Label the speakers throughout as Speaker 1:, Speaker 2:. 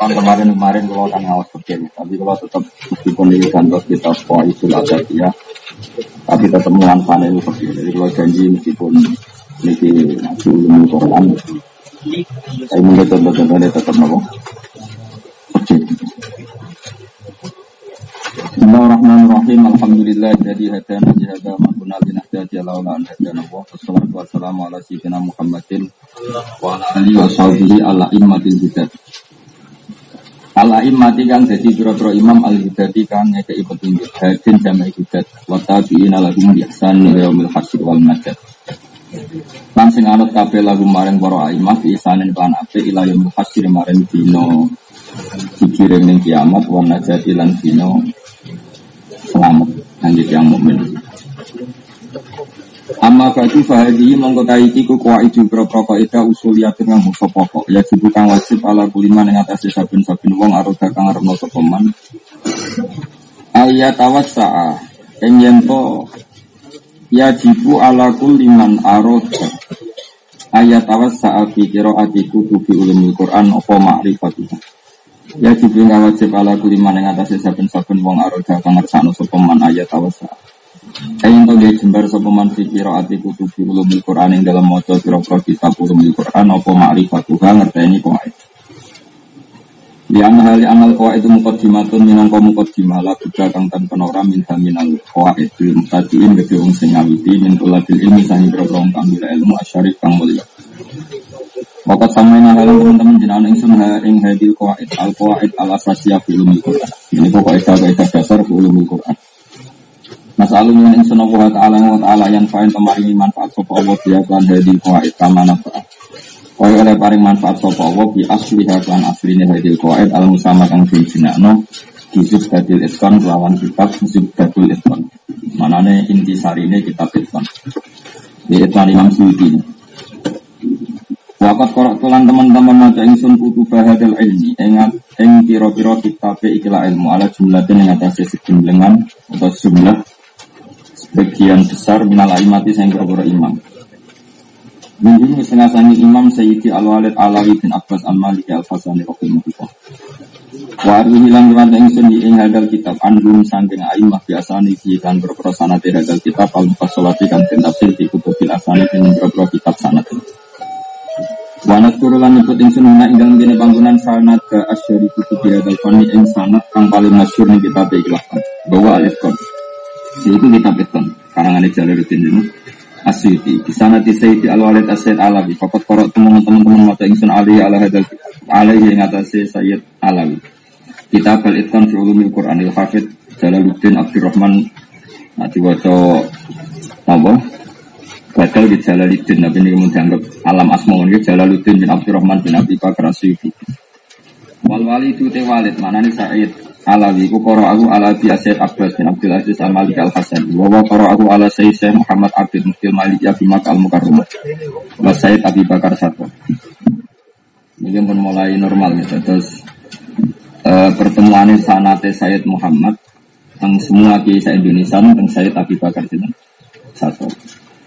Speaker 1: Pertemuan kemarin-kemarin kalau kan ngawas begini, tapi kalau tetap meskipun di kantor kita sekolah itu ada ya, tapi tetap menganfaan itu begini. Jadi kalau janji meskipun ini ngaji ilmu Quran, saya mungkin contoh-contohnya tetap nopo. Bismillahirrahmanirrahim. Alhamdulillah jadi hadana jihada ma kunna linahtadi laula an hadana wa wassalatu wassalamu ala sayyidina Muhammadin wa ala alihi wa sahbihi ala immatil hudat. Ala immati kang dadi pira-pira imam al hudati kang ngekeki petunjuk hadin jama'i hudat wa tabi'ina lahum bi ihsan ila yaumil hasyr wal madad. Lan anut kabeh lagu maring para imam bi ihsanin kan apik ila yaumil hasyr maring dina dikirim kiamat wa najati lan dina selamat nanti yang mukmin. Amma bagi fahadi mongko taiki ku itu pro pro kaidah usuliyatun kang musa pokok ya jibu kang wajib ala kuliman ing atase saben-saben wong aroda kang arepno sapa man. Ayat tawassa'a ing yen to ya jibu ala kuliman aroda ayat tawassa'a fi qiraati kutubi ulumul Quran apa ma'rifatullah. Ya jibril nggak wajib ala kuliman yang atas saben-saben wong aroda kang ngersakno sapa man ayat awasa. Ayin to dia jembar sapa man fi qiraati kutubi ulumul Quran ing dalam maca pira-pira kitab ulumul Quran apa ma'rifatuha ngerteni qawaid. Di amal hal amal qawaid muqaddimatun minangka muqaddimah la buka kang tanpa ora minta minal qawaid bil mutadiin gede wong sing ngawiti min ilmi kang ilmu asyarif kang mulya. Maka sama ini halang teman-teman jenengan ingsun ing hadil qawaid al qawaid al asasiyah fi ulumul Quran. Ini pokok kaidah dasar fi ulumul Quran. Masalah min ingsun Allah taala wa taala yang fa'in kemarin manfaat sapa Allah dia kan hadil qawaid kama nafa. Kaya oleh paring manfaat sapa Allah bi asliha kan asline hadil qawaid al musamma kang jenakno Kisub Dadil Iskon lawan kitab Kisub Dadil Iskon Manane inti sarine kitab Iskon Di Iskon Imam Suyuti Wakat korok tulan teman-teman maca ingsun putu bahadal ilmi. Ingat ing piro-piro kitabe ikilah ilmu. Ala jumlah dan yang atas sejumlengan atau jumlah sebagian besar minal imati sayang piro imam Minggu sengasani imam Sayyidi al-Walid Alawi bin Abbas al-Maliki al-Fasani Rahimahullah. Waru hilang dengan ingsun di ing hadal kitab Andum sangking aimah biasa niki kan berprosana di hadal kitab Al-Mufasolati kan tafsir di kutubil asani dengan berpro kitab Wanat turulan nyebut ingsun huna ing dalem dene panggonan sanad ke asyari kutu biadal fani ing sanad kang paling masyhur ning kitab ikhlasan bahwa alif kon. Yaitu kitab ikon karangan Jalaluddin ini Asyiti di sana di Sayyidi Al Walid Asyid Alawi. Fakat korok teman-teman mata ingsun Ali ala hadal alaihi ing atase Sayyid Alawi. Kitab al itqan fi ulumil Qur'anil Hafid Jalaluddin Abdurrahman. Nah diwaca apa Badal di Jalaluddin Nabi ini kemudian dianggap alam asma ini Jalaluddin bin Abdurrahman bin Abi Bakar Asyufi Wal wali itu te walid mana nih Said. Alawi ku koro aku ala bi Asyid Abbas bin Abdul Aziz Al Malik Al Hasan wa wa koro aku ala Sayyid Syekh Muhammad Abdul Muftil Malik ya Bimak Al Mukarramah wa Sayyid Abi Bakar Sato Ini pun mulai normal ya terus uh, pertemuan sanate Sayyid Muhammad tentang semua kisah Indonesia tentang Sayyid Abi Bakar Sato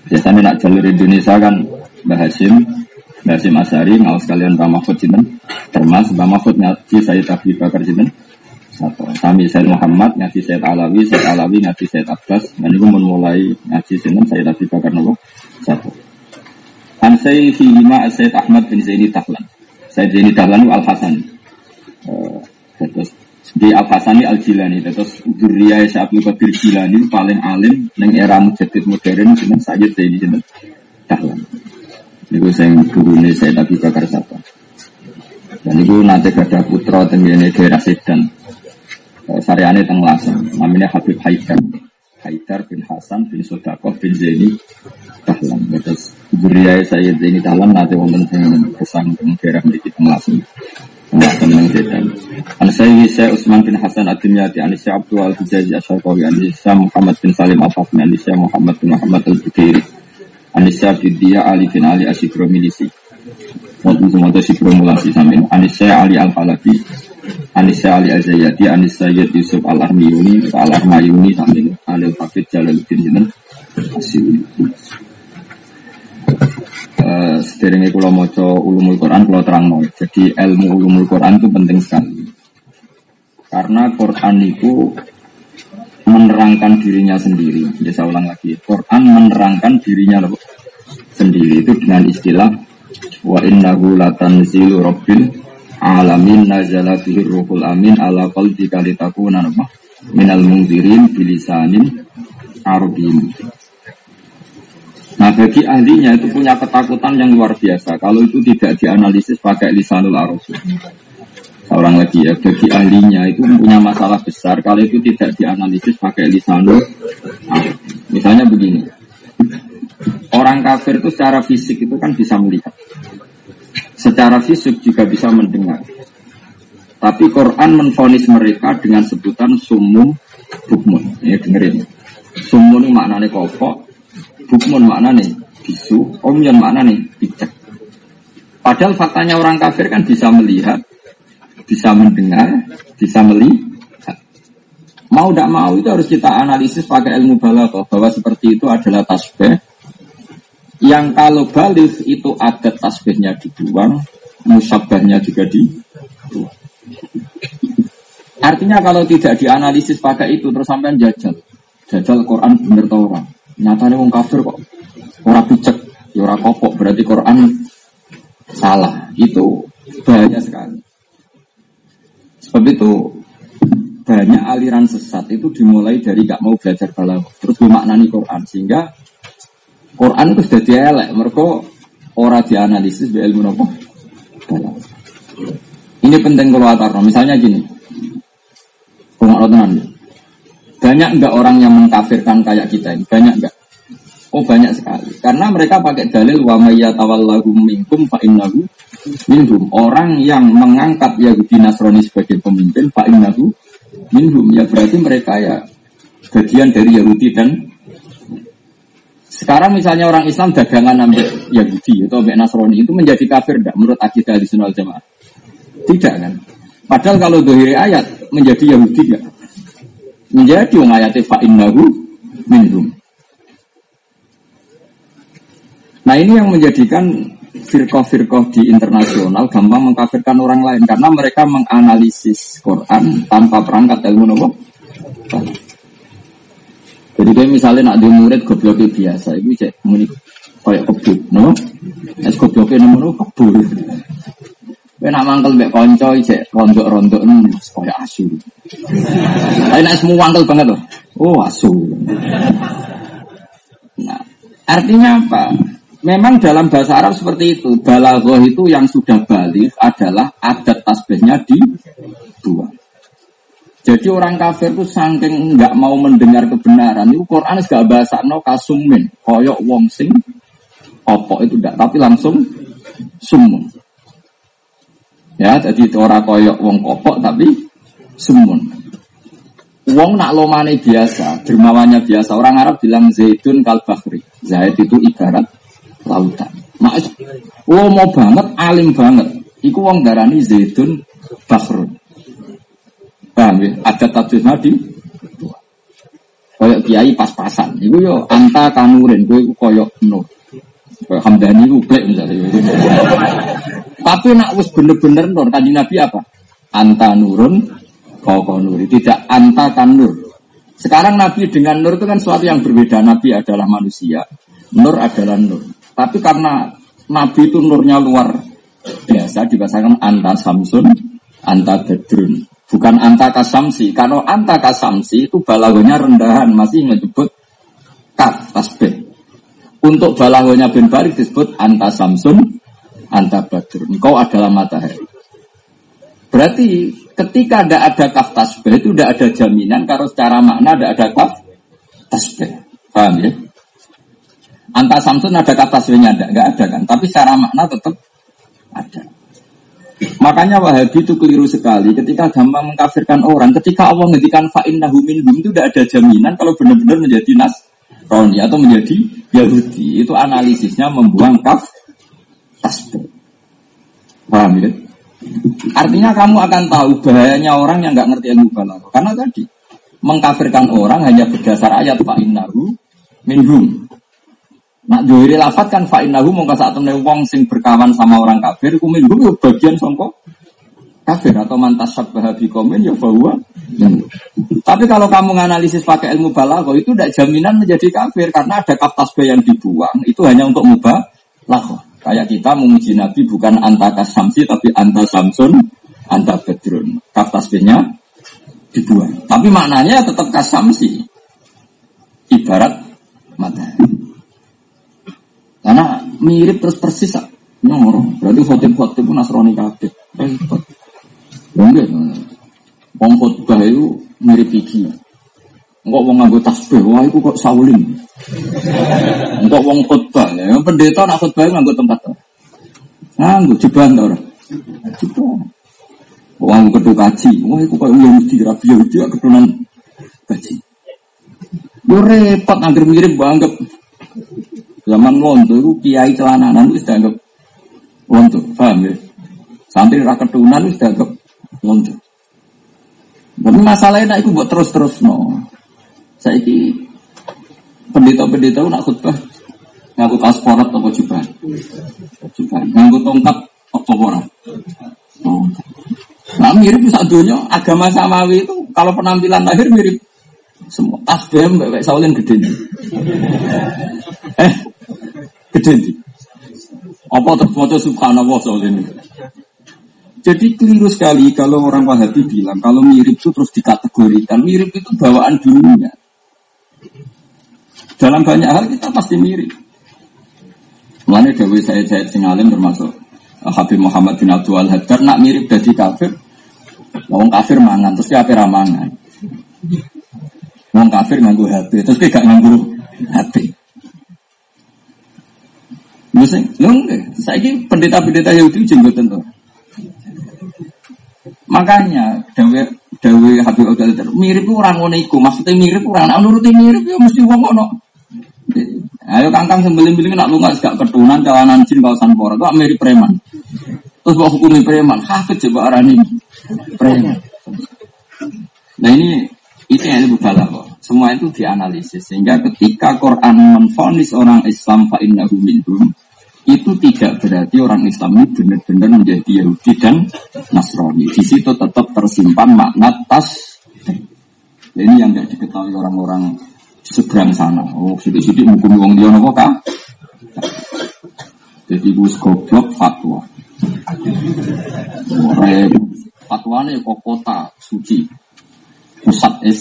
Speaker 1: Biasanya nak jalur Indonesia kan Mbah Hashim, Mbah Hashim Asari, ngawas kalian Mbah Mahfud Sinten, termas Mbah Mahfud ngaji Sayyid Abi Bakar Sinten, satu. Kami Sayyid Muhammad ngaji Sayyid Alawi, Sayyid Alawi ngaji Sayyid Abbas, dan itu mulai ngaji Sinten Sayyid Abi Bakar Nopo satu. An Sayyid Hima Sayyid Ahmad bin Zaini Tahlan, Sayyid Zaini Tahlan Al Hasan. Uh, terus di Al Hasani Al Jilani terus Duriya Syabul Qadir Jilani paling alim neng era mujaddid modern dengan saja di sini Dahlan. Itu saya guru saya Nabi Bakar Sapa dan itu nanti ada putra tenggine daerah Sedan. Saryane teng Lasem. Namanya Habib Haidar. Haidar bin Hasan bin Sodakoh bin Zaini Dahlan. Terus Duriya saya Zaini Dahlan nanti wonten sing kesan teng daerah mriki teng Lasem Nggak tenang sedan. An Syekh Utsman bin Hasan Ad-Dimyati An Syekh Abdul Al-Hijazi An Syekh Muhammad bin Salim Al-Fatmi An Muhammad bin Muhammad Al-Bukairi An Syekh Bidia Ali bin Ali Asyikro Milisi Wonten semoga sikro mulasi samin An Syekh Ali Al-Falabi An Syekh Ali Azayati An Syekh Yusuf Al-Armiyuni Al-Armayuni samin An Al-Hafid Jalaluddin Asyuri uh, sederenge kula maca ulumul Quran kula terangno. Jadi ilmu ulumul Quran itu penting sekali. Karena Quran itu menerangkan dirinya sendiri. Ya saya ulang lagi. Quran menerangkan dirinya sendiri itu dengan istilah wa innahu latanzilu rabbil alamin nazala bihi ruhul amin ala qalbika litakuna minal munzirin bilisanin arabin Nah bagi ahlinya itu punya ketakutan yang luar biasa kalau itu tidak dianalisis pakai lisanul arab. Seorang lagi ya, bagi ahlinya itu punya masalah besar kalau itu tidak dianalisis pakai lisanul arab. Misalnya begini, orang kafir itu secara fisik itu kan bisa melihat, secara fisik juga bisa mendengar. Tapi Quran menfonis mereka dengan sebutan sumum bukmun. Ya dengerin. Sumun maknanya kopok, Bukmun mana nih? Bisu. Omyon mana nih? Bijak. Padahal faktanya orang kafir kan bisa melihat, bisa mendengar, bisa melihat. Mau tidak mau itu harus kita analisis pakai ilmu balaghah bahwa seperti itu adalah tasbih yang kalau balik itu ada tasbihnya dibuang, musabahnya juga dibuang. Artinya kalau tidak dianalisis pakai itu terus sampai jajal. Jajal Quran bener tau orang. Nyatanya wong kafir kok ora picek, ya ora kopok berarti Quran salah. Itu bahaya sekali. Sebab itu banyak aliran sesat itu dimulai dari gak mau belajar balaghah terus memaknani Quran sehingga Quran itu sudah dielek. Mereka ora dianalisis di ilmu apa ini penting kalau misalnya gini. Tenan banyak enggak orang yang mengkafirkan kayak kita ini? Banyak enggak? Oh banyak sekali. Karena mereka pakai dalil wa mayyatawallahu minkum fa innahu minhum. Orang yang mengangkat Yahudi Nasrani sebagai pemimpin fa innahu minhum. Ya berarti mereka ya bagian dari Yahudi dan sekarang misalnya orang Islam dagangan ambil Yahudi atau ambil Nasrani itu menjadi kafir enggak menurut akidah di Jamaah? Tidak kan? Padahal kalau dohiri ayat menjadi Yahudi enggak? Menjadi wong ayat fa innahu minhum. Nah ini yang menjadikan firqah-firqah di internasional gampang mengkafirkan orang lain karena mereka menganalisis Quran tanpa perangkat ilmu nopo. Jadi kayak misalnya nak di murid goblok biasa, itu cek muni kayak kebut, no? Es gobloknya nomor kebut. Kowe nak mangkel mbek kanca cek rondok-rondok nang kaya asu. Tapi nek mangkel banget loh. Oh, asu. Nah, artinya apa? Memang dalam bahasa Arab seperti itu. Balaghah itu yang sudah balik adalah adat tasbihnya di dua. Jadi orang kafir itu saking nggak mau mendengar kebenaran. Itu Quran gak bahasa no kasumin, koyok wong sing opok itu tidak, tapi langsung sumun. Ya, jadi ora koyok wong kopok tapi semun. Wong nak lomane biasa, dermawannya biasa. Orang Arab bilang zaitun kal bahri. Zait itu ibarat lautan. Oh mau banget, alim banget. Iku wong darani zaitun bahrun. Paham ya? Ada tafsir di koyok kiai pas-pasan. Iku yo anta kanurin, gue koyok nur. Hamdani gue misalnya. Tapi nak wis bener-bener nur kanjeng Nabi apa? Anta nurun kau nuri. Tidak anta kan nur. Sekarang Nabi dengan nur itu kan sesuatu yang berbeda. Nabi adalah manusia. Nur adalah nur. Tapi karena Nabi itu nurnya luar biasa dibahasakan anta samsun, anta bedrun. Bukan anta kasamsi. Kalau anta kasamsi itu balagonya rendahan. Masih menyebut kaf tasbih. Untuk balagonya bin Barik disebut anta samsun, anta badr. Engkau adalah matahari. Berarti ketika tidak ada kaf tasbih itu tidak ada jaminan kalau secara makna tidak ada kaf tasbih. Paham ya? Anta Samsun ada kaf tasbihnya nggak ada kan? Tapi secara makna tetap ada. Makanya Wahabi itu keliru sekali ketika gampang mengkafirkan orang. Ketika Allah menghentikan fa'in minhum itu tidak ada jaminan kalau benar-benar menjadi nas Roni atau menjadi Yahudi. Itu analisisnya membuang kaf tasbih. Paham ya? Artinya kamu akan tahu bahayanya orang yang nggak ngerti ilmu balaghah. Karena tadi mengkafirkan orang hanya berdasar ayat Pak Innahu minhum. Nak dohiri lafat kan fa'inahu mongko saat temen wong sing berkawan sama orang kafir kumin gue bagian songko kafir atau mantas sabah komen ya bahwa tapi kalau kamu menganalisis pakai ilmu balago itu tidak jaminan menjadi kafir. Karena ada kaf tasbih yang dibuang itu hanya untuk mubah laho kayak kita memuji nabi bukan anta kasamsi tapi anta samsun anta bedrun kaf tasbihnya dibuang. Tapi maknanya tetap kasamsi. Ibarat mata karena mirip terus persis nyoro berarti khotib-khotib pun nasrani kafir wong khotbah itu mirip iki. Enggak wong nganggo tasbih, wah itu kok saulin. Enggak wong khotbah, ya pendeta nak khotbah nganggo tempat. Nganggo jeban to ora? Jeban. Wong ketu kaji, wah itu kok Yahudi, Rabi Yahudi keturunan kaji. Yo repot angger mirip banget. Zaman londo itu kiai celananan itu sudah anggap londo, paham ya? Santri raketunan itu sudah anggap Mundur. Tapi masalahnya itu buat terus-terus no. Saya ini pendeta-pendeta nak khutbah ngaku pasporat atau juga juga ngaku tongkat apa nah mirip satunya agama samawi itu kalau penampilan lahir mirip semua. Tasbih mbak Saulin gede nih eh gede nih apa mau subhanallah Saulin jadi keliru sekali kalau orang Wahabi bilang kalau mirip itu terus dikategorikan. Mirip itu bawaan dunia. Dalam banyak hal kita pasti mirip. Mulanya Dewi saya saya Singalim termasuk eh, Habib Muhammad bin Abdul Haddar nak mirip dari kafir. Wong kafir mangan terus dia apa mangan. Wong kafir nganggu HP terus dia gak nganggu HP. Misalnya, saya ini pendeta-pendeta Yahudi jenggot tentu. Makanya dawe dawe Habib Abdul mirip orang ngono iku, maksudnya mirip orang nak nuruti mirip ya mesti wong ngono. Ayo kangkang sembeling-beling nak lunga gak ketunan jalanan jin kawasan pora itu mirip preman. Terus bawa hukumi preman, hafid coba arani preman. Nah ini itu yang lebih kok. Semua itu dianalisis sehingga ketika Quran menfonis orang Islam fa innahu itu tidak berarti orang Islam ini benar-benar menjadi Yahudi dan Nasrani. Di situ tetap tersimpan makna tas. Ini yang tidak diketahui orang-orang seberang sana. Oh, sidik-sidik hukum wong dia nopo kah? Jadi bus goblok fatwa. Fatwa ini kok kota suci. Pusat es.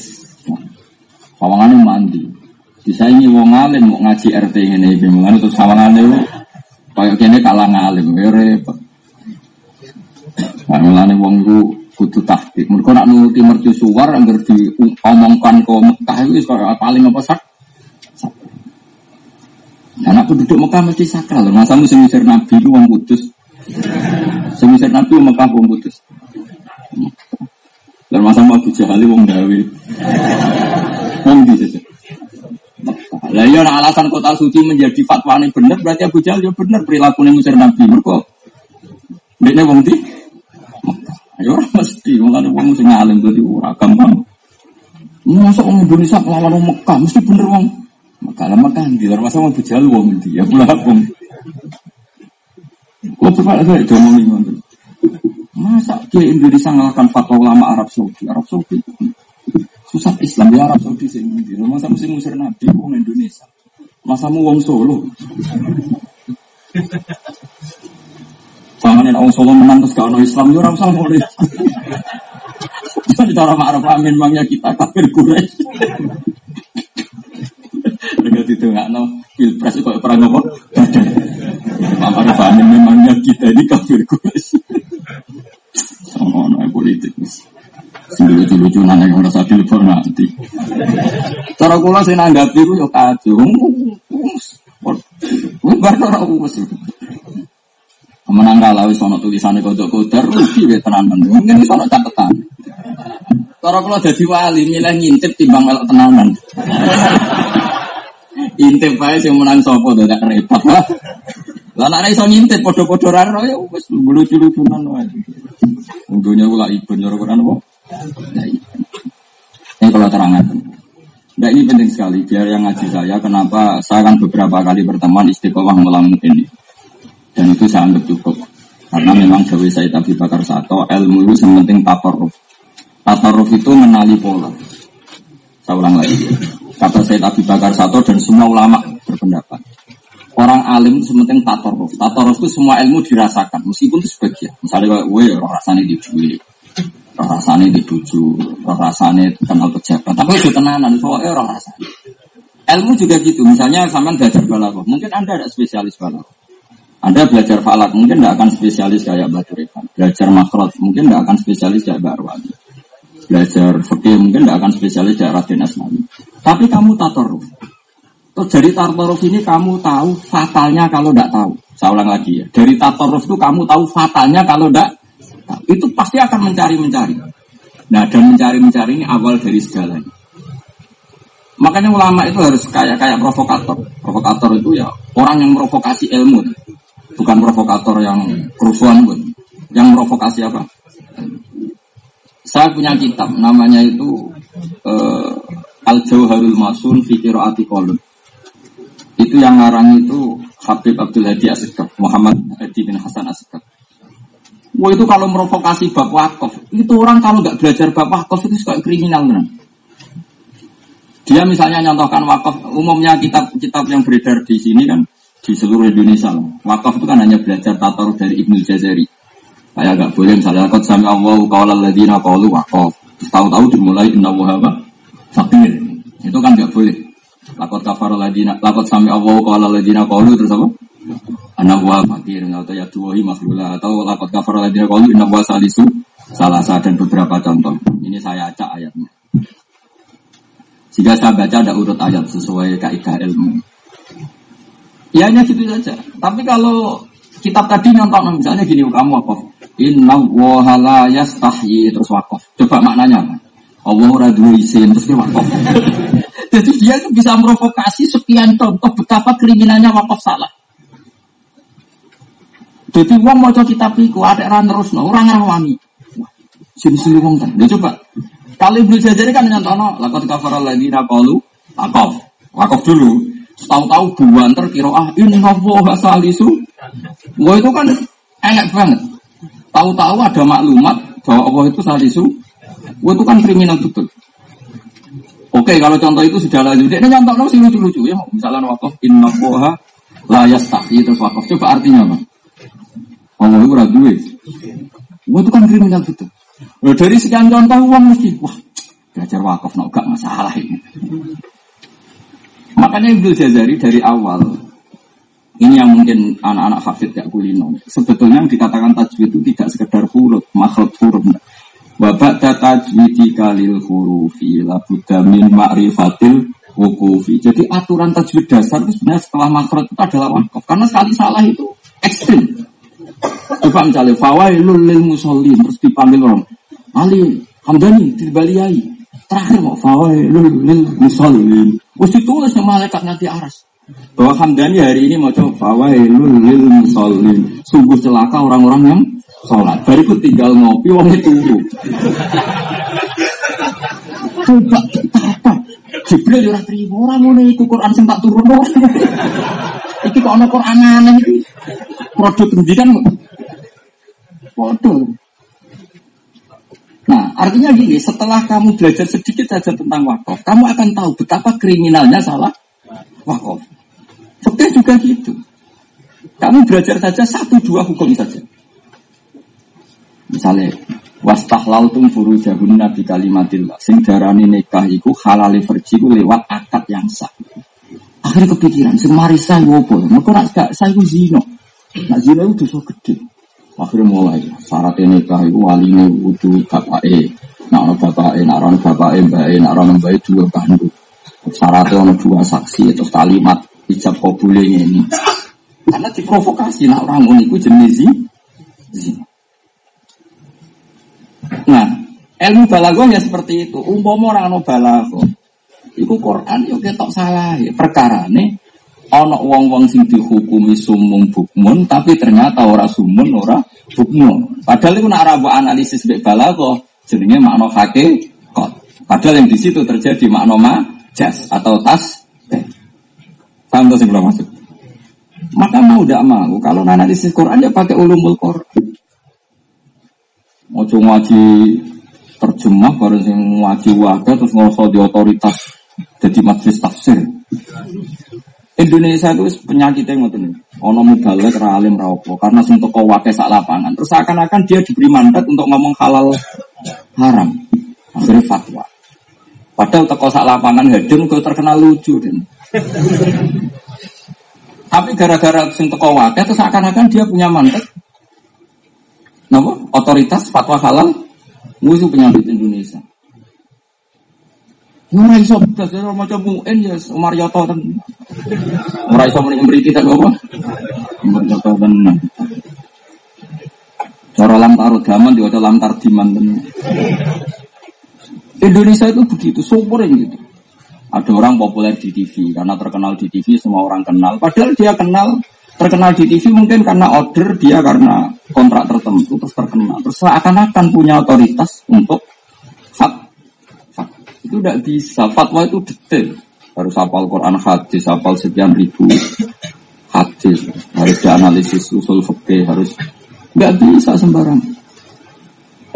Speaker 1: Sawangannya mandi. Bisa ini wong alim mau ngaji RT ini, bagaimana terus sawangannya Kayak kene kalah ngalim, ya repot. Nah, mulane wong iku kudu tahqiq. Mergo nak nuruti mercusuar anggar diomongkan ke Mekah itu paling apa sak? Anak penduduk Mekah mesti sakral. Masa musim misir Nabi itu wong kudus. Semisir Nabi Mekah wong kudus. Dan masa Abu Jahal wong Dawid. Wong di saja. Lah iya alasan kota suci menjadi fatwa ini benar berarti Abu Jahal ya benar perilaku Mesir Nabi mereka. Dene wong di Ayo mesti wong ana wong sing alim dadi ora gampang. Masa orang Indonesia melawan orang Mekah mesti bener wong. Mekah lah Mekah di luar masa Abu Jahal wong ndi ya pula wong. Kok coba ada itu ngomong Masa ke Indonesia ngalahkan fatwa ulama Arab Saudi? Arab Saudi Pusat Islam di Arab Saudi sing di Masa mesti ngusir Nabi wong Indonesia. Masamu wong Solo. Yang orang Solo menang terus kalau Islam ya orang Solo boleh. Jadi cara Ma'ruf Amin mangnya kita kafir itu nggak no pilpres itu perang apa? Ma'ruf Amin memangnya kita ini kafir Quraisy. Lucu-lucunan yang merasa nanti. Cara kula sing nanggapi ku yo kacau. Bar ora wis. Kalah wis ana tulisane kodok kodar rugi wae tenanan. Mungkin wis ana catetan. Cara kula dadi wali milih ngintip timbang melok tenanan. Intip wae sing menang sapa dadak repot. Lah nek iso ngintip padha-padha ra ya wis lucu-lucunan wae. Dunia kula ibun cara Quran apa? Ini kalau terangkan. Nah ini penting sekali. Biar yang ngaji saya kenapa saya akan beberapa kali berteman istiqomah melamun ini. Dan itu sangat cukup. Karena memang Jawa saya Abi Bakar Sato ilmu itu sementing tataruf tataruf itu menali pola. Saya ulang lagi. Kata saya Abi Bakar Sato dan semua ulama berpendapat. Orang alim sementing tataruf tataruf itu semua ilmu dirasakan. Meskipun itu sebagian. Misalnya gue rasanya di roh rasane di roh rasane kenal pejabat. Tapi itu tenanan, soalnya roh rasane. Ilmu juga gitu, misalnya sampean belajar balaghah, mungkin anda ada spesialis balaghah. Anda belajar falak, mungkin tidak akan spesialis kayak Batu Rekan. Belajar makhraj, mungkin tidak akan spesialis kayak Mbak Arwani. Belajar fikih, mungkin tidak akan spesialis kayak Raden Asnawi. Tapi kamu tatoruf. Terus dari tatoruf ini kamu tahu fatalnya kalau tidak tahu. Saya ulang lagi ya. Dari tatoruf itu kamu tahu fatalnya kalau tidak itu pasti akan mencari-mencari. Nah, dan mencari-mencari ini awal dari segalanya. Makanya ulama itu harus kayak kayak provokator. Provokator itu ya orang yang provokasi ilmu, bukan provokator yang kerusuhan pun. Yang provokasi apa? Saya punya kitab namanya itu uh, Al Jauharul Masun Fikir Ati Kolun. Itu yang ngarang itu Habib Abdul Hadi Asikab, Muhammad Hadi bin Hasan Asikab. Wah itu kalau merovokasi bab wakaf, itu orang kalau nggak belajar bab wakaf itu suka kriminal benar. Dia misalnya nyontohkan wakaf, umumnya kitab-kitab yang beredar di sini kan di seluruh Indonesia. Wakaf itu kan hanya belajar tator dari Ibnu Jazari. Kayak nggak boleh misalnya kot sami Allah kaulah ladina kaulu wakaf. Tahu-tahu dimulai inna wahaba fakir. Itu kan nggak boleh. Lakot kafar ladina, lakot sami Allah kaulah ladina kaulu terus apa? anak wa fakir atau ya tuwahi makhlula atau lakot kafar ladina kaulu inna wa salisu salah dan beberapa contoh. Ini saya acak ayatnya. Jika saya baca ada urut ayat sesuai kaidah ilmu. Ya hanya gitu saja. Tapi kalau kitab tadi nyontok misalnya gini kamu wakaf. Inna wa la yastahyi terus wakaf. Coba maknanya apa? Allah duwe isin terus wakaf. Jadi dia itu bisa merovokasi sekian contoh betapa kriminalnya wakaf salah. Jadi wong maca kitab iku ada ora nerusno, ora ngrawani. Sini-sini wong kan. Dia coba. Kalau Ibnu Jazari kan nyantono, lakot kafara lagi qalu wakaf. Wakaf dulu. Tahu-tahu buanter ah inna wa salisu. Wah itu kan enak banget. Tahu-tahu ada maklumat bahwa Allah itu salisu. Wah itu kan kriminal betul. Oke, kalau contoh itu sudah lanjut. Dia nyontok sih lucu-lucu ya. Misalnya wakaf inna wa la yastahi terus wakaf. Coba artinya apa? Allah itu ragu Wah itu kan kriminal betul. Nah, dari sekian contoh uang mesti, wah belajar wakaf no, gak masalah ini. Makanya Ibnu Jazari dari awal ini yang mungkin anak-anak hafid gak kulino. Sebetulnya yang dikatakan tajwid itu tidak sekedar huruf, makhluk huruf. Wabak tajwidi kalil hurufi labuda min ma'rifatil wukufi. Jadi aturan tajwid dasar itu sebenarnya setelah makhluk itu adalah wakaf. Karena sekali salah itu ekstrim. Coba misalnya fawailul lil musallin terus dipanggil orang. Ali Hamdani dibaliai. Terakhir mau fawailul lil musallin. Wis ditulis sama malaikat nanti aras. Bahwa Hamdani hari ini mau coba fawailul lil musallin. Sungguh celaka orang-orang yang sholat. Bariku tinggal ngopi wong itu. Coba apa? Jibril ora trimo ora ngono iku Quran tak turun. Iki kok ana Quran aneh iki. Produk pendidikan Waduh. Nah, artinya gini, setelah kamu belajar sedikit saja tentang wakaf, kamu akan tahu betapa kriminalnya salah wakaf. Fakir juga gitu. Kamu belajar saja satu dua hukum saja. Misalnya, tum furu jahun nabi kalimatillah. Sing darani nikah iku halali verjiku lewat akad yang sah. Akhirnya kepikiran, sing marisa wopo. Maka nak gak saya zino. Nak zino itu dosa gede. Akhirnya mulai syarat nikah itu wali ini udah bapak e, nak ono bapak e, e, mbak e, nak ono mbak e dua bandu. Syaratnya ono dua saksi itu kalimat ijab kabul ini. Karena diprovokasi nak orang itu jenis zina. Nah, ilmu balago ya seperti itu. Umpama orang no balago, itu Quran yo ketok salah. Perkara nih ono wong-wong sing dihukumi sumung bukmun tapi ternyata ora sumun ora bukmun. Padahal itu nak analisis bek balago jenenge makna kot. Padahal yang di situ terjadi makna ma jas atau tas. Paham tuh sebelum masuk? Maka mau tidak mau, kalau analisis Quran ya pakai ulumul Quran. Mau ngaji terjemah baru sing ngaji warga terus ngosot di otoritas jadi majelis tafsir. Indonesia itu penyakitnya ngoten. Ono mubalek ra alim ra karena sing teko wake sak lapangan. Terus seakan-akan dia diberi mandat untuk ngomong halal haram. Akhirnya fatwa. Padahal teko sak lapangan hedeng kok terkenal lucu dan. Tapi gara-gara sing teko wake terus seakan-akan dia punya mandat. Napa? Otoritas fatwa halal musuh penyakit Indonesia. Ora iso bedas ora maca muen ya Umar Yoto ten. Ora iso muni mriki tak apa? Umar Yoto tenan. Cara lam taruh daman diwaca lam tardiman tenan. Indonesia itu begitu, yang gitu. Ada orang populer di TV karena terkenal di TV semua orang kenal. Padahal dia kenal terkenal di TV mungkin karena order dia karena kontrak tertentu terus terkenal. Terus seakan-akan punya otoritas untuk itu tidak bisa. Fatwa itu detail. Harus hafal Quran hadis, hafal sekian ribu hadis. Harus dianalisis usul fikih, harus nggak bisa sembarang.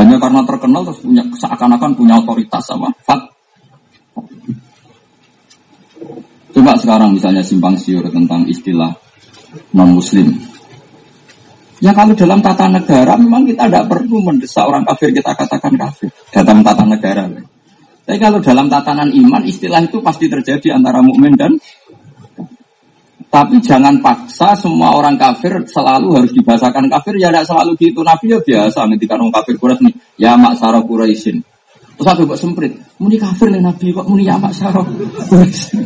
Speaker 1: Hanya karena terkenal terus punya seakan-akan punya otoritas sama fat. Coba sekarang misalnya simpang siur tentang istilah non muslim. Ya kalau dalam tata negara memang kita tidak perlu mendesak orang kafir kita katakan kafir. Dalam tata negara. Tapi kalau dalam tatanan iman istilah itu pasti terjadi antara mukmin dan tapi jangan paksa semua orang kafir selalu harus dibahasakan kafir. Ya tidak selalu gitu. Nabi ya biasa ketika orang kafir Quraisy. Nih ya mak saro Quraisyin terus aku buat semprit muni kafir nih Nabi kok muni ya saro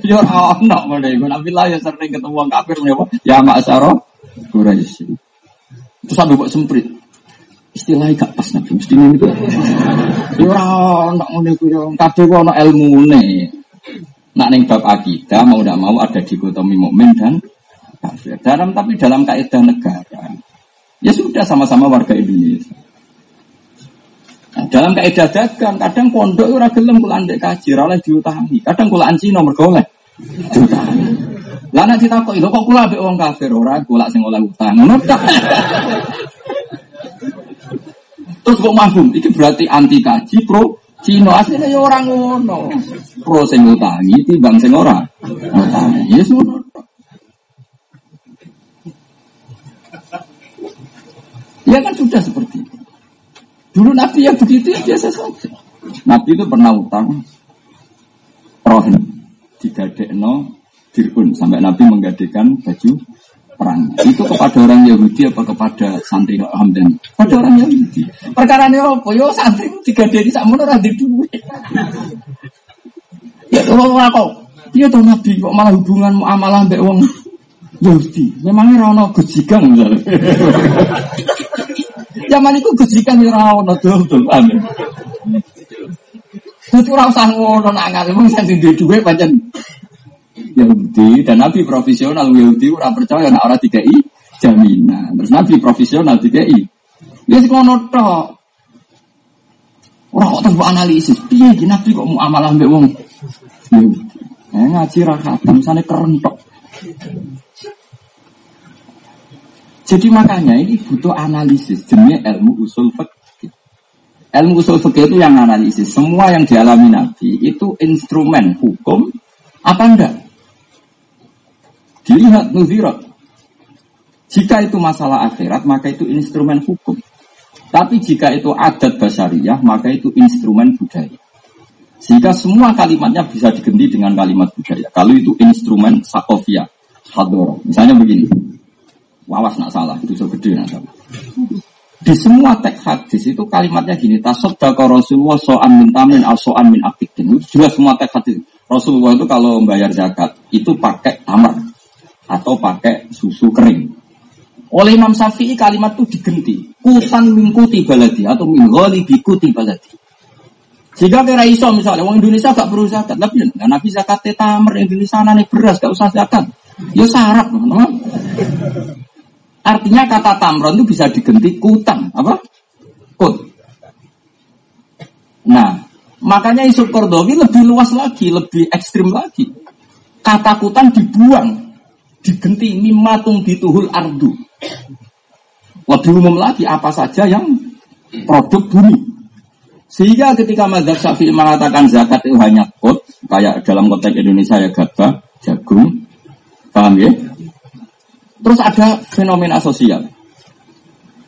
Speaker 1: ya orang nak mana ibu Nabi lah ya sering ketemu orang kafir muni apa? Ya mak saro Quraisyin terus aku buat semprit istilahnya gak pas nabi. Mesti ini gitu ya ora ono ngono iku yo kabeh ku ono ilmune nak ning bab akidah mau tidak mau ada dikotomi mukmin dan kafir. Dalam tapi dalam kaidah negara ya sudah sama-sama warga Indonesia Dalam kaidah dagang, kadang pondok ora gelem kula andek kaji, oleh diutangi. Kadang kula anci nomor golek diutangi. Lah nek ditakoki, lho kok kula ambek wong kafir ora kula sing oleh utang. Terus kok mafhum? Itu berarti anti kaji pro Cina aslinya ya orang ngono. Pro sing utangi timbang sing ora. Utangi. Ya. Ya kan sudah seperti itu. Dulu Nabi yang begitu ya biasa saja. Nabi itu pernah utang. Rohin digadekno dirun. Sampai Nabi menggadekan baju perang. Itu kepada orang Yahudi apa kepada santri Hamdan? Pada orang Yahudi. Perkara ini apa? Yo santri tiga dari sama orang di duit. Ya Allah kok. Dia tahu nabi kok malah hubungan muamalah mbak wong Yahudi? Memangnya rano gejikan misalnya zaman itu gejikan ya rano tuh tuh amin itu rasa ngono nangal, emang santri di duit pancen Yahudi dan Nabi profesional Yahudi orang percaya nak orang tiga i jaminan. Terus Nabi profesional tiga i. Dia sih ngono tok. Orang kok tanpa analisis. Piye Nabi kok mau mbek wong Yahudi. Eh, ngaji ra khatam sane kerentok. Jadi makanya ini butuh analisis jenis ilmu usul fikih. Ilmu usul fikih itu yang analisis. Semua yang dialami Nabi itu instrumen hukum apa enggak? Dilihat nuzirat. Jika itu masalah akhirat, maka itu instrumen hukum. Tapi jika itu adat basariyah, maka itu instrumen budaya. Jika semua kalimatnya bisa diganti dengan kalimat budaya. Kalau itu instrumen sakofia, hadoro. Misalnya begini. Wawas nak salah, itu so gede nak salah. Di semua teks hadis itu kalimatnya gini, tasoddaka Rasulullah so'an min tamin al so'an min. Itu jelas semua teks hadis. Rasulullah itu kalau membayar zakat, itu pakai tamar atau pakai susu kering. Oleh Imam Syafi'i kalimat itu digenti. Kutan mingkuti baladi atau minggoli bikuti baladi. Jika kira iso misalnya, orang Indonesia gak perlu zakat, tapi nggak nabi zakat di sana nih beras gak usah zakat. Ya syarat, teman Artinya kata tamron itu bisa digenti kutan, apa? Kut. Nah, Makanya Yusuf Kordowi lebih luas lagi, lebih ekstrim lagi. Katakutan dibuang, digenti matung dituhul ardu. Lebih umum lagi apa saja yang produk bumi. Sehingga ketika Mazhab Syafi'i mengatakan zakat itu hanya kot, kayak dalam konteks Indonesia ya gabah, jagung, paham ya? Terus ada fenomena sosial.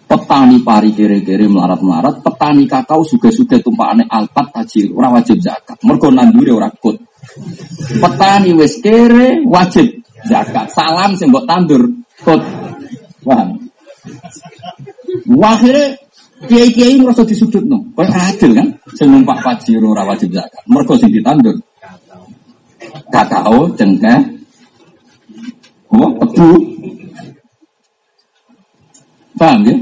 Speaker 1: Petani pari kere-kere melarat-melarat, petani kakao suge-suge tumpakane alpat tajir, ora wajib zakat. Mergo nandure ora kot. Petani wis kere wajib zakat. Salam sing mbok tandur kot. Paham? Akhirnya kiai-kiai merasa disudut no. Kau adil kan? Sing numpak pajiro ora wajib zakat. Mergo sing ditandur kakao, cengkeh, oh, tebu. Paham ya?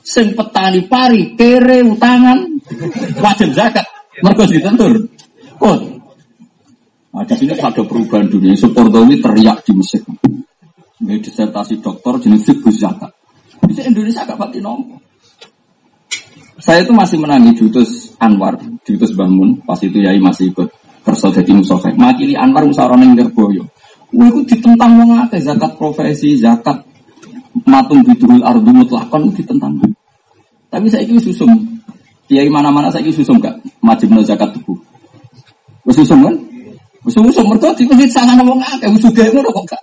Speaker 1: Sing petani pari kere utangan wajib zakat. Mergo ditentur. Kok? Nah, di sini ada perubahan dunia. Supordowi teriak di Mesir. Ini disertasi dokter jenis fiqh zakat. Bisa Indonesia agak pati nomor. Saya itu masih menangi Dutus Anwar, Dutus Bangun, pas itu Yai masih ikut kerja jadi musafir. Makili Anwar musyawarah yang Gerboyo. Wah itu ditentang wong zakat profesi, zakat matung bidul ardu mutlakon ditentang. Tapi saya ini susum. Kiai mana-mana saya ini susum gak? Majibno zakat tubuh. Susum kan? Susum mereka di masjid sana ngomong akeh, juga ngono kok gak.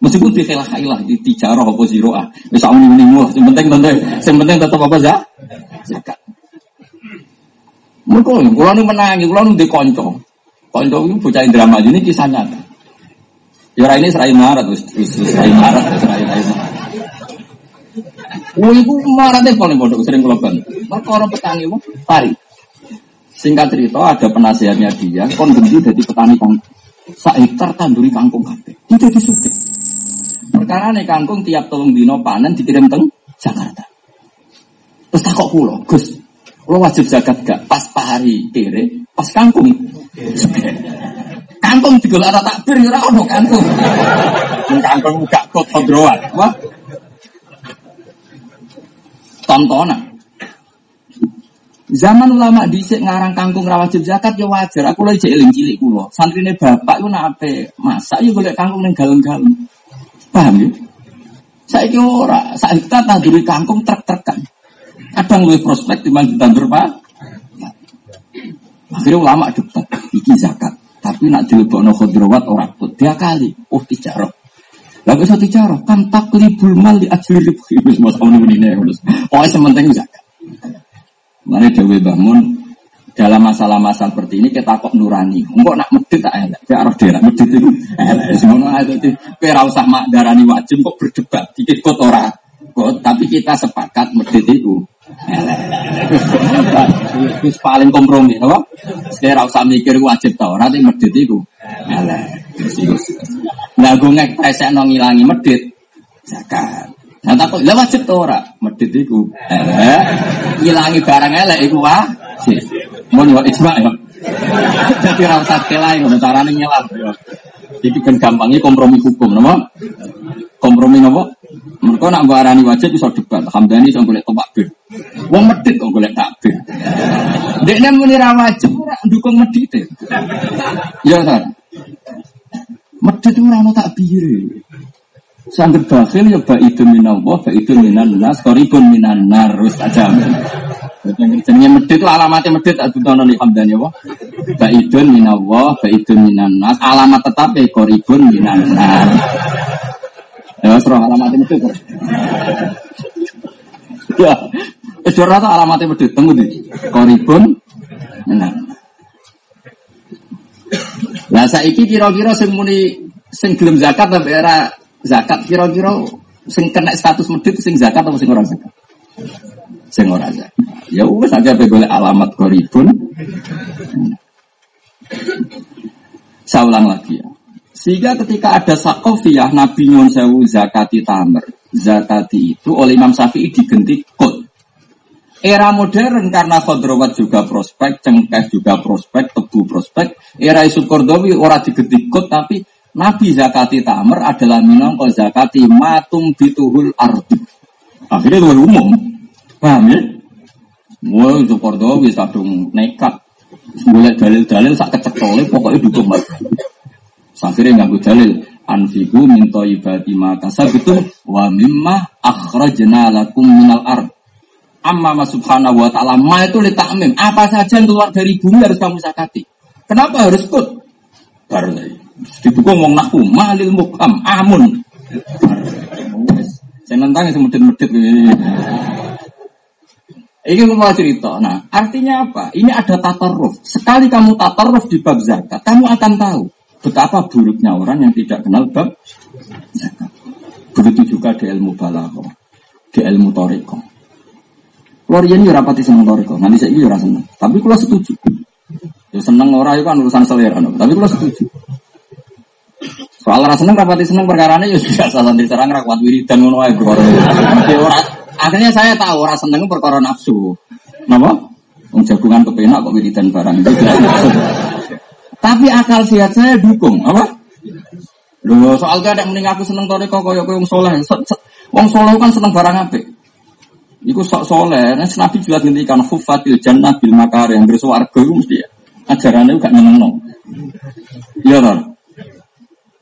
Speaker 1: Meskipun di khilaf khilaf di tijarah apa ziroah, bisa muni muni mulah. Yang penting tentu, yang penting tetap apa sih? Zakat. Mereka, kalau nu menangi, kalau nu dikonco, konco itu bocah drama ini kisah nyata. Ya ini serai marat, serai marat, serai marat. Wah, itu maratnya paling bodoh, sering kalau bantu. Mereka orang petani, wah, pari. Singkat cerita, ada penasihatnya dia, kon benci dari petani kangkung. Sak hektar tanduri kangkung kafe. Itu jadi suke. Perkara nih kangkung tiap tolong dino panen dikirim teng Jakarta. Terus takok pulau, Gus, lo wajib zakat gak? Pas pari kere, pas kangkung. Kangkung digolak ada takbir, ya kangkung. Kangkung gak kot kodroan. Wah, tontonan. Zaman ulama dhisik ngarang kangkung ra wajib zakat ya wajar. Aku lagi eling cilik kula. Santrine bapak ku nape masak ya golek kangkung ning galem-galem. Paham ya? Saiki ora, saiki kita tanduri kangkung trek-trekan. Kadang luwih prospek timbang ditandur Pak. Akhirnya ulama debat, iki zakat. Tapi nak dilebokno khudrawat ora put. Dia kali, oh tijarah. Lah bisa tijarah, kan taklibul mal di ajli ribhi. Wis mos ngono ngene wis. Pokoke sementing zakat. Mane Dewi bangun dalam masalah-masalah seperti ini kita kok nurani. Enggak nak medit tak elek. Ya arah dia medit itu elek. Semono ae kowe ora usah mak darani wajib kok berdebat. Dikit kok ora. Kok tapi kita sepakat medit itu elek. Wis paling kompromi, apa? Saya ora usah mikir wajib ta ora nek medit itu elek. Lah gue ngekpresekno ngilangi medit zakat. Nah takut lah wajib tuh ora medit iku. Eh, ilangi barang elek iku wajib. Mun yo ijma ya. Jadi ora usah kelai ngono carane yo. Iki kan gampangnya kompromi hukum, napa? Kompromi napa? Mereka nak arani wajib bisa debat. Hamdani iso golek bir. Wong medit kok golek takbir. Dekne muni ra wajib ora dukung medit. Ya ta. Medit ora ono takbir. Sangger bakhil ya itu minallah, itu minan nas, koribun minan nar, wis aja. Jenenge medit itu alamatnya medit adu tono li hamdan ya itu minallah, itu minan nas, alamat tetap ya koribun minan nar. Ya serah alamatnya medit. Ya, itu rata alamatnya medit, tunggu deh. Koribun Nah saiki kira-kira sing muni sing gelem zakat tapi era zakat kira-kira sing kena status medit sing zakat atau sing ora zakat? Sing ora zakat. Ya wis aja boleh alamat koribun. Saya ulang lagi ya. Sehingga ketika ada sakofiyah Nabi Nyun Sewu zakati tamer. Zakati itu oleh Imam Syafi'i digenti kod. Era modern karena khodrowat juga prospek, cengkeh juga prospek, tebu prospek. Era Yusuf Kordowi ora digenti kod tapi Nabi zakati tamer adalah minangka zakati matung bituhul ardu. Akhirnya itu umum. Paham ya? Wah, itu Kordowi sadung nekat. Mulai dalil-dalil sak kecekole pokoknya dukung. Akhirnya nggak dalil. Anfiku minta ibadi maka sabitu wa mimma akhrajna lakum minal ard. Amma subhanahu wa ta'ala ma itu letakmim. Apa saja yang keluar dari bumi harus kamu sakati. Kenapa harus kut? Baru didukung wong nahu malil mukam amun. Saya nentang yang medit-medit ini. Mau cerita. Nah, artinya apa? Ini ada tatarruf. Sekali kamu tatarruf di bab zakat, kamu akan tahu betapa buruknya orang yang tidak kenal bab zakat. Begitu juga di ilmu balaghah, di ilmu toriko. Keluar ini rapati seneng toriko. Nanti saya ini seneng. Tapi kalau setuju. Ya seneng orang itu kan urusan selera. Tapi kalau setuju. Soal rasa seneng rapati seneng perkara ini ya sudah salah diserang rakwat wiridan ngono ae Akhirnya saya tahu orang seneng perkara nafsu. Napa? Wong jagungan kepenak kok wiridan barang. Tapi akal sehat saya dukung, apa? Soal gak ada mending aku seneng kok kaya koyo wong soleh. Wong soleh kan seneng barang apik. Iku sok soleh, nah, Nabi juga ngendikan hufatil jannah bil makar yang bersuarga itu mesti ya. Ajarannya gak nyeneng Iya kan?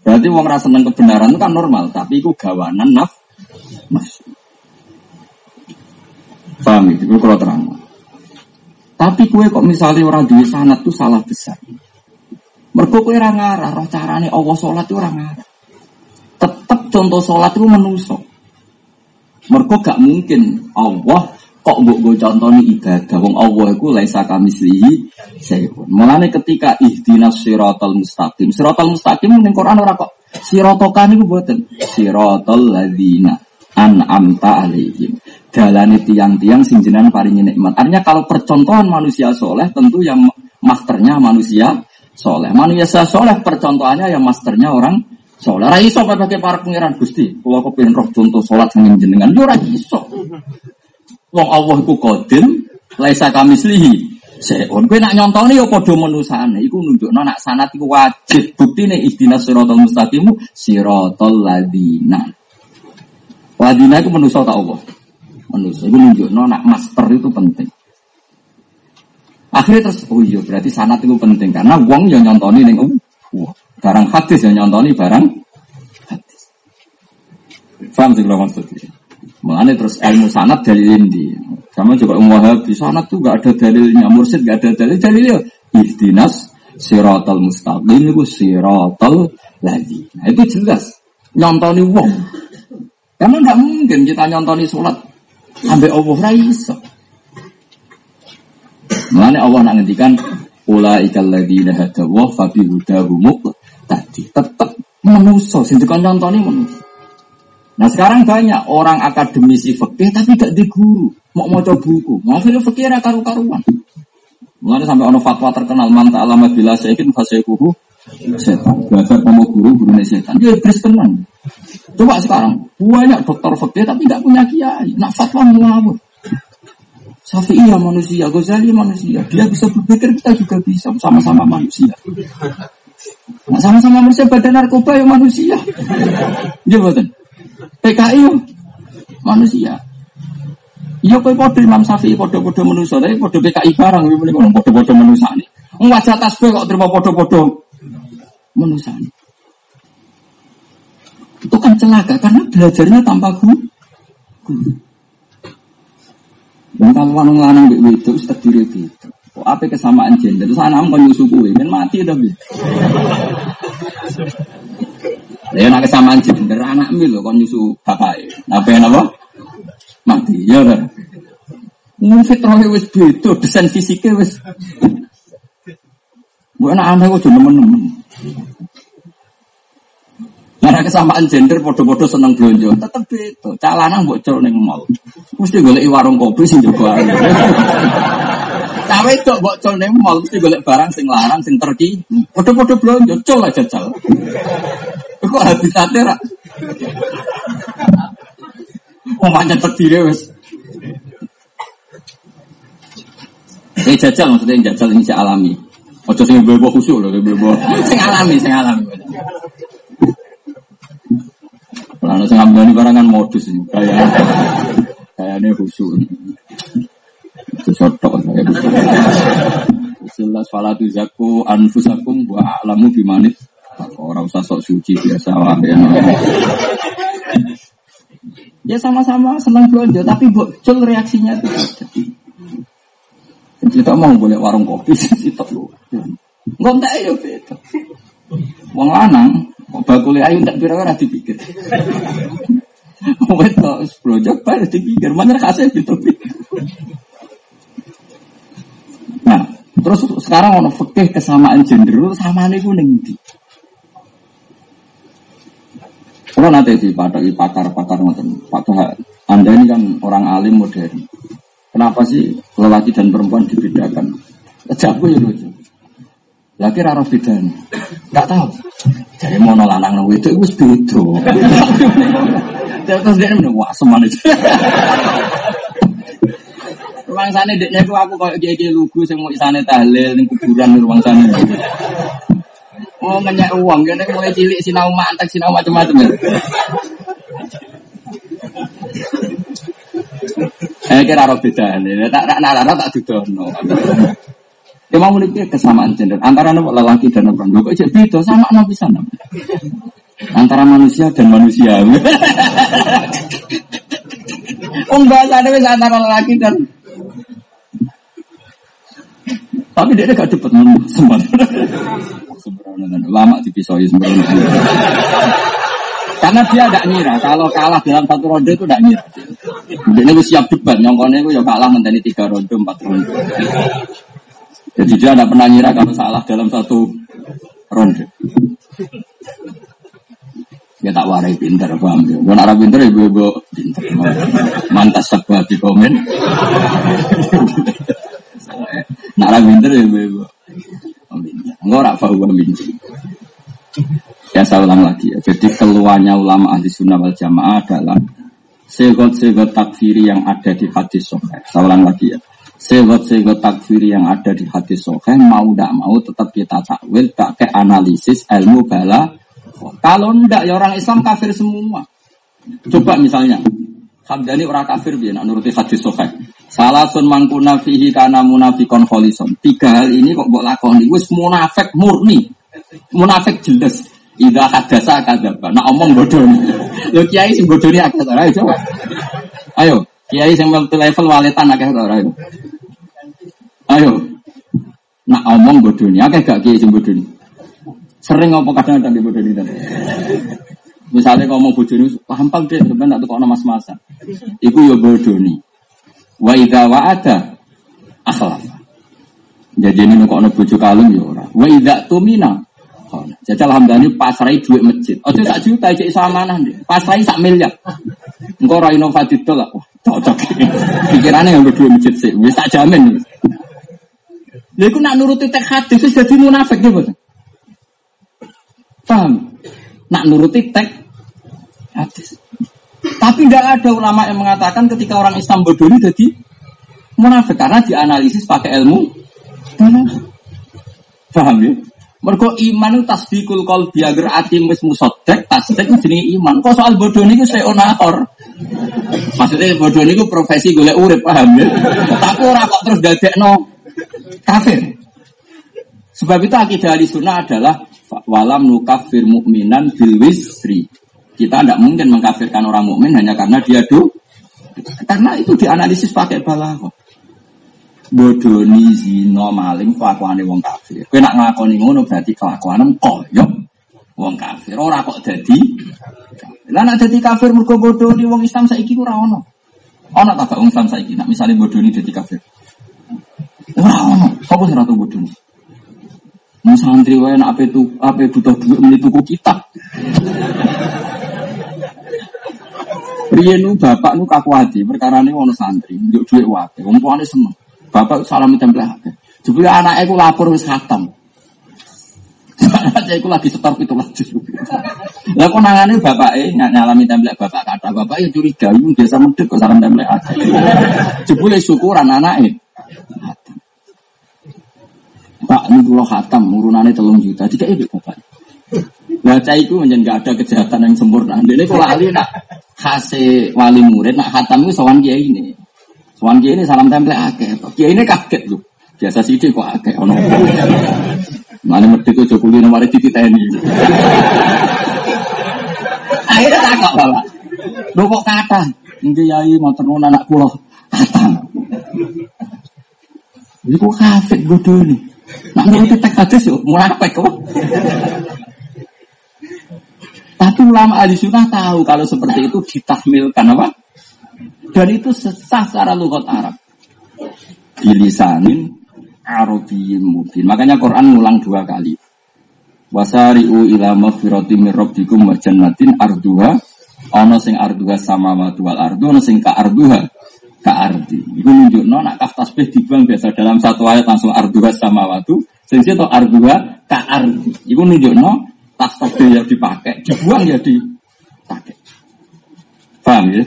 Speaker 1: Berarti wong rasa seneng kebenaran itu kan normal, tapi itu gawanan naf nafsu. Paham itu, itu kalau terang. Tapi kue kok misalnya orang di sanat itu salah besar. Mereka kue orang ngarah, roh carane Allah sholat itu orang ngarah. Tetap contoh sholat itu menusuk. Mereka gak mungkin Allah kok mbok go contohnya ibadah wong Allah iku laisa kamislihi sayun. Mulane ketika ihdinas siratal mustaqim. Siratal mustaqim ning Quran ora kok siratokan iku mboten. Siratal ladzina an'amta alaihim dalane tiang-tiang sing jenengan paringi nikmat. Artinya kalau percontohan manusia soleh tentu yang masternya manusia soleh. Manusia soleh percontohannya yang masternya orang soleh. Rai iso pakai para pangeran Gusti. Kalau aku pengen roh contoh sholat sing jenengan, yo ora iso. Wong Allah iku qadim, laisa kamislihi. Seon kowe nak nyontoni ya padha menusane. Iku nunjukno nak sanat iku wajib. Buktine ihdinas siratal mustaqim siratal ladina. Ladina iku menusa tak Allah manusia. Itu nunjuk nak master itu penting. Akhirnya terus, oh iya berarti sanat itu penting karena uang yang nyontoni nih, oh, barang hadis yang nyontoni barang hadis. Faham sih kalau maksudnya? Mengenai terus ilmu sanat dalilin di. Sama juga umum wahabi sanat tuh gak ada dalilnya, mursid gak ada dalil. Dalilnya ihdinas siratal mustaqim itu siratal lagi. Nah itu jelas nyontoni uang. Karena nggak mungkin kita nyontoni sholat Sampai Allah ra iso. Mulane Allah nak ngendikan ulaikal ladzina hadawa fa bi hudahum tadi tetap menuso sing dikon contone menuso. Nah sekarang banyak orang akademisi fikih tapi gak di guru, mau mau coba buku. Maksudnya fikih ra karu-karuan. Mulane sampai ono fatwa terkenal man ta'alama bila sayyikin fasaykuhu setan. Belajar sama guru, guru setan. Dia iblis tenang. Coba sekarang, banyak dokter fakir tapi tidak punya kiai. Nak fatwa ngawur. Syafi'i ya manusia, Ghazali ya manusia. Dia bisa berpikir, kita juga bisa. Sama-sama manusia. Nah, sama-sama manusia, badan narkoba ya manusia. Dia betul. PKI ya manusia. Iya kau podo Imam Syafi'i podo-podo manusia, tapi podo PKI barang, ini podo-podo manusia nih. Wajah tasbih kok terima podo-podo manusia nih. Itu kan celaka karena belajarnya tanpa guru. guru. Kalau lanang lanang itu sudah diri itu. Apa kesamaan gender? Terus anak mau nyusu kue, kan mati tapi. Ya nak kesamaan gender anak mil kok nyusu bapak. Apa yang apa? Mati, ya kan? Mungkin fitrahnya wis beda, desain fisiknya wis. Bu anak anak kok nemen-nemen. Karena kesamaan gender podo-podo seneng belanja, tetep itu. Calanan buat col neng mall. Mesti golek warung kopi sing juga. Cawe itu buat col neng mall mesti golek barang sing larang sing terki. Podo-podo belanja, col aja col. Kok habitatnya rak? Oh macam terdiri wes. Ini jajal maksudnya jajal ini saya alami. Ojo sing bebo khusyuk loh, bebo. Sing alami, sing alami. Kalau saya ngambil barangan modus ini, kayak kayak ini khusus. Itu sotok saya. jelas falatu zaku anfusakum wa alamu bimanit. Orang usah sok suci biasa lah ya. ya sama-sama senang belanja tapi bocil reaksinya tuh. Kita mau boleh warung kopi itu lu. Nggak ya beda. Wong lanang, bakule ayu tak kira-kira dipikir. Wetok blojok baru dipikir, mana kasih gitu. Nah, terus sekarang ono fikih kesamaan gender, sama nih ning ndi? Kalau nanti di pakar-pakar ngoten, Pak Anda ini kan orang alim modern. Kenapa sih lelaki dan perempuan dibedakan? Jawabku ya lucu. Laki raro bedanya. Enggak tahu. Jadi mau lanang nang itu wis beda. Terus dia meneng wah semuanya. Ruang sana deknya aku aku kayak gege lugu sing mau isane tahlil ning kuburan ruang sana. Oh ngenyak uang, kan mulai cilik sinau mantek sinau macam-macam ya. Eh kira roh beda nih, tak tak nak tak dudono. Ya mau memiliki kesamaan gender antara lelaki dan perempuan. Kok jadi beda sama no bisa Antara manusia dan manusia. oh bahasa ada antara lelaki dan tapi dia gak dapat sempat. Sembrono lama dipisoi sembrono. Karena dia tidak ngira kalau kalah dalam satu ronde itu tidak ngira. Dia siap debat, nyongkonnya itu ya kalah menteni tiga ronde, empat ronde. Jadi dia tidak pernah ngira kalau salah dalam satu ronde. Ya tak warai pinter, paham ya. Bukan arah pinter, ibu-ibu pinter. Mantas sebuah di komen. Nak arah pinter, ibu-ibu. Enggak orang fahuwa pinter. Ya saya ulang lagi ya. Jadi keluarnya ulama ahli sunnah wal jamaah adalah segot-segot takfiri yang ada di hadis soheh. Saya ulang lagi ya segot-segot takfiri yang ada di hati soheh mau tidak mau tetap kita takwil pakai analisis ilmu bala kalau ndak ya orang Islam kafir semua coba misalnya Hamdani orang kafir biar nuruti hadis soheh salah sun mangkuna fihi karena munafikon kholison tiga hal ini kok buat lakoni wis munafik murni munafik jelas Ida hadasa kadaba. Nak omong bodoh nih. Lo kiai sih bodoh nih agak Ayo coba. Ayo. Kiai yang level waletan agak Ayo. Ayo. Nak omong bodoh ini, akeh gak kiai sing bodoh ini. Sering ngomong kadang-kadang di bodoh ini. Misalnya ngomong bodoh ini, gampang deh, sebenarnya tuh kok mas-masa. Iku ya bodoh ini. Wa idha wa ada akhlak. Jadi ini kok ono bojo kalung ya ora. Wa idha tumina. Jajal hamdani pasrai duit masjid. Ojo sak juta cek samanah nih. Pasrai sak miliar. Engkau ora inovatif lah. Wah, cocok. Pikirannya yang berdua masjid sih. Wis tak jamin. Lha iku nak nuruti tek hadis wis dadi munafik gitu. Paham? Nak nuruti tek hadis. Tapi tidak ada ulama yang mengatakan ketika orang Islam bodoh ini jadi munafik karena dianalisis pakai ilmu. Paham ya? Mergo iman itu tasbikul qalbi agar ati wis musaddaq, tasdik jenenge iman. Kok soal bodoh niku saya onakor. Maksudnya bodoh niku profesi golek urip, paham ya? Tapi ora kok terus dadekno kafir. Sebab itu akidah ahli sunnah adalah walam nukafir mukminan bil wisri. Kita tidak mungkin mengkafirkan orang mukmin hanya karena dia do. Karena itu dianalisis pakai balaghah. Bodoni zino maling kelakuane wong kafir. Kowe nak nglakoni ngono berarti kelakuanem koyok wong kafir. Ora kok dadi Lah nek dadi kafir mergo bodoni wong Islam saiki ora ono. Ono tak wong Islam saiki nak misale bodoni dadi kafir. Ora ono. Sopo sing ratu bodho? Mun santri wae nek ape tu ape butuh duit meni tuku kitab. Riyen nu bapak nu kaku perkara ini ono santri, njuk duit wae. Wong tuane seneng. Bapak salam tempel ake. Jebule anake ku lapor wis khatam. Saya lagi setor itu lagi. Lah kok nangane bapake nyalami templek bapak kata bapak ya curiga itu biasa medhek kok salam templek aja. Jebule syukuran anake. Pak ini kalau khatam urunannya telung juta jika ibu bapak baca itu menjadi nggak ada kejahatan yang sempurna ini kalau ahli nak khase wali murid nak khatam itu sowan kiai ini sowan kiai ini salam template akeh kiai ini kaget loh Biasa sih kok agak ono. Mana itu Jokowi nomor titi tni. Akhirnya tak kok bawa. Lo kok kata? Ini yai mau tenun anak pulau kata. Ini kok kafir bodoh nih. Nak nuruti teks yuk, mulai apa kok? Tapi ulama ahli sunnah tahu kalau seperti itu ditahmilkan apa? Dan itu sesah secara lugat Arab. Bilisanin Arabiyyin mubin. Makanya Quran ngulang dua kali. Wasari'u ila maghfirati min rabbikum wa jannatin arduha ana sing arduha samawati wal ardu ana sing ka arduha ka ardi. Iku nunjukno nak kaf tasbih dibuang biasa dalam satu ayat langsung arduha samawati sing to arduha ka ardi. Iku nunjukno tas tasbih yang dipakai dibuang ya dipakai. Paham ya?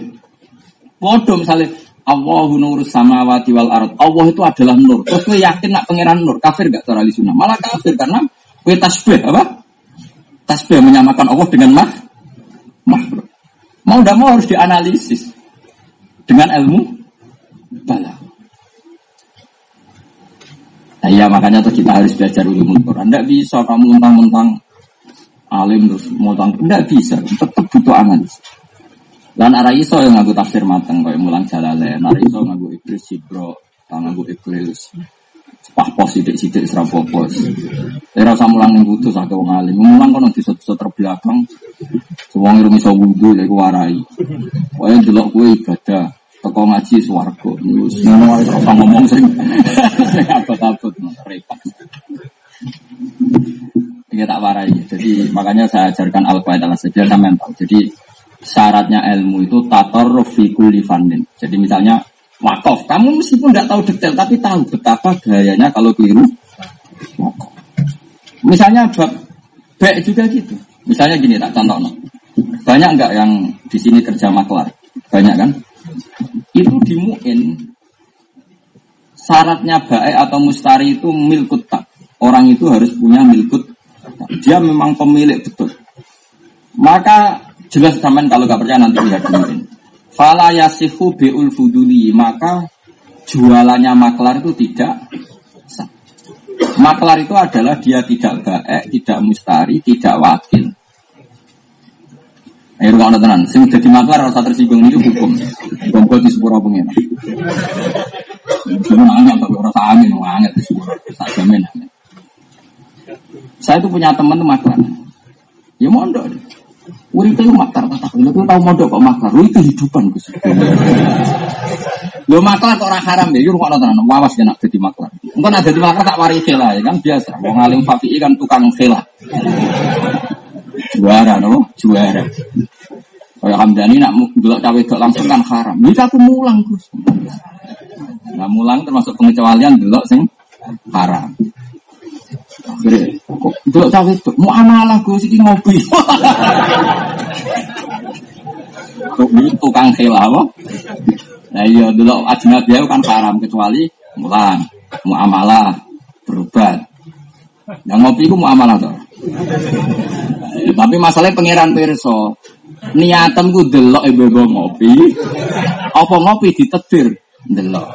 Speaker 1: Bodoh misalnya Allahu nur samawati wal ard. Allah itu adalah nur. Terus gue yakin nak pangeran nur. Kafir gak cara sunnah? Malah kafir karena gue tasbih apa? Tasbih menyamakan Allah dengan mah makhluk. Mau tidak mau harus dianalisis dengan ilmu bala. Nah, iya makanya tuh kita harus belajar ulumul Quran. Tidak bisa kamu mentang-mentang alim terus mentang tidak bisa. Tetap butuh analisis. Dan arah iso yang ngaku tafsir mateng kaya mulang jalale. Arah iso ngaku iblis sibro, tangan ngaku iblis. Pah pos sidik-sidik serapo pos. Era usah mulang ning kudu sak wong alim. Mulang kono disot-disot terbelakang. Wong iso wudu lek warai. Wae delok kuwe ibadah. Teko ngaji swarga. Wis ngono wae ora ngomong sing sing abot-abot repot. Ini tak warai. Jadi makanya saya ajarkan al-qaeda saja sampean tahu. Jadi syaratnya ilmu itu tator fikul fandin. Jadi misalnya wakaf, kamu meskipun tidak tahu detail tapi tahu betapa gayanya kalau keliru. Misalnya bab baik juga gitu. Misalnya gini tak contoh no. Banyak nggak yang di sini kerja maklar? Banyak kan? Itu dimuin syaratnya baik atau mustari itu milkut tak. Orang itu harus punya milkut. Dia memang pemilik betul. Maka Jelas zaman kalau gak percaya nanti lihat kemudian. Fala yasihu bi'ul fuduli maka jualannya maklar itu tidak. Maklar itu adalah dia tidak baik, tidak mustari, tidak wakil. Ayo rumah tenan, sing jadi maklar rasa tersinggung itu hukum. Hukum di sepura pengen. Cuma angin tapi rasa angin, angin di sepura, tak jamin. Saya itu punya teman tuh maklar. Ya mondok. Uripe itu makar tak Lu tahu modok kok makar. Lu itu kehidupan Gus. Lu makar kok ora haram ya. Lu kok tenan wawas ya nak dadi makar. Engko nak dadi makar tak wari khela ya kan biasa. Wong alim fakih kan tukang khela. Juara no, juara. Kayak Hamdani nak delok cawe dok langsung kan haram. Iki aku mulang Gus. Nah mulang termasuk pengecualian delok sing haram. Delok cawe itu mau amalah gue sih ngopi. Tukang khilaf? Nah iya dulu ajnabi kan haram kecuali mulang, mau amalah, berobat. Yang ngopi itu mau amalah tuh. Tapi masalahnya pangeran perso. Niatan gue delok ibu ngopi. Apa ngopi ditetir delok.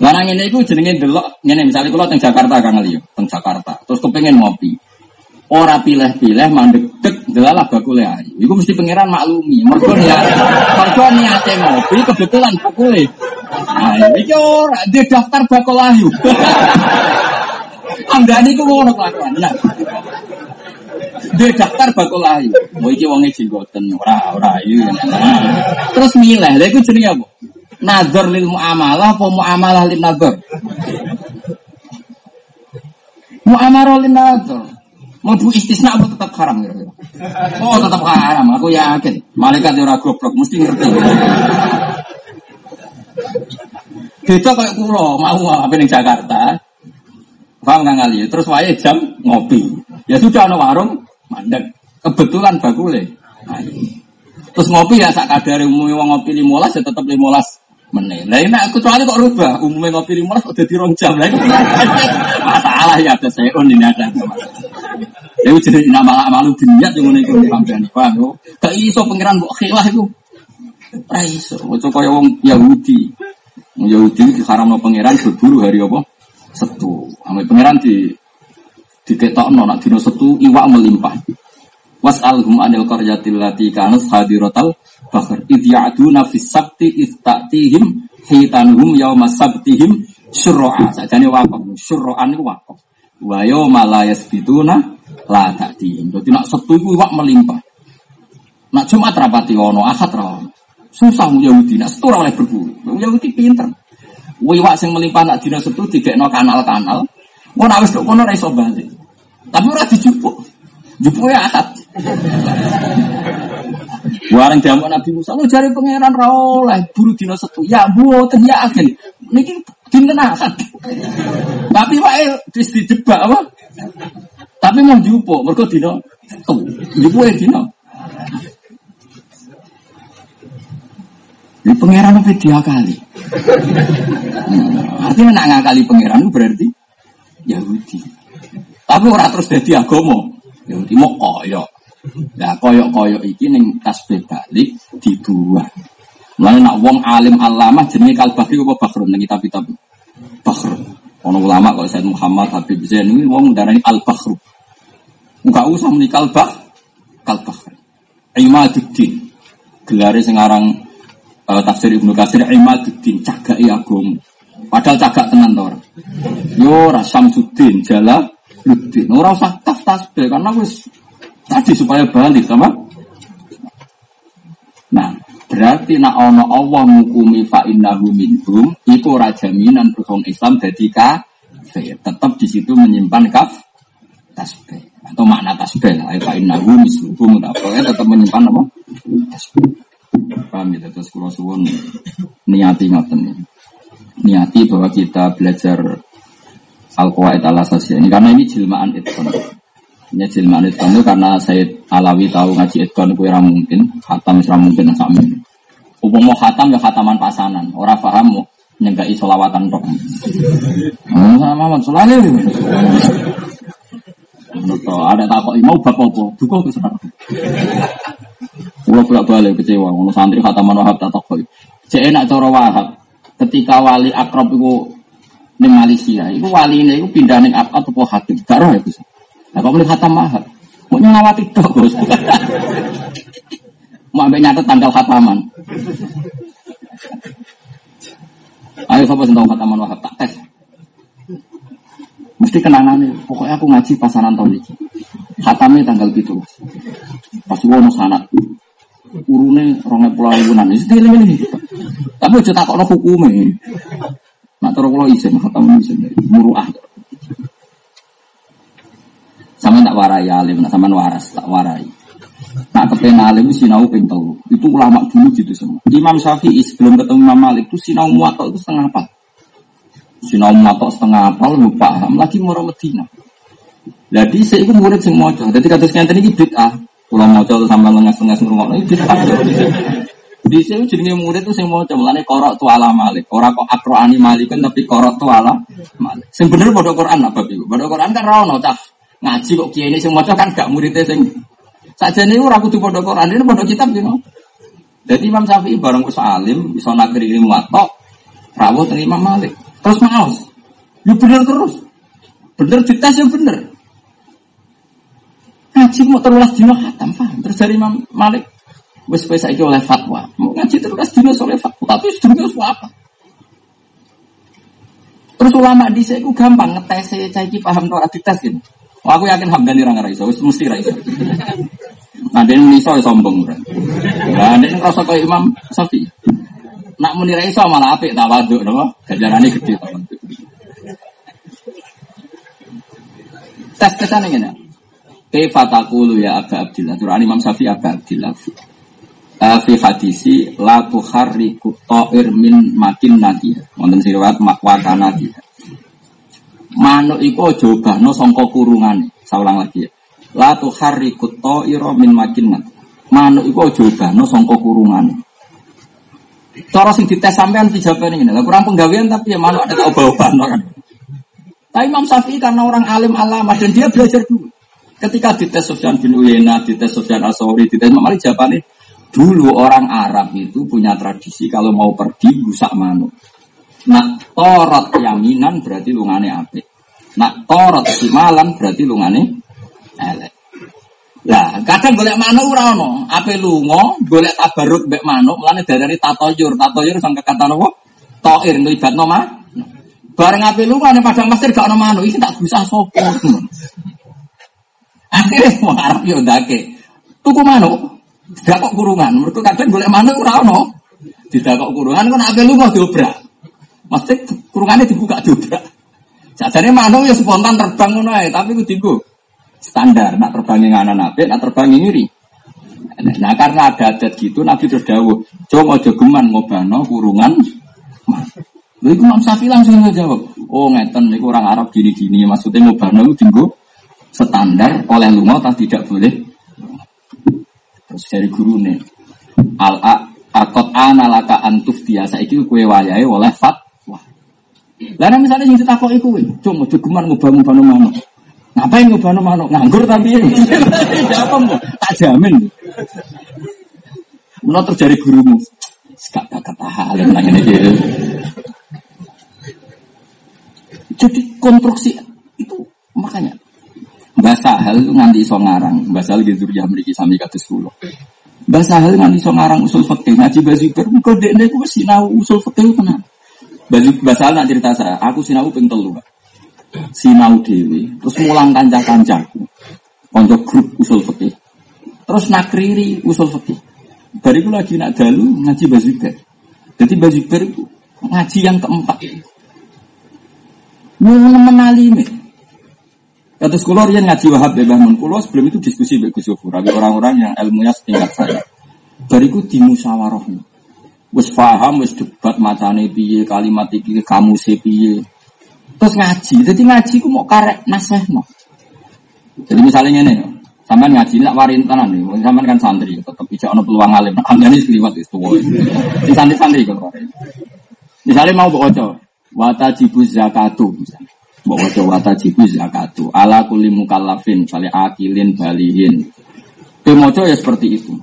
Speaker 1: Larang ini itu jenenge delok ngene misalnya kalau teng Jakarta Kang Ali, teng Jakarta. Terus kepengen ngopi. Ora pilih-pilih mandek dek delalah bakule ayu. Iku mesti pangeran maklumi. Mergo niat mergo niate ngopi kebetulan bakule. Nah, iki ora di daftar bakul ayu. Anggane iku ngono kelakuan. Nah. Di daftar bakul ayu. Mau iki wonge jenggoten ora ora. Nah. Terus milih, lha iku jenenge apa? nazar lil muamalah apa muamalah lil nazar? Muamalah lil nazar. Mau istisna apa tetap haram? Oh tetap haram, aku yakin. Malaikat ora goblok mesti ngerti. Beda kayak kulo mau apa ning Jakarta. Paham nggak ngali? Terus wae jam ngopi. Ya sudah ada warung mandek. Kebetulan bakule. Nah, Terus ngopi ya sak kadare umumnya wong ngopi 15 ya tetap 15 menit. Lah aku kecuali kok rubah, umumnya ngopi lima kok jadi rong jam lagi. Masalah ya ada saya on ini ada. Ya jadi nama malu dunia yang itu sampean paham. Gak iso pangeran kok khilah itu. Ra iso, ojo kaya wong Yahudi. Yahudi diharam no pangeran berburu hari apa? Setu. Ambil pangeran di diketokno nak dino setu iwak melimpah. Was'alhum anil qaryatil lati kanat hadiratal bahr. Id ya'duna fis sabti id ta'tihim hitanuhum yawma sabtihim syurra'a. Sakjane wakaf syurra'an niku wakaf wa yawma la yasbituna la ta'tihim. Dadi nak setu iku iwak melimpah. Nak Jumat rapati ono Ahad ra susah Yahudi nak setu oleh berburu Yahudi pinter Iwak sing melimpah nak dina setu digekno kanal-kanal Mau nak wis kono ra iso balik tapi ora dijupuk jupuk ya Ahad Warang jamu Nabi Musa, lo cari pangeran ra buru dina setu. Ya mboten ya agen. Niki dinten Ahad. Tapi wae wis dijebak apa? Tapi mau jupo, mergo dina. Jupo ya dina. Ini pangeran apa dia kali? Artinya nak ngakali pangeran berarti Yahudi. Tapi orang terus jadi agama. Yahudi mau koyok. Nah koyok-koyok iki ning tasbih balik dibuang. Mulane nak wong alim alamah jenenge kalbahri apa bakhrun ning kitab-kitab. Bakhrun. Ono ulama kok Said Muhammad Habib Zain ini wong darani al bakhru. Enggak usah muni kalbah, kalbah. Imaduddin. Gelare sing aran uh, tafsir Ibnu Katsir Imaduddin cagake agama. Padahal cagak tenan to ora. Yo ora Samsuddin Jala Luddin. Ora usah taf tasbih karena wis Tadi supaya balik sama. Nah, berarti nak ono Allah mukumi fa innahu minhum iku rajaminan berhong Islam jadi kafir. Tetap di situ menyimpan kaf tasbih atau makna tasbih lah. Fa innahu misluhum ya tetap menyimpan apa? Tasbih. Paham ya terus kalau suwun niati ngoten niati bahwa kita belajar al-qawaid al-asasiyah ini karena ini jilmaan itu ini jilman itu karena saya Alawi tahu ngaji etkon itu yang mungkin, khatam itu mungkin. Umum mau khatam ya khataman pasanan, orang paham mau nyegai solawatan dok. Hmm, sama selalu. ada takut mau bapak apa? Duka ke sana. Pulau bolak balik kecewa, mau santri khataman wahab tak takut. Cek enak cara wahab. Ketika wali akrab itu di Malaysia, itu wali ini itu pindah nih apa atau hakim, gak ya bisa. Nah, kok melihat mahal? Mau ngawati dong, Bos. Mau ambil nyatet tanggal khataman. Ayo sing tau khataman wahab tak tes. Mesti kenangan nih. Pokoknya aku ngaji pasaran tahun ini. Khatamnya tanggal gitu. Pasti wono sanat. Urune rongnya pulau ribuan. Ini ini. Tapi aja tak kok hukumnya. Nak terus kalau isin khatam isin. Muruah. Sama tak warai alim, nak sama waras tak warai. Nak kepen alim sinau ping. Itu ulama dulu gitu semua. Imam Syafi'i sebelum ketemu Imam Malik itu sinau muatok itu setengah apa? Sinau muatok setengah apa lu paham lagi murah Medina. Jadi saya itu murid mojo. Jadi kata sekian tadi bid'ah. Pulau mojo itu sampai lengas-lengas ngurungok itu. Di sini jadi murid itu sing mojo. Mulane korok tu ala Malik. Orang kok akroani Malik kan tapi korok tu ala Malik. Sing bener bodoh Quran apa ibu? Bodoh Quran kan rawon cah ngaji kok kiai ini semua kan gak muridnya sing saja nih orang kudu pondok Quran ini pondok kitab know. Jadi Imam Syafi'i bareng wis alim bisa nakri ilmu watok rawuh Imam Malik terus maos lu bener terus bener dites yang bener ngaji mau terulas dino hatam paham terus dari Imam Malik wis wis saiki oleh fatwa mau ngaji terulas dino oleh fatwa tapi sedurunge apa Terus ulama di saya gampang ngetes saya cai paham ora dites gitu. Oh, aku yakin Hamdan orang nggak iso, mesti ra iso. Nah, dia ini iso ya sombong. Nah, dia ngerasa kayak Imam Safi. Nak muni ra iso malah apik tawaduk napa? Gajarane gede tawaduk. Tes tesan ngene. Kaifa taqulu ya Aba Abdillah? Quran Imam Safi Aba Abdillah. Fi hadisi la tuharriku ta'ir min makin nadi. Wonten siriwat makwata nadi manuk iku aja obahno sangka kurungane. Saulang lagi ya. La tuharrikut ta'ira min makinnat. Manuk iku aja obahno sangka kurungane. Cara sing dites sampean dijawab ini, lah kurang penggawean tapi ya manuk ada obah-obahno kan. Tapi Imam Syafi'i karena orang alim alama dan dia belajar dulu. Ketika dites Sufyan bin Uyainah, dites Sufyan Asori, dites Imam Malik jawabannya dulu orang Arab itu punya tradisi kalau mau pergi rusak manuk. Nak torot yaminan berarti lungane apik. Nak torot simalan berarti lungane elek. Lah, kadang golek manuk ora ono. Ape lunga golek tabaruk mbek manuk, mulane darani tatoyur. Tatoyur sang kata napa? Toir nglibatno mah. Bareng ape lunga padang pasir gak ono manuk, iki tak bisa sopo. Akhirnya mau Arab yo ndake. Tuku manuk. Gak kok kurungan. Mergo kadang golek manuk ora ono. Tidak kok kurungan kan ape lunga diobrak. Mesti kurungannya dibuka diobrak. Jadinya manuk ya spontan terbang ngono tapi ku dienggo standar. Nak terbangin nganan nabi, nak terbangin ngiri. Nah karena ada adat gitu, Nabi terus dawuh, coba aja geman ngobano kurungan. Lalu Imam Syafi'i langsung ngejawab, oh ngeten, ini orang Arab gini-gini, maksudnya ngobano itu tinggu standar oleh lunga tak tidak boleh. Terus dari guru nih, al akot analaka antuf biasa itu kue wayai oleh fatwa. Lalu misalnya yang kita kok ikut, coba aja geman ngobano mana. Ngapain ngubah manuk nganggur tapi ini. Apa mau? Tak jamin. Menurut terjadi gurumu. Gak bakat hal yang ini gitu. Jadi konstruksi itu makanya bahasa hal nganti iso ngarang. Bahasa hal gitu ya memiliki sami kados kula. Bahasa hal nganti iso ngarang usul fikih ngaji basi ber kok dekne ku sinau usul fikih tenan. Bahasa hal nak cerita saya, aku sinau ping telu, Pak sinau dewi, terus mulang kanca-kancaku, konco grup usul fikih. Terus nakriri usul fikih. Dari itu lagi nak dalu ngaji bazuber. Jadi bazuber itu ngaji yang keempat. Mau nih. Kata sekolah yang ngaji wahab bebas Kulo sebelum itu diskusi dengan Gus orang-orang yang ilmunya setingkat saya. Dari itu dimusyawarah. Wes paham, wes debat macane piye, kalimat iki kamu piye. Terus ngaji, jadi ngaji ku mau karek naseh no. Jadi misalnya ini, sampean ngaji nak warin tenan nih, sampean kan santri, tetap bisa ono peluang alim. Anda ini sekeliwat itu, di santri santri kalau Misalnya mau baca, wata jibu zakatu, misalnya. Bawa wata jibu zakatu, ala kulimu mukallafin, misalnya akilin, balihin. Kemoco ya seperti itu.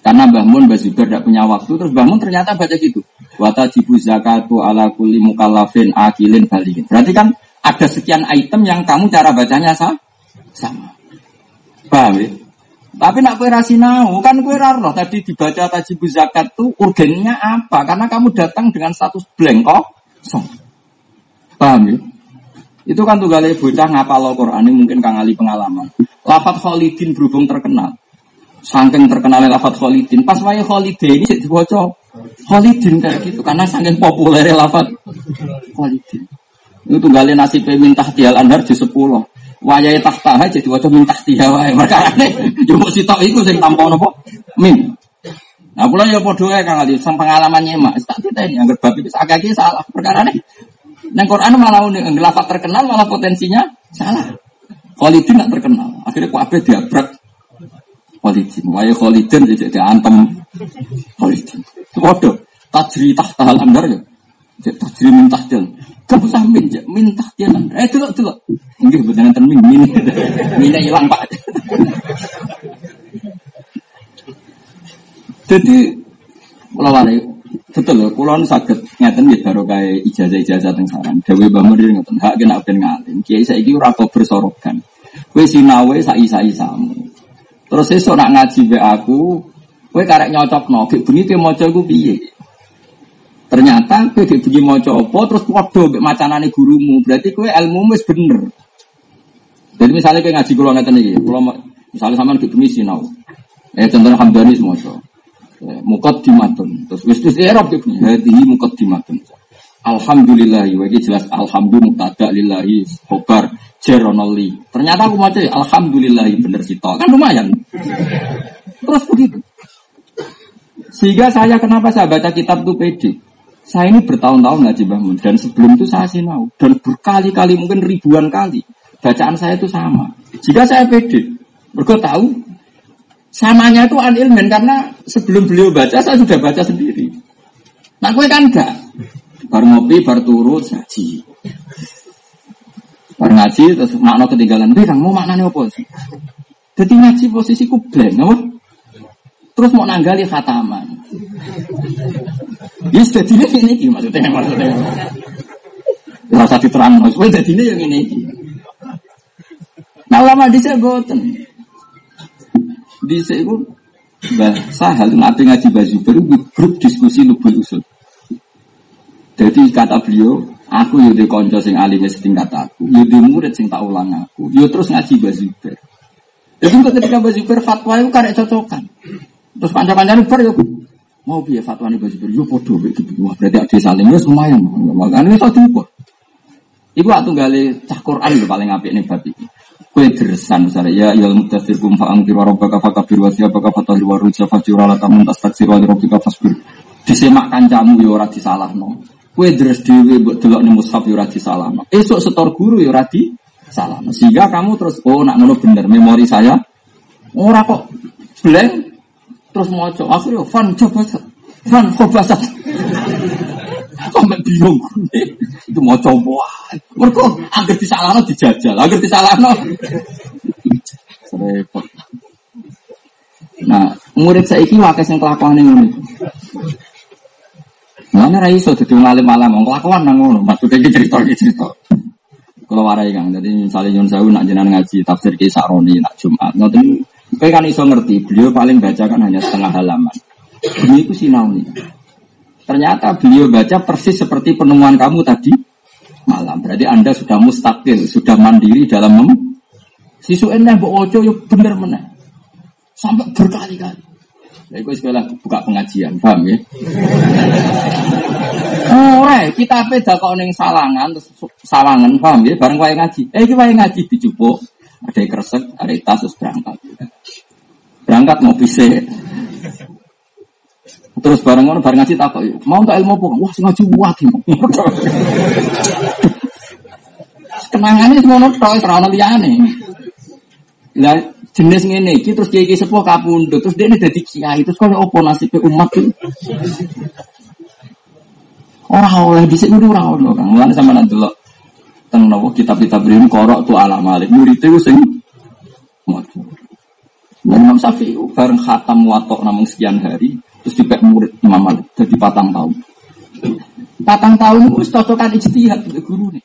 Speaker 1: Karena Mbah Mun, Mbah Zubair tidak punya waktu, terus Mbah Mun ternyata baca gitu. Wata jibu zakatu ala kulli mukallafin akilin balikin. Berarti kan ada sekian item yang kamu cara bacanya sah? sama. Paham ya? Tapi nak kue rasinau, kan kue raro tadi dibaca tajibu zakat tuh urgennya apa? Karena kamu datang dengan status blank kok. So. Paham ya? Itu kan tuh galih bocah ngapal Quran ini mungkin kang ali pengalaman. Lafat Khalidin berhubung terkenal. Saking terkenal lafat Khalidin. Pas wae Khalidin ini diwaca Khalidin kayak gitu karena saking populer lafat Khalidin. Itu gali nasib minta tial anhar di sepuluh. Wayai tahta jadi diwaca minta tial wae. Mereka aneh. Yo si sitok iku sing tampa napa? Min. Nah, kula ya padha ae Kang Ali, sang pengalaman nyemak. Tak ini anggere bab iki sakake salah. Perkara ini Nang Quran malah nih lafat terkenal malah potensinya salah. Khalidin tidak terkenal. Akhirnya kok abe diabrak Khalidin. Waya Khalidin jadi diantem Khalidin. Waduh, tajri tahta halandar ya. Jadi tajri min tahtil. Kamu usah min, min tahtil. Eh, dulu, dulu. Enggak, betul nanti min, min. Minnya hilang, Pak. Jadi, wari, betul loh, kulon sakit ngeten gitu baru kayak ijazah-ijazah teng saran. Dewi Mbah Murir ngeten, hak kena ben ngalim. Kiai saiki ora kok bersorokan. Kowe sinawe saisa-isamu. Terus esok nak ngaji be aku, kue karek nyocok no, kayak bengi ke moco gue piye. Ternyata kue kayak bengi moco apa, terus waduh be macanane gurumu, berarti kue ilmu mes bener. Jadi misalnya kayak ngaji kulo ngeten iki, kulo misalnya sama kayak bengi sinau. Eh contohnya hamdani Eh, mukot dimatun. Terus wis wis kayak bengi, hadihi mukot dimatun. Alhamdulillah, wajib jelas alhamdulillah muktada lillahi khobar Jeronoli. Ternyata aku mau Alhamdulillah bener sih kan lumayan. Terus begitu. Sehingga saya kenapa saya baca kitab itu pede. Saya ini bertahun-tahun ngaji bangun dan sebelum itu saya sinau dan berkali-kali mungkin ribuan kali bacaan saya itu sama. Jika saya pede, mereka tahu samanya itu anilmen karena sebelum beliau baca saya sudah baca sendiri. Nah gue kan enggak. Bar ngopi, bar turut, saji. Bar ngaji terus makna ketinggalan. Dia mau maknanya apa sih? Jadi ngaji posisiku blank, apa? Terus mau nanggali khataman. Ya sudah ini ini maksudnya Merasa diterang, wes jadi ini yang ini. Nah lama saya boten. Di itu Mbah Sahal nanti ngaji baju baru grup diskusi lubul usul. Jadi kata beliau, aku yudi konco sing alim setingkat aku, yudi murid sing tak ulang aku, yo terus ngaji baju ber. Jadi ketika baju ber fatwa itu karek cocokan. Terus kanca-kancane ber yo mau biar fatwa ini baju ber, yo podo begitu. Wah berarti ada saling ya lumayan. Makanya itu diukur. Iku atau gali cah Quran itu paling apik nih babi. Kue dersan misalnya ya ya mutasir kum faang kira robbaka fakabir wa siapa ka fatah wa rujza fajura la tamun tastaksir wa rabbika fasbir. Disemak kancamu ya ora disalahno. Kue deres dhewe mbok delok ning mushaf ya ora disalahno. Esuk setor guru ya ora disalahno. Sehingga kamu terus oh nak ngono bener memori saya ora kok blank terus maca akhirnya fan coba fan coba Sampai bingung. Itu mau coba. Mereka agar disalahno dijajal, agar disalahno. Repot. Nah, murid saya ini wakai yang kelakuan ini. Mana rai so jadi ngalim malam, kelakuan nang ngono. Maksudnya ini cerita ini cerita. Kalau warai kang, jadi misalnya Yun Sewu nak jenengan ngaji tafsir kisah Roni nak Jumat, ngoten Kayak kan iso ngerti, beliau paling baca kan hanya setengah halaman. Ini itu sinau nih. Ternyata beliau baca persis seperti penemuan kamu tadi malam. Berarti Anda sudah mustakil, sudah mandiri dalam mem Sisu enak bu ojo yuk bener mana? Sampai berkali-kali. Ya itu sekolah buka pengajian, paham ya? Oh, re, kita beda kok neng salangan, terus sawangan, paham ya? Bareng kaya ngaji. Eh, kita ngaji dijupuk. Ada yang kresek, ada yang terus berangkat. Berangkat mau pisah. Terus bareng ngono bareng ngaji takok, mau tak ilmu apa? Wah, ngaji wati. Kenangane semono tok ora ono liyane. Lah jenis ngene iki terus kiai sepuh kapundhut terus dene dadi kiai terus kok opo nasibe umat iki? Ora oleh dhisik ngono ora ono Kang. Mulane sampean delok teng napa kitab-kitab rim korok tu ala malik murid itu sing maca. Imam Syafi'i bareng khatam watok namung sekian hari, Terus dipek murid Imam Malik jadi patang tahun. Patang tahun itu cocokan ijtihad ke guru nih.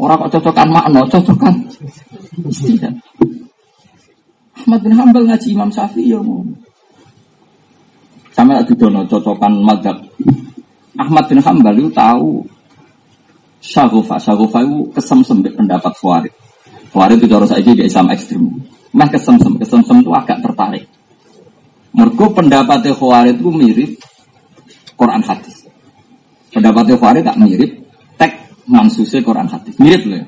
Speaker 1: Orang kok cocokan makna, cocokan ijtihad. Ahmad bin Hambal ngaji Imam Syafi'i ya mau. Sama itu dono cocokan madhab. Ahmad bin Hambal itu tahu Syagofa, Syagofa itu kesem-sem pendapat Fuarid. Fuarid itu cara saya kayak Islam ekstrim. Mah kesem-sem, kesem-sem itu agak tertarik. Mergo pendapatnya Khawarij itu mirip Quran hadis. Pendapatnya Khawarij tak mirip tek mansusnya Quran hadis. Mirip loh ya.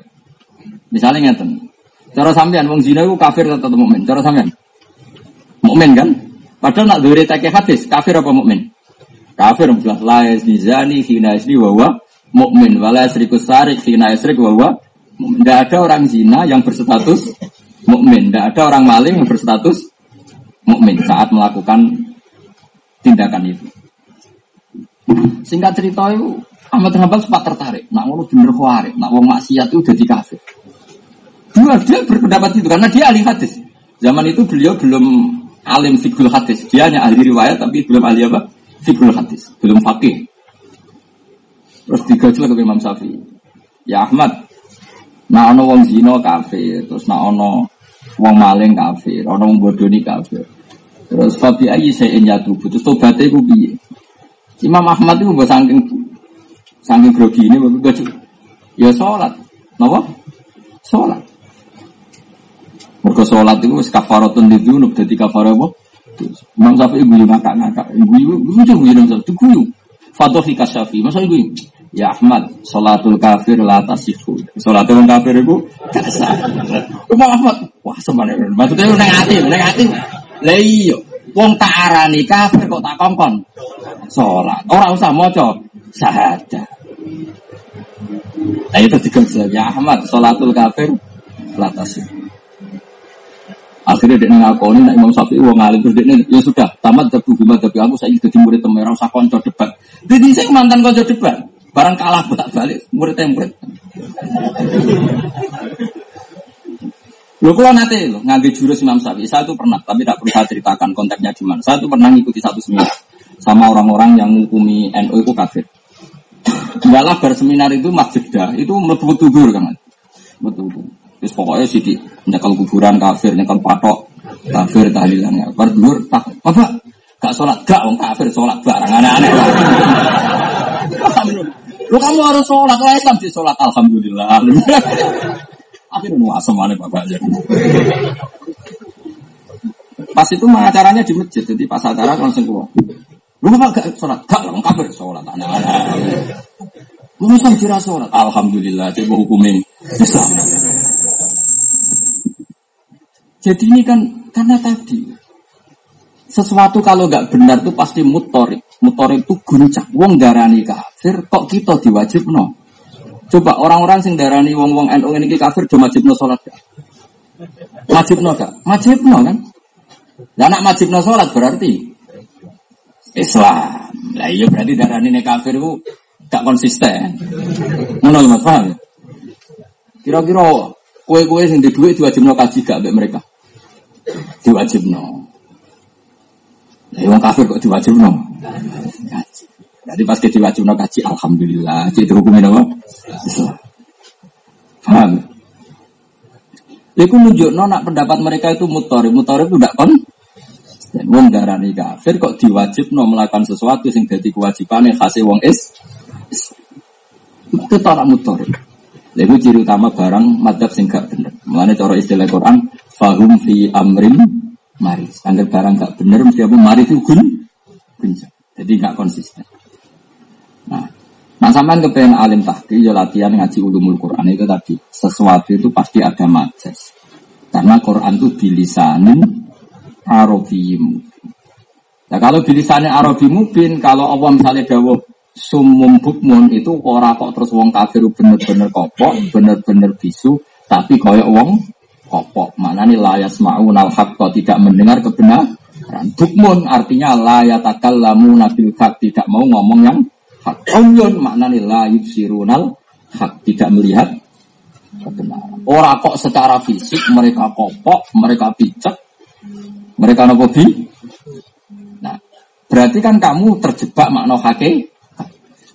Speaker 1: Misalnya ngeten. Cara sampean wong zina itu kafir atau mukmin? Cara sampean? Mukmin kan? Padahal nak dure tek hadis, kafir apa mukmin? Kafir jelas la yazni hina yazni wa huwa mukmin wala yasriku sarik hina yasrik wa huwa Tidak ada orang zina yang berstatus mukmin, tidak ada orang maling yang berstatus mukmin saat melakukan tindakan itu. Singkat cerita itu Ahmad Hambal sempat tertarik. Nak ngono bener kuare, nak wong maksiat itu jadi kafir. Dua dia berpendapat itu karena dia ahli hadis. Zaman itu beliau belum alim fikul hadis. Dia hanya ahli riwayat tapi belum ahli apa? Fikul hadis, belum fakih. Terus digajul ke Imam Syafi'i. Ya Ahmad, nak ono wong zino kafir, terus nak ono wong maling kafir, ono wong bodoni kafir. Terus Fabi ayi saya tubuh. Terus tobatnya itu piye? Imam Ahmad itu buat saking saking grogi ini bagus Ya sholat, napa? Sholat. Mereka sholat itu kafaratun di dunub jadi kafarah apa? Imam Syafi'i guyu ngakak-ngakak, lucu guyu Imam Syafi'i guyu. Fatofi kasyafi, masa guyu? Ya Ahmad, sholatul kafir la tasifu. Sholatul kafir itu gak. Imam Ahmad, wah sebenarnya maksudnya neng hati, neng hati. Lah iya, wong tak arani kafir kok tak kongkon. Salat. Ora usah maca syahadat. Nah itu tiga ya Ahmad, salatul kafir latasi. Akhirnya dia ngakoni nak Imam Syafi'i wong alim terus dia ya sudah tamat tapi gimana tapi aku saya jadi murid temen usah konco debat. Jadi saya mantan konco debat. Barang kalah balik murid murid. Lo kalau nanti lo ngambil jurus Imam Syafi'i, saya itu pernah, tapi tidak saya ceritakan konteksnya gimana. Saya itu pernah ngikuti satu seminar sama orang-orang yang menghukumi NU itu kafir. Malah berseminar itu Mas Jeddah itu mlebu tudur kan. Betul. Terus pokoknya sih di nyekal kuburan kafir, nyekal patok kafir tahlilannya. Berdur tak apa? Gak sholat, gak wong kafir sholat barang aneh-aneh. Lu kamu harus sholat, lah Islam di sholat, alhamdulillah. Akhirnya nu asem aneh bapak aja. Pas itu acaranya di masjid, jadi pas acara langsung keluar. Lu gak sholat, gak wong kafir sholat aneh-aneh. Lu Islam kira sholat, alhamdulillah, coba hukumin Islam. Jadi ini kan karena tadi sesuatu kalau nggak benar itu pasti mutorik. Mutorik itu guncang. Wong darani kafir, kok kita diwajib no? Coba orang-orang sing darani wong-wong NU ini kafir, do wajib no sholat gak? Wajib no gak? Wajib no kan? Dan nak wajib no sholat berarti Islam. Lah iya berarti darani ini kafir itu gak konsisten. Mana mas paham? Kira-kira kue-kue sing di duit diwajib no kaji gak mereka? Diwajib no. Ya wong kafir kok diwajibno? Kaji. Jadi pas kita diwajibno kaji, alhamdulillah. Jadi hukumnya apa? Islam. Paham? Iku nunjukno nak pendapat mereka itu mutori, mutori itu tidak kon. Dan wong darani kafir kok diwajibno melakukan sesuatu sing jadi kewajibannya khasih wong is. Itu tak mutori. Lalu ciri utama barang madhab sing gak bener. Cara istilah Quran, fahum fi amrin mari. Angger barang gak bener mesti apa mari itu gun. Jadi gak konsisten. Nah, sampean kepengen alim tahki ya latihan ngaji ulumul Quran itu tadi. Sesuatu itu pasti ada majas. Karena Quran itu bilisanin Arabi Nah kalau bilisanin Arabi mubin, kalau Allah misalnya dawuh sumum bukmun itu ora kok terus wong kafir bener-bener kopok, bener-bener bisu, tapi koyok wong kopok. Mana nih layas ma'unal haqqa tidak mendengar kebenaran. Bukmun artinya layatakal lamu nabil tidak mau ngomong yang hak. Umyun makna nih layub sirunal hak tidak melihat kebenaran. Orang kok secara fisik mereka kopok, mereka picek, mereka nopo. Nah, berarti kan kamu terjebak makna hakikat.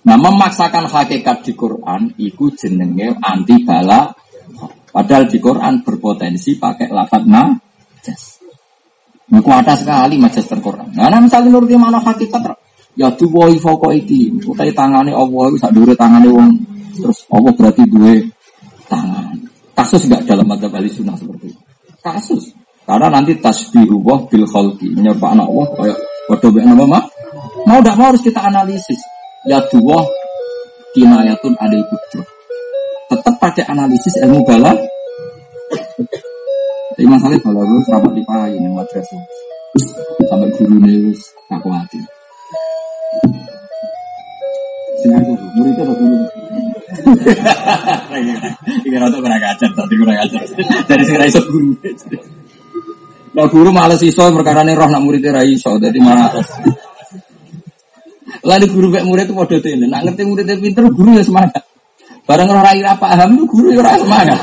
Speaker 1: Nah, memaksakan hakikat di Quran itu jenenge anti bala Padahal di Quran berpotensi pakai lafad majas. Kuat sekali majas terquran. Nah, nah misalnya nuruti mana hakikat, ya woi foko iki, utai tangane Allah itu sak dure tangane wong, terus Allah berarti dua tangan. Kasus enggak dalam mata bali sunnah seperti itu. Kasus. Karena nanti tasbihu wah bil khalqi, menyerupa anak Allah kayak waduh be nama mah. Mau tidak mau harus kita analisis. Ya dua kinayatun adil kudrah tetap pakai analisis ilmu bala. Tapi masalah bala gue serapat dipakai ini madrasah. Sampai guru nih aku hati. Sengaja muridnya ada guru. Ini rata kurang ajar, tadi kurang ajar. Dari sing iso guru. Nah guru malah iso perkara nih roh nak muridnya ra iso, jadi malah Lalu guru kayak murid itu waduh ini, nak ngerti muridnya pinter, guru ya semangat. Barang ora ira paham itu guru ora semangat.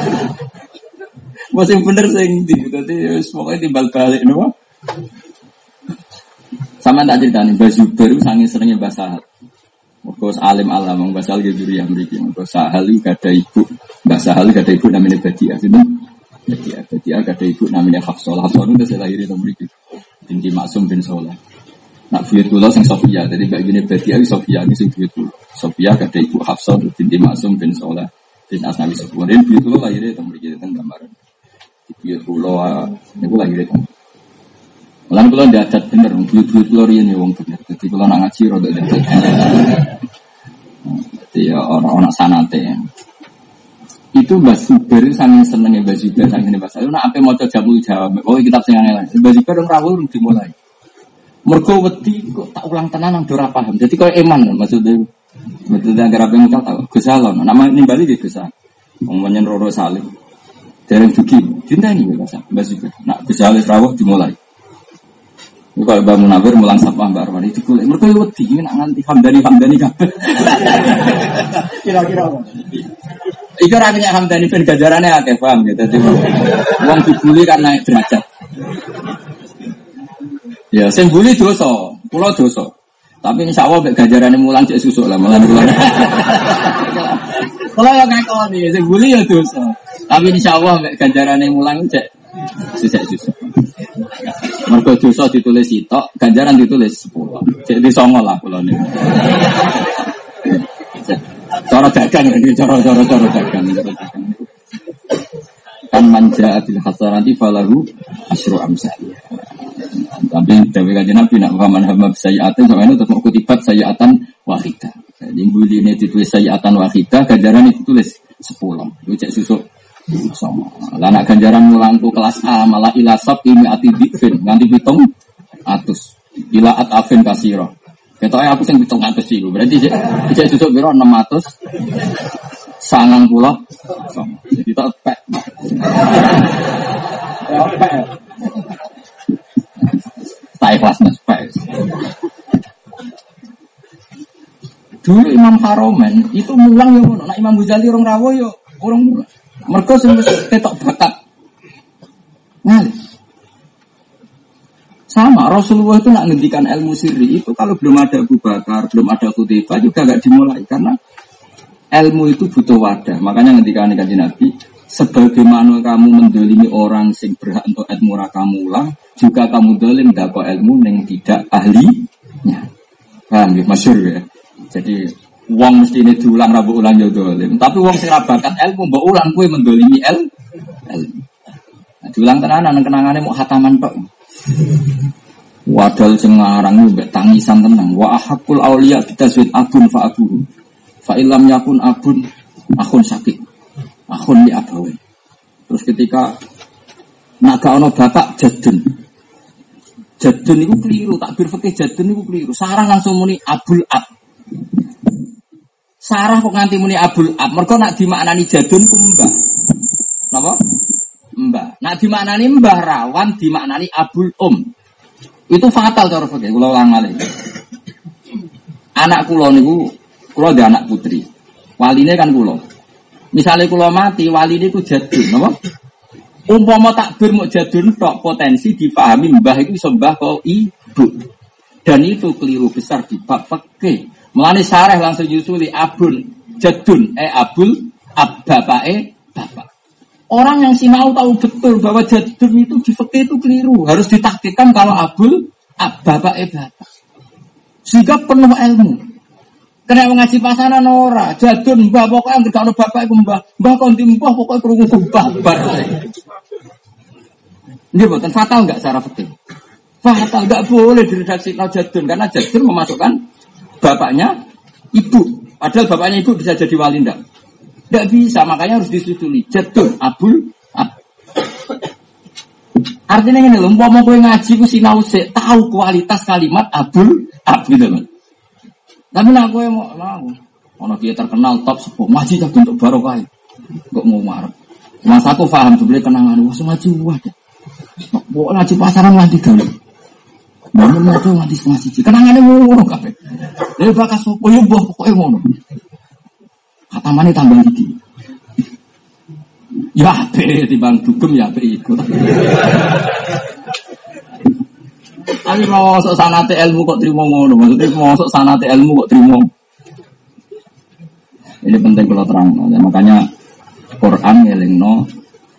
Speaker 1: Masih bener sing ndi. Dadi wis pokoke timbal balik nopo. Sama tak ceritani Mbak Zubair sange senenge Mbak Sahal. Mergo alim alam Mbak Sahal gitu ya mriki. Mergo Sahal iki gada ibu. Mbak Sahal gada ibu namanya Badia. Sinten? Badia. Badia gada ibu namanya Hafsah. Hafsah itu saya lahir di mriki. Binti Maksum bin Soleh. Nak buyut kula sing Sofia, jadi mbak gini berarti aku Sofia ini sing buyut kula. Sofia kata ibu Hafsah binti Masum bin Soleh bin Asnawi Sepurin. Buyut kula lahirnya tentang beri kita gambaran. Buyut kula ini kula lahirnya tentang. Malah kula ndak adat bener, buyut-buyut riyen ya wong bener. Jadi kula nak ngaji rada adat. Jadi ya orang-orang sanate ya. Itu Mbak Zubair sangat seneng ya Mbak Zubair sangat Mbak Zubair. Nah apa mau jamu jawab? Oh kitab sing aneh Mbak Zubair dong rawuh dimulai. Mergo wedi kok tak ulang tenan nang ora paham. Jadi kau eman maksudnya. Maksudnya agar apa yang tahu tahu. Gusalon. Nama ini Bali di Gusal. Ngomongnya Roro Salim. Dereng dugi. Cinta ini bahasa. Bahasa juga. Nak Gusalin rawuh dimulai. Kalau bangun Munawir mulang sapa Mbak Arwani itu kulit. Mereka wedi ini nak nganti hamdani hamdani kabeh. Kira-kira apa? Iku rakyatnya hamdani ben gajarannya akeh paham gitu. Wong dibully kan naik derajat. Ya, sing bully dosa, kula dosa. Tapi insya Allah gajaran yang mulang cek susuk lah mulang. Kalau yang kau nih, saya bully ya dosa. Tapi insya Allah gajaran yang mulang cek susuk susuk. Mereka dosa ditulis itu, ganjaran ditulis sepuluh. Cek di songol lah kalau nih. Cara dagang ini, cara cara dagang. Kan manja abil hasanati falahu asru amsalih. Tapi dari kajian Nabi nak paman hamba sayyatan sama itu tetap kutipat sayyatan wahidah. Jadi buli ini ditulis sayyatan wahidah, ganjaran itu tulis sepuluh. Itu cek susuk sama. Lah nak ganjaran mulang tuh kelas A malah ilasab ini ati dikfin nganti pitung atus. Ila at afin kasiro. Ketoknya aku sing pitung atus sih, berarti cek susuk biro enam atus. Sangang pulau, jadi tak pek. Tak ikhlas nespek. Dulu Imam Haromen itu mulang ya. Nah Imam Ghazali orang rawo yo orang mulang. Mereka sing ketok bakat. Ngalih. Sama Rasulullah itu nak ngendikan ilmu sirri itu kalau belum ada Abu Bakar, belum ada Khudaifah juga gak dimulai karena ilmu itu butuh wadah. Makanya ngendikan kanjeng Nabi, sebagaimana kamu mendolimi orang sing berhak untuk ilmu kamu ulang, juga kamu dolim dako ilmu yang tidak ahlinya. Paham ya, masyur ya. Jadi uang mesti ini diulang rabu ulang ya dolim. Tapi uang sing bakat ilmu mbak ulang kue mendolimi el ilmu. Nah, diulang tenanan kenangannya mau hataman tok. Wadal sing ngarang mbek tangisan tenang. Wa ahakul aulia kita suit abun fa abuhu. Fa ilam yakun abun akun sakit. Akun li abawe. Terus ketika naga ono bapak jadun. Jadun itu keliru, tak berfikir jadun itu keliru. Sarah langsung muni abul ab. Sarah kok nganti muni abul ab. Mereka nak dimaknani jadun ku mbah. Napa? Mbah. Nak dimaknani mbah rawan dimaknani abul um. Itu fatal cara fikih kula ulang malih. Anak kula niku kula ada anak putri. Waline kan kula. Misalnya kula mati, wali ku jadun, napa? Umpama takbir mau jadun tok potensi difahami mbah itu sembah kau ibu. Dan itu keliru besar di bab fakih. Melani sareh langsung nyusuli abun jadun eh abul ab eh bapak. Orang yang sinau tahu betul bahwa jadun itu di itu keliru. Harus ditaktikan kalau abul ab eh bapak. Sehingga penuh ilmu. Kena ngaji pasaran ora, jadun mbah pokoknya nggak ada bapak itu mbah, mbah konti mbah pokoknya kerungu babar. Ini bukan fatal nggak secara fikih? Fatal nggak boleh diredaksi no jadun karena jadun memasukkan bapaknya ibu. Padahal bapaknya ibu bisa jadi wali ndak? Nggak bisa, makanya harus disusuli. Jadun, abul, ab. Artinya ini loh, mau gue ngaji gue sinau tahu kualitas kalimat abul, ab gitu loh. Tapi nak gue mau mau, ono dia terkenal top sepuh, ngaji tak untuk barokah. Kok mau marah? Mas aku paham beli kenangan, wah wah deh. Bawa ngaji pasaran nganti gawe. Bangun mau tuh nganti setengah siji. Kenangannya ngono kabeh. Lalu bakas sopo yo mbah pokoke ngono. Kata mana tambah iki. Ya ape timbang dugem ya ape iku. Tapi mau masuk sanate ilmu kok terima ngono. Maksudnya mau masuk sanate ilmu kok terima. Ini penting kalau terang. Makanya Quran ngelingno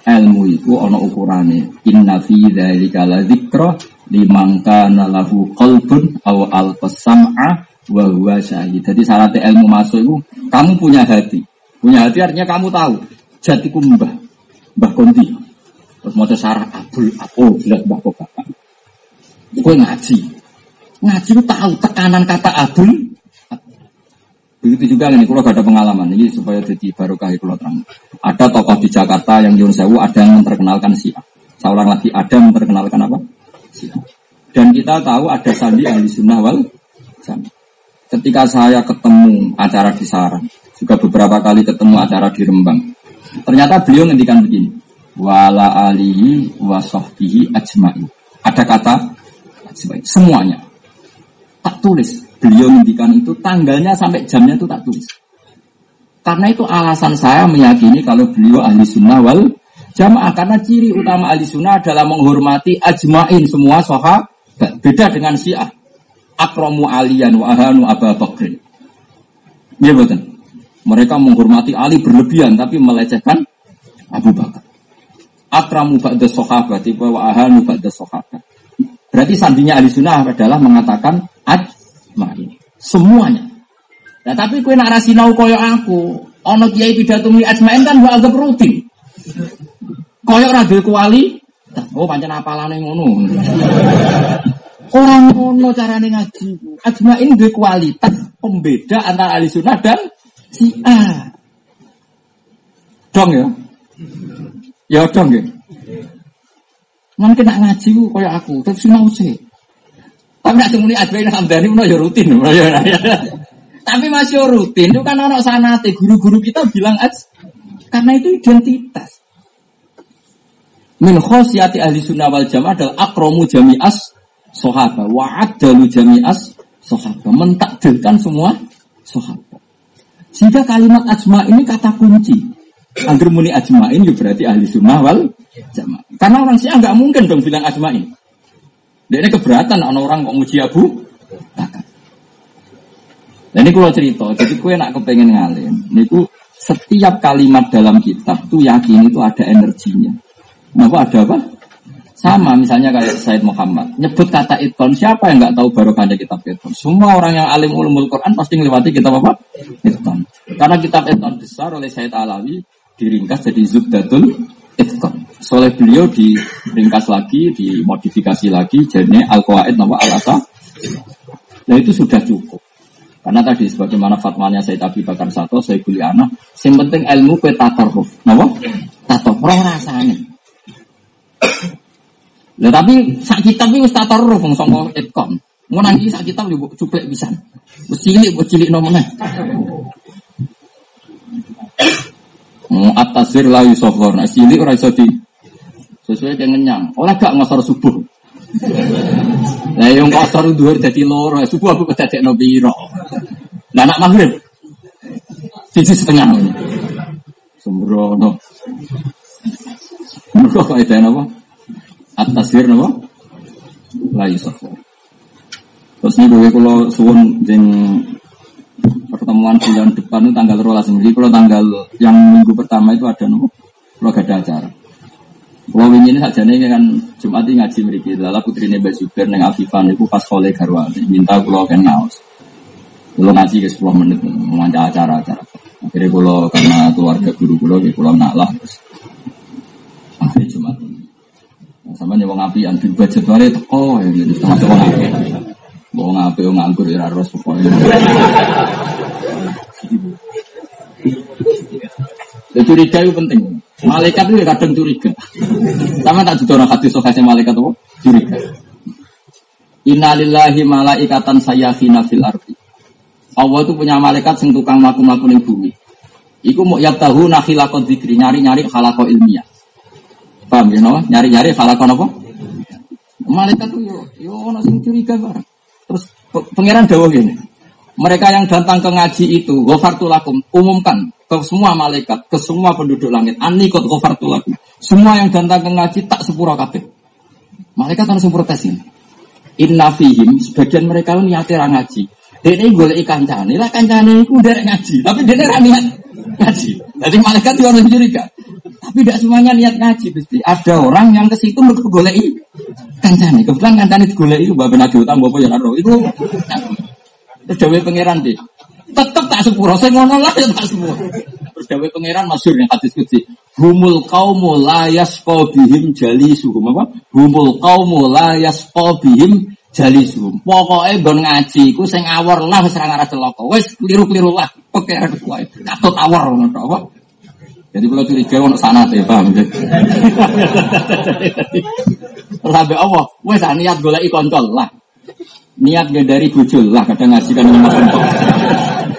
Speaker 1: ilmu itu ono ukurane. Inna fi dzalika la dzikra liman kana lahu qalbun aw alqasam'a wa huwa syahid. Jadi syarat ilmu masuk itu kamu punya hati. Punya hati artinya kamu tahu jatiku mbah. Mbah Konti. Terus mau sarah abul apo jelas mbah kok ngaji. Ngaji itu tahu tekanan kata abul. Begitu juga ini, kalau gak ada pengalaman ini supaya jadi barokah kalau terang. Ada tokoh di Jakarta yang Yun Sewu ada yang memperkenalkan Syiah. Saya ulang lagi, ada yang memperkenalkan apa? Dan kita tahu ada sandi ahli sunnah wal. Ketika saya ketemu acara di Sarang, juga beberapa kali ketemu acara di Rembang, ternyata beliau ngendikan begini, wala alihi wa ajma'i. Ada kata semuanya. Tak tulis. Beliau ngendikan itu tanggalnya sampai jamnya itu tak tulis. Karena itu alasan saya meyakini kalau beliau ahli sunnah wal jamaah. Karena ciri utama ahli sunnah adalah menghormati ajmain semua soha. Beda dengan syiah. akramu alian wa ahanu Abu Bakr. Iya betul. Mereka menghormati Ali berlebihan tapi melecehkan Abu Bakar. Akramu ba'da sahabat wa ahanu ba'da sahabat. Berarti sandinya ahli sunnah adalah mengatakan ajma'in. Semuanya. Nah tapi kue nak rasinau koyo aku, ono kiai pidato mi ajma'in kan gua anggap rutin. Koyo ragu kuali, oh pancen apalane ngono. Orang ngono carane ngaji. Ajma'in duwe kualitas pembeda antara ahli sunnah dan si A. Dong ya. Ya dong ya. Ngan kena ngaji ku kaya aku, tapi sinau sih. Tapi nak semuni Ajmain Hamdani menawa ya rutin. Tapi masih rutin itu kan anak sanate guru-guru kita bilang aj karena itu identitas. Min khosyati ahli sunnah wal jamaah adalah akromu jami'as sohaba wa adalu jami'as sohaba mentakdirkan semua sohaba. Sehingga kalimat ajma ini kata kunci. Agar muni ajmain ya berarti ahli sunnah wal jamaah. Karena orang sih nggak mungkin dong bilang asma'in. Dia ini keberatan orang orang kok muji Abu Bakar. Dan ini kalau cerita, jadi kue nak kepengen ngalim. Niku setiap kalimat dalam kitab tuh yakin itu ada energinya. Kenapa ada apa? Sama misalnya kayak Said Muhammad nyebut kata iton siapa yang nggak tahu barokahnya kitab iton? Semua orang yang alim ulumul Quran pasti melewati kitab apa? Iton. Karena kitab iton besar oleh Said Alawi diringkas jadi Zubdatul Itqan. Soleh beliau diringkas lagi, dimodifikasi lagi, jadi Al-Qawaid nama Al-Asa. Nah itu sudah cukup. Karena tadi sebagaimana fatwanya saya Abi Bakar Sato, saya kuliah yang penting ilmu ke tatarruf. Napa? Tato, roh rasanya. Nah tapi sak kitab itu tatarruf wong sangka itqan. Mau nanti sak kitab juga cuplek bisa. Wis cilik, wis cilik nomene. Hmm, At-tasir la yusofor. Nah, cilik ora iso di sesuai dengan nyang. Oleh gak ngosor subuh. Nah, yang ngosor dhuwur dadi loro, subuh aku kedadekno piro. Lah anak maghrib. Siji setengah. Sembrono. Kok itu apa? At-tasir napa? La yusofor. Terus ini gue kalau suwun jeng pertemuan bulan depan itu tanggal rolas jadi kalau tanggal yang minggu pertama itu ada nopo kalau gak ada acara. Kalau ini saja nih kan Jumat ini ngaji mereka lala putri Mbak Zubair neng Afifan itu pas oleh Garwani minta kalau kan ngaos. Kalau ngaji ke 10 menit mau acara-acara. Akhirnya kalau karena keluarga guru kalau kalau nak lah terus akhirnya Jumat ini sama nih wong api anti budget wale teko ya gitu wong api wong api wong nganggur ya harus pokoknya Ya, curiga itu penting. Malaikat itu kadang curiga. Sama tak orang hadis sokasnya malaikat itu curiga. Innalillahi malaikatan sayyafina fil ardi. Allah itu punya malaikat sing tukang mlaku-mlaku ning bumi. Iku mau yak tahu nakhilakon dzikri nyari-nyari halako ilmiah. Paham ya no? Nyari-nyari halako apa? Malaikat itu yo yo ono sing curiga barang. Terus pangeran dawuh gini. Mereka yang datang ke ngaji itu, gofartulakum, umumkan ke semua malaikat, ke semua penduduk langit. Anikot gofartulakum. Semua yang datang ke ngaji tak sepura kabeh. Malaikat harus protes ini. Inna fihim, sebagian mereka niatnya ngaji. Ini golek ikan cani, lah kancane itu udah ngaji. Tapi dia ini niat ngaji. Jadi malaikat itu orang curiga. Tapi tidak semuanya niat ngaji, pasti. Ada orang yang ke situ untuk golek kancane. Kebetulan kancane digolek itu, bapak nabi utang, bapak ya Itu Terus dawe pangeran deh. Tetep tak sepuro, saya ngono lah ya tak sepuro. Terus dawe pangeran masyur yang hadis kutsi. Humul kaumu la yasqa bihim jalisuhum apa? Humul kaumu la yasqa bihim jalisuhum. Pokoke nggon ngaji iku sing awor lah wis ora celaka. Wis kliru-kliru lah. Pangeran kuwi. Katut awor ngono apa? Jadi kalau curiga ono sana ya paham sampai Allah, wes niat golek kontol lah niat gak dari bujul lah kadang ngaji kan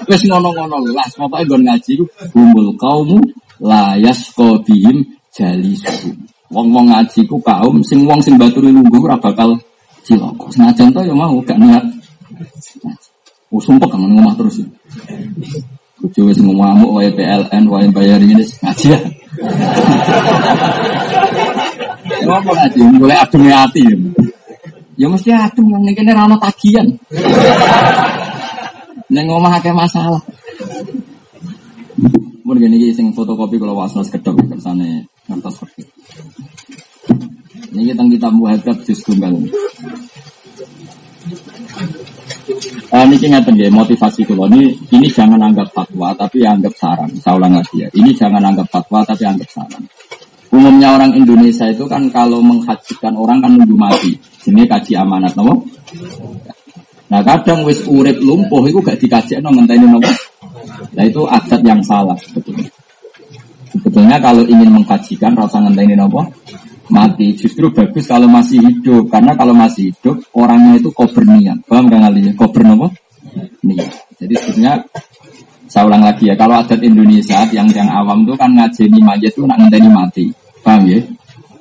Speaker 1: wes ngono-ngono lah pokoknya gue ngaji humul kaumu layas kodihim jalisu wong-wong ngaji ku kaum sing wong sing batu lungguh ora bakal ciloko senajan to ya mau gak niat Oh, sumpah kangen ngomong terus ya. Kucu wis ngamuk wae PLN wae bayar ini ngaji ya. Ngomong ngaji mulai adem hati ya. Ya mesti adem yang ini rano tagihan. Neng ngomah akeh masalah. Mun gini sing fotokopi kalau wasnos kedok kersane ngertos fakir. Ini kita kita muhadab juz tunggal. Uh, ini ngeten ya motivasi kalau ini ini jangan anggap fatwa tapi anggap saran. Saya ulang lagi ya. Ini jangan anggap fatwa tapi anggap saran. Umumnya orang Indonesia itu kan kalau menghajikan orang kan nunggu mati. Ini kaji amanat, nopo. Nah kadang wis urip lumpuh itu gak dikaji no ngenteni nopo. Nah itu adat yang salah sebetulnya. Sebetulnya kalau ingin mengkajikan rasa ngenteni nopo mati. Justru bagus kalau masih hidup. Karena kalau masih hidup orangnya itu kober niat paham gak kali kober nopo? Niat jadi sebetulnya saya ulang lagi ya kalau adat Indonesia yang yang awam tuh kan ngajeni mayat tuh nak ngenteni mati. Paham ya?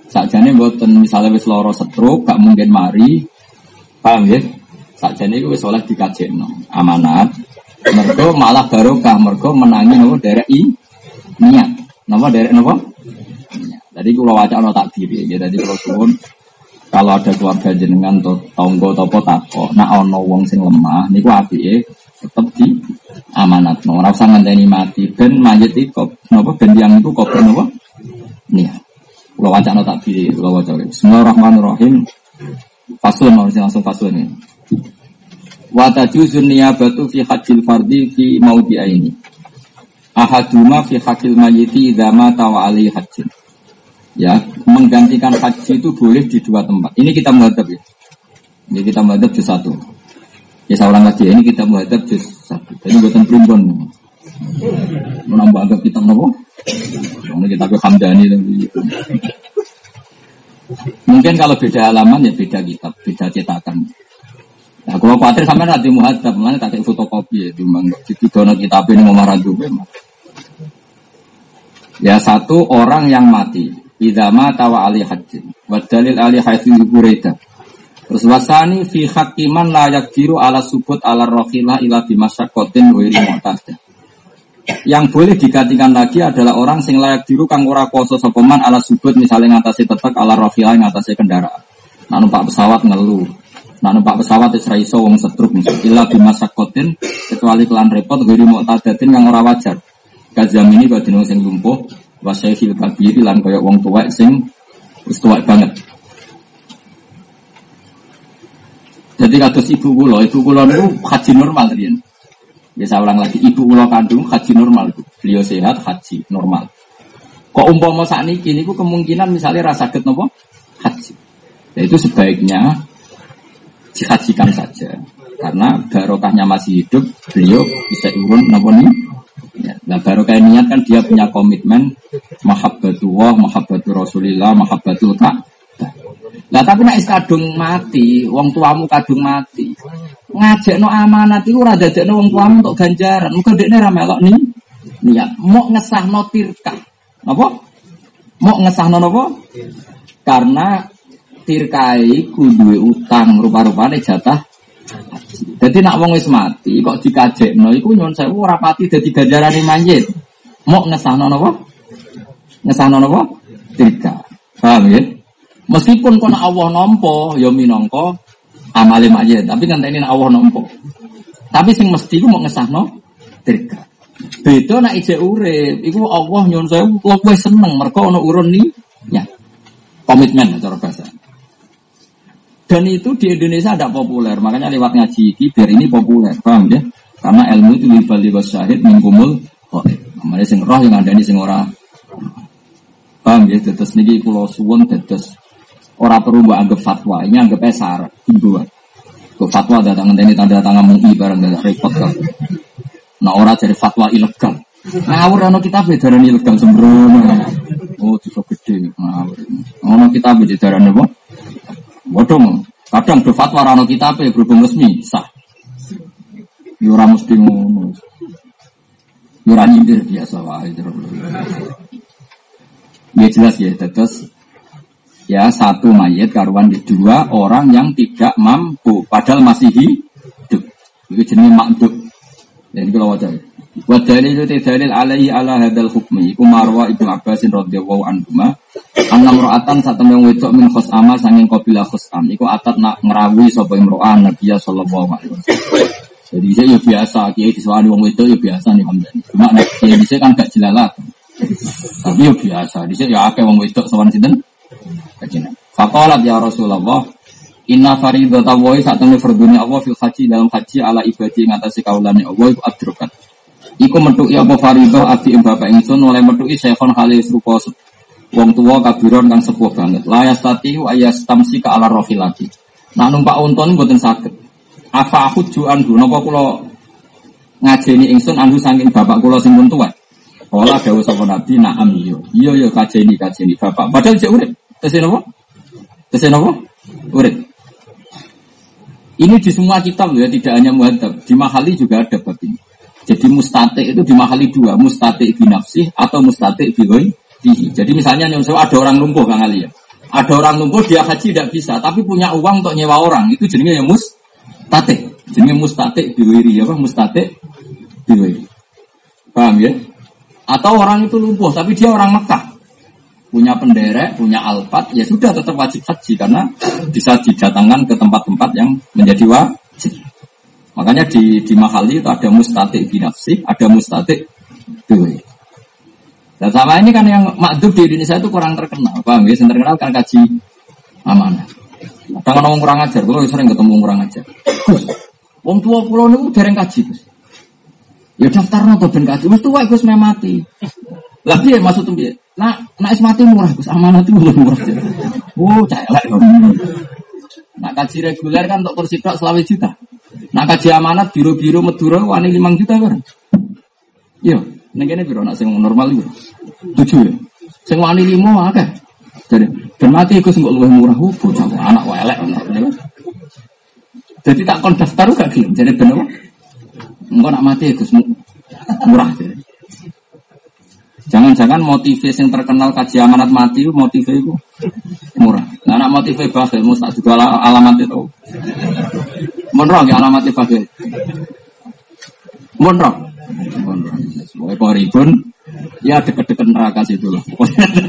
Speaker 1: Sajane buatan misalnya wis loro stroke gak mungkin mari. Paham ya? Saja ini gue soleh no amanat. Mergo malah barokah, mergo menangi nopo derek i? Niat. Nopo derek nopo? Jadi kalau wajah no tak diri, ya. Jadi kalau suwun kalau ada keluarga jenengan atau tonggo atau potako, nah ono wong sing lemah, niku api ya tetep di amanat. No, rasa ngenteni mati, ben mayat itu, nopo ben yang itu kok nopo? Nih, kalau wajah no tak diri, kalau wajah. Bismillahirrahmanirrahim. Fasun, langsung fasun ini. Wa tajuzun niyabatu fi hajjil fardi fi ini. Ahaduma fi hajjil mayiti idza mata wa ali hajjin. Ya, menggantikan haji itu boleh di dua tempat. Ini kita menghadap ya. Ini kita menghadap juz satu. Ya saya ulang lagi, ini kita menghadap juz satu. Jadi buatan primbon. Menambah agak kita nopo. Ini kita ke Hamdani Mungkin kalau beda halaman ya beda kitab, beda cetakan. Nah, kalau khawatir sampai nanti muhadzab, mana tak fotokopi ya, timbang jadi dono kita ini mau marah juga. Ya satu orang yang mati, idama tawa ali hajin, wadalil ali haitsu bureda. Terus wasani fi hakiman layak jiru ala subut ala rohila ila bimasyakotin wiri mu'tadah. Yang boleh digantikan lagi adalah orang sing layak diru kang ora kuasa sopeman ala subut misalnya ngatasi tetek ala rohila ngatasi kendaraan. Nah numpak pesawat ngeluh, Nah numpak pesawat itu raiso wong setruk Illa bimasakotin kecuali kelan repot guri mau tadatin yang ora wajar. Kazam ini kau dino sing lumpuh wasyaikhil kabiri lan koyok wong tua sing wis tua banget. Jadi kata ibu kulo, ibu kulo itu haji normal rian. Bisa ulang lagi, ibu kulo kandung haji normal. Beliau sehat haji normal. Kok umpama saat ini, ini kemungkinan misalnya rasa get nopo haji. Ya itu sebaiknya dihajikan saja karena barokahnya masih hidup beliau bisa urun nopo nih ya, nah barokah niat kan dia punya komitmen mahabbatullah mahabbatul rasulillah mahabbatul kak lah tapi nek kadung mati, wong tuamu kadung mati. Ngajak no amanat itu ora dadekno wong tuamu untuk ganjaran. Muga dekne ra melok nih. Niat mau ngesahno tirka. Apa? Mau ngesahno napa? Karena tirkai kudu utang rupa-rupane jatah jadi nak wong wis mati kok dikajekno iku nyuwun sewu ora pati dadi ganjarane manjit. Mok ngesahno napa? Ngesahno napa? Tirka. Paham ya? Meskipun kono Allah nampa ya minangka amale manjit, tapi kan ini Allah nampa. Tapi sing mesti ku mok ngesahno tirka. Beda nak ijek urip, iku Allah nyuwun sewu luwih seneng mergo ana urun ni ya. Komitmen cara bahasa. Dan itu di Indonesia tidak populer, makanya lewat ngaji ini biar ini populer, paham ya? Karena ilmu itu di syahid mingkumul oh, Namanya sing roh yang ada di sing ora. Paham ya? Terus niki pulau suwon terus ora perlu mbak anggap fatwa, ini anggap esar, himbauan. Ke fatwa datang ini tanda tangan mui barang dari repot kan. Nah orang jadi fatwa ilegal. Ngawur ono kita beda ilegal sembrono. Oh, itu gede. Ngawur. Ono kita beda apa? Waduh, kadang do fatwa rano kita apa berhubung resmi sah. Yura ya mesti ngono. Yura ya nyindir biasa wae. Ya jelas ya, terus ya satu mayat karuan di dua orang yang tidak mampu padahal masih hidup. Itu jenis makduk. Jadi kalau wajah Wa dalil itu dalil alaihi ala hadal hukmi iku marwa Ibnu Abbas radhiyallahu anhu ma anna mar'atan satemene wedok min khosama sanging kabilah khosam iku atat nak ngrawuhi sapa imro'ah Nabi sallallahu alaihi wasallam. Jadi saya ya biasa, kiai disewani wong wedok ya biasa nih hamdan. Cuma nek bisa kan gak jelalat. Tapi ya biasa, dhisik ya akeh wong wedok sowan sinten? Kajian. Faqalat ya Rasulullah, Inna faridata wa saat temen fardhunya Allah fil haji dalam haji ala ibadi ngatasi kaulane Allah iku adrokat. Iku metuki apa faridah abdi ing bapak ingsun oleh metuki syekhon halis rupa wong tua kabiron kang sepuh banget. La yastati wa yastamsi ka ala rohilati. Nah numpak unton mboten saged. Apa aku ju anhu napa kula ngajeni ingsun anhu saking bapak kula sing pun tuwa. Kala dawuh sapa nabi na'am iya. Iya iya kajeni kajeni bapak. Padahal cek urip. Tesih napa? Tesih napa? Urip. Ini di semua kitab ya, tidak hanya muhadzab. Di Mahali juga ada bab ini. Jadi mustate itu dimahali dua, mustate binafsih atau mustate bihoy Jadi misalnya yang ada orang lumpuh Kang Ali ya. Ada orang lumpuh dia haji tidak bisa, tapi punya uang untuk nyewa orang. Itu jadinya yang mustate. Jadinya mustate bihoiri ya, mustate bihoiri. Paham ya? Atau orang itu lumpuh, tapi dia orang Mekah. Punya penderek, punya alpat, ya sudah tetap wajib haji karena bisa didatangkan ke tempat-tempat yang menjadi wajib. Makanya di di mahali itu ada mustatik binafsi, ada mustatik dewi. Dan sama ini kan yang makdub di Indonesia itu kurang terkenal, paham ya? Yang terkenal kan kaji amanah. Kadang ngomong kurang ajar, kalau sering ketemu kurang ajar. Gus, wong tua pulau ini dereng kaji. Ya daftar nopo ben kaji, Gus tua Gus mati. Lagi ya maksud piye? Nah, nak mati murah, Gus. Amanah itu murah. Oh, celek. Nak kaji reguler kan untuk kursi tok selama juta. Nah kaji amanat biru-biru Madura wani limang juta kan? Iya, neng kene biru nak sing normal itu tujuh ya. Sing wani lima akeh. Jadi ben mati iku sing luwih murah oh, bocah anak welek Jadi tak kon daftar gak gelem. Jadi ben apa? Engko nak mati iku murah. Jangan-jangan motivasi yang terkenal kaji amanat mati motivasi itu murah. Nah, anak motivasi bakhil, mustahil juga alamat itu. Monroh ya alamat Fadil. Monroh. Monroh. Sebagai koribun, ya deket-deket neraka situ loh.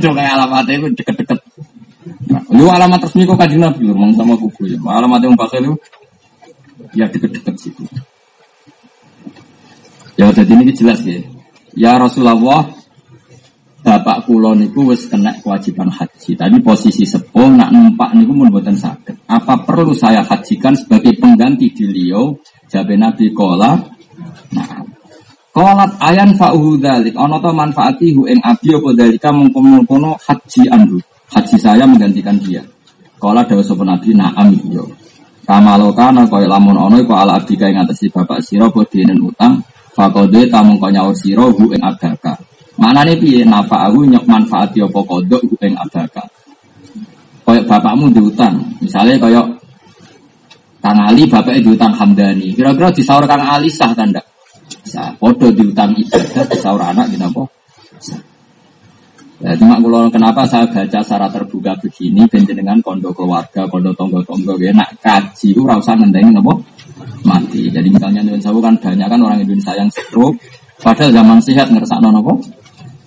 Speaker 1: Coba alamatnya itu deket-deket. Nah, lu alamat resmi kok kaji nabi loh, sama kuku ya. Alamat yang pakai lu, ya deket-deket situ. Ya jadi ini jelas ya. Ya Rasulullah, bapak kulo niku wis kena kewajiban haji. Tadi posisi sepuh nak numpak niku mun mboten saged. Apa perlu saya hajikan sebagai pengganti di beliau? Jabe Nabi kola. Nah, kolat ayan fa'uhu dalik. Ono to manfaati hu ing abi apa dalika haji andu. Haji saya menggantikan dia. Kola dawa sapa Nabi na'am yo. Kamalo kana kaya lamun ono iku ala abdika ing atasi bapak sira bodenen utang. Fakode tamung kaya sira hu ing adaka. Mana nih piye aku nyok manfaat yo kodok ing abaka. Koyok bapakmu diutang, misalnya koyok Kang Ali bapaknya diutang Hamdani. Kira-kira disaur Kang Ali sah kan? Sah. Podo diutang ibadah disaur anak kenapa? Sah. Ya, cuma kalau kenapa saya baca secara terbuka begini, dengan kondo keluarga, kondo tonggo-tonggo, ya nak kaji itu rasa ngendengin apa? Mati. Jadi misalnya Indonesia kan banyak kan orang Indonesia yang stroke, padahal zaman sehat ngerasa nopo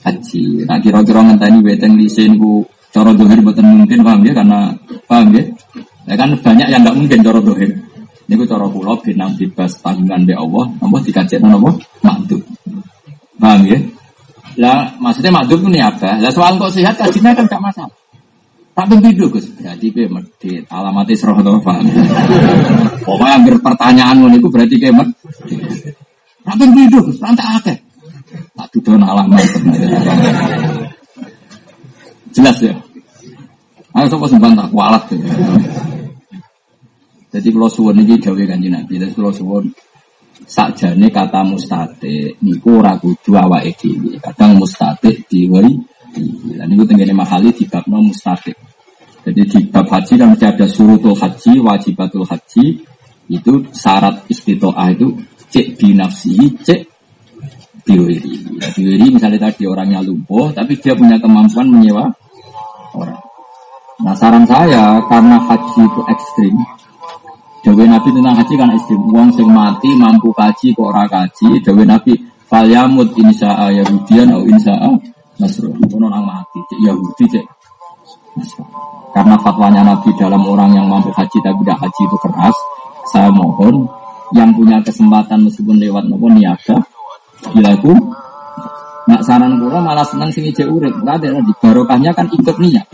Speaker 1: haji. Nah kira-kira ngenteni weteng lisin ku cara dohir buatan mungkin paham ya karena paham ya. Ya kan banyak yang nggak mungkin cara dohir. Ini ku cara pulau benang bebas tanggungan di Allah, namun dikaji apa? Makdub. Paham ya? Lah maksudnya makdub ini apa? Lah soal kok sehat kajinya kan gak masalah. Tak pintu Gus. Berarti gue medit. Alamatnya serah tuh paham. Pokoknya hampir pertanyaan itu berarti gue medit. Tak pintu Gus. Rantai akeh. Tak duduk alamat. Jelas ya. Ayo sopo semban tak kualat ya. Jadi kalau suwon ini jauh kan Nabi. Jadi kalau suwon sakjane kata mustate niku ora kudu awake dhewe. Kadang mustate diweri dan niku tengene mahali di bab no mustate. Jadi di bab haji kan mesti ada surutul haji, wajibatul haji itu syarat istitoah itu cek binafsi, cek diwiri. Ya, diwiri misalnya tadi orangnya lumpuh, tapi dia punya kemampuan menyewa orang. Nah saran saya karena haji itu ekstrim, Dewi Nabi tentang haji kan ekstrim. Uang sing mati mampu kaji kok ora kaji. Dewi Nabi
Speaker 2: Falyamut insya'a Yahudian atau insya'a Nasrani. Kono nang mati, cek Yahudi cek Karena fatwanya Nabi dalam orang yang mampu haji tapi tidak haji itu keras, saya mohon yang punya kesempatan meskipun lewat nopo niaga dilaku nak saran kula malah senang sing ijek urip. Ada di barokahnya kan ikut niat.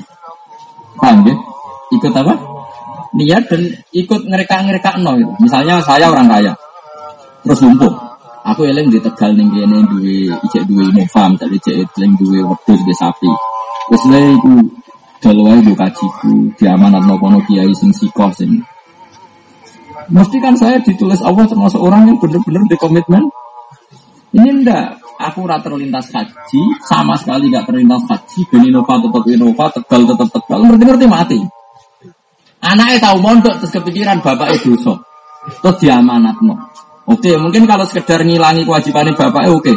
Speaker 2: Paham ya? Ikut apa? Niat dan ikut ngereka ngereka no itu. Misalnya saya orang kaya. Terus lumpuh. Aku eling di tegal ning kene duwe ijek duwe Innova misalnya ijek eling duwe wedhus di sapi. Terus lha iku dalwae do kajiku diamanat kono kiai sing sikoh sing Mesti kan saya ditulis Allah termasuk orang yang benar-benar di komitmen. Ini enggak, aku rata terlintas haji, sama sekali gak terlintas haji, ben Innova tetap Innova, Tegal tetap Tegal, ngerti-ngerti mati. Anaknya tahu mondok terus kepikiran bapak itu so, terus diamanat no. Oke, mungkin kalau sekedar ngilangi kewajiban bapaknya oke.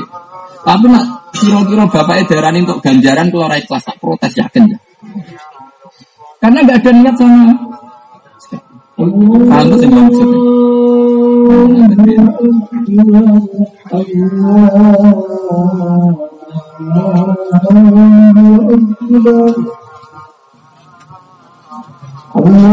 Speaker 2: Tapi nak kira-kira bapaknya darah untuk ganjaran keluar ikhlas tak protes yakin ya. Karena nggak ada niat sama Paham tuh sih maksudnya? Allah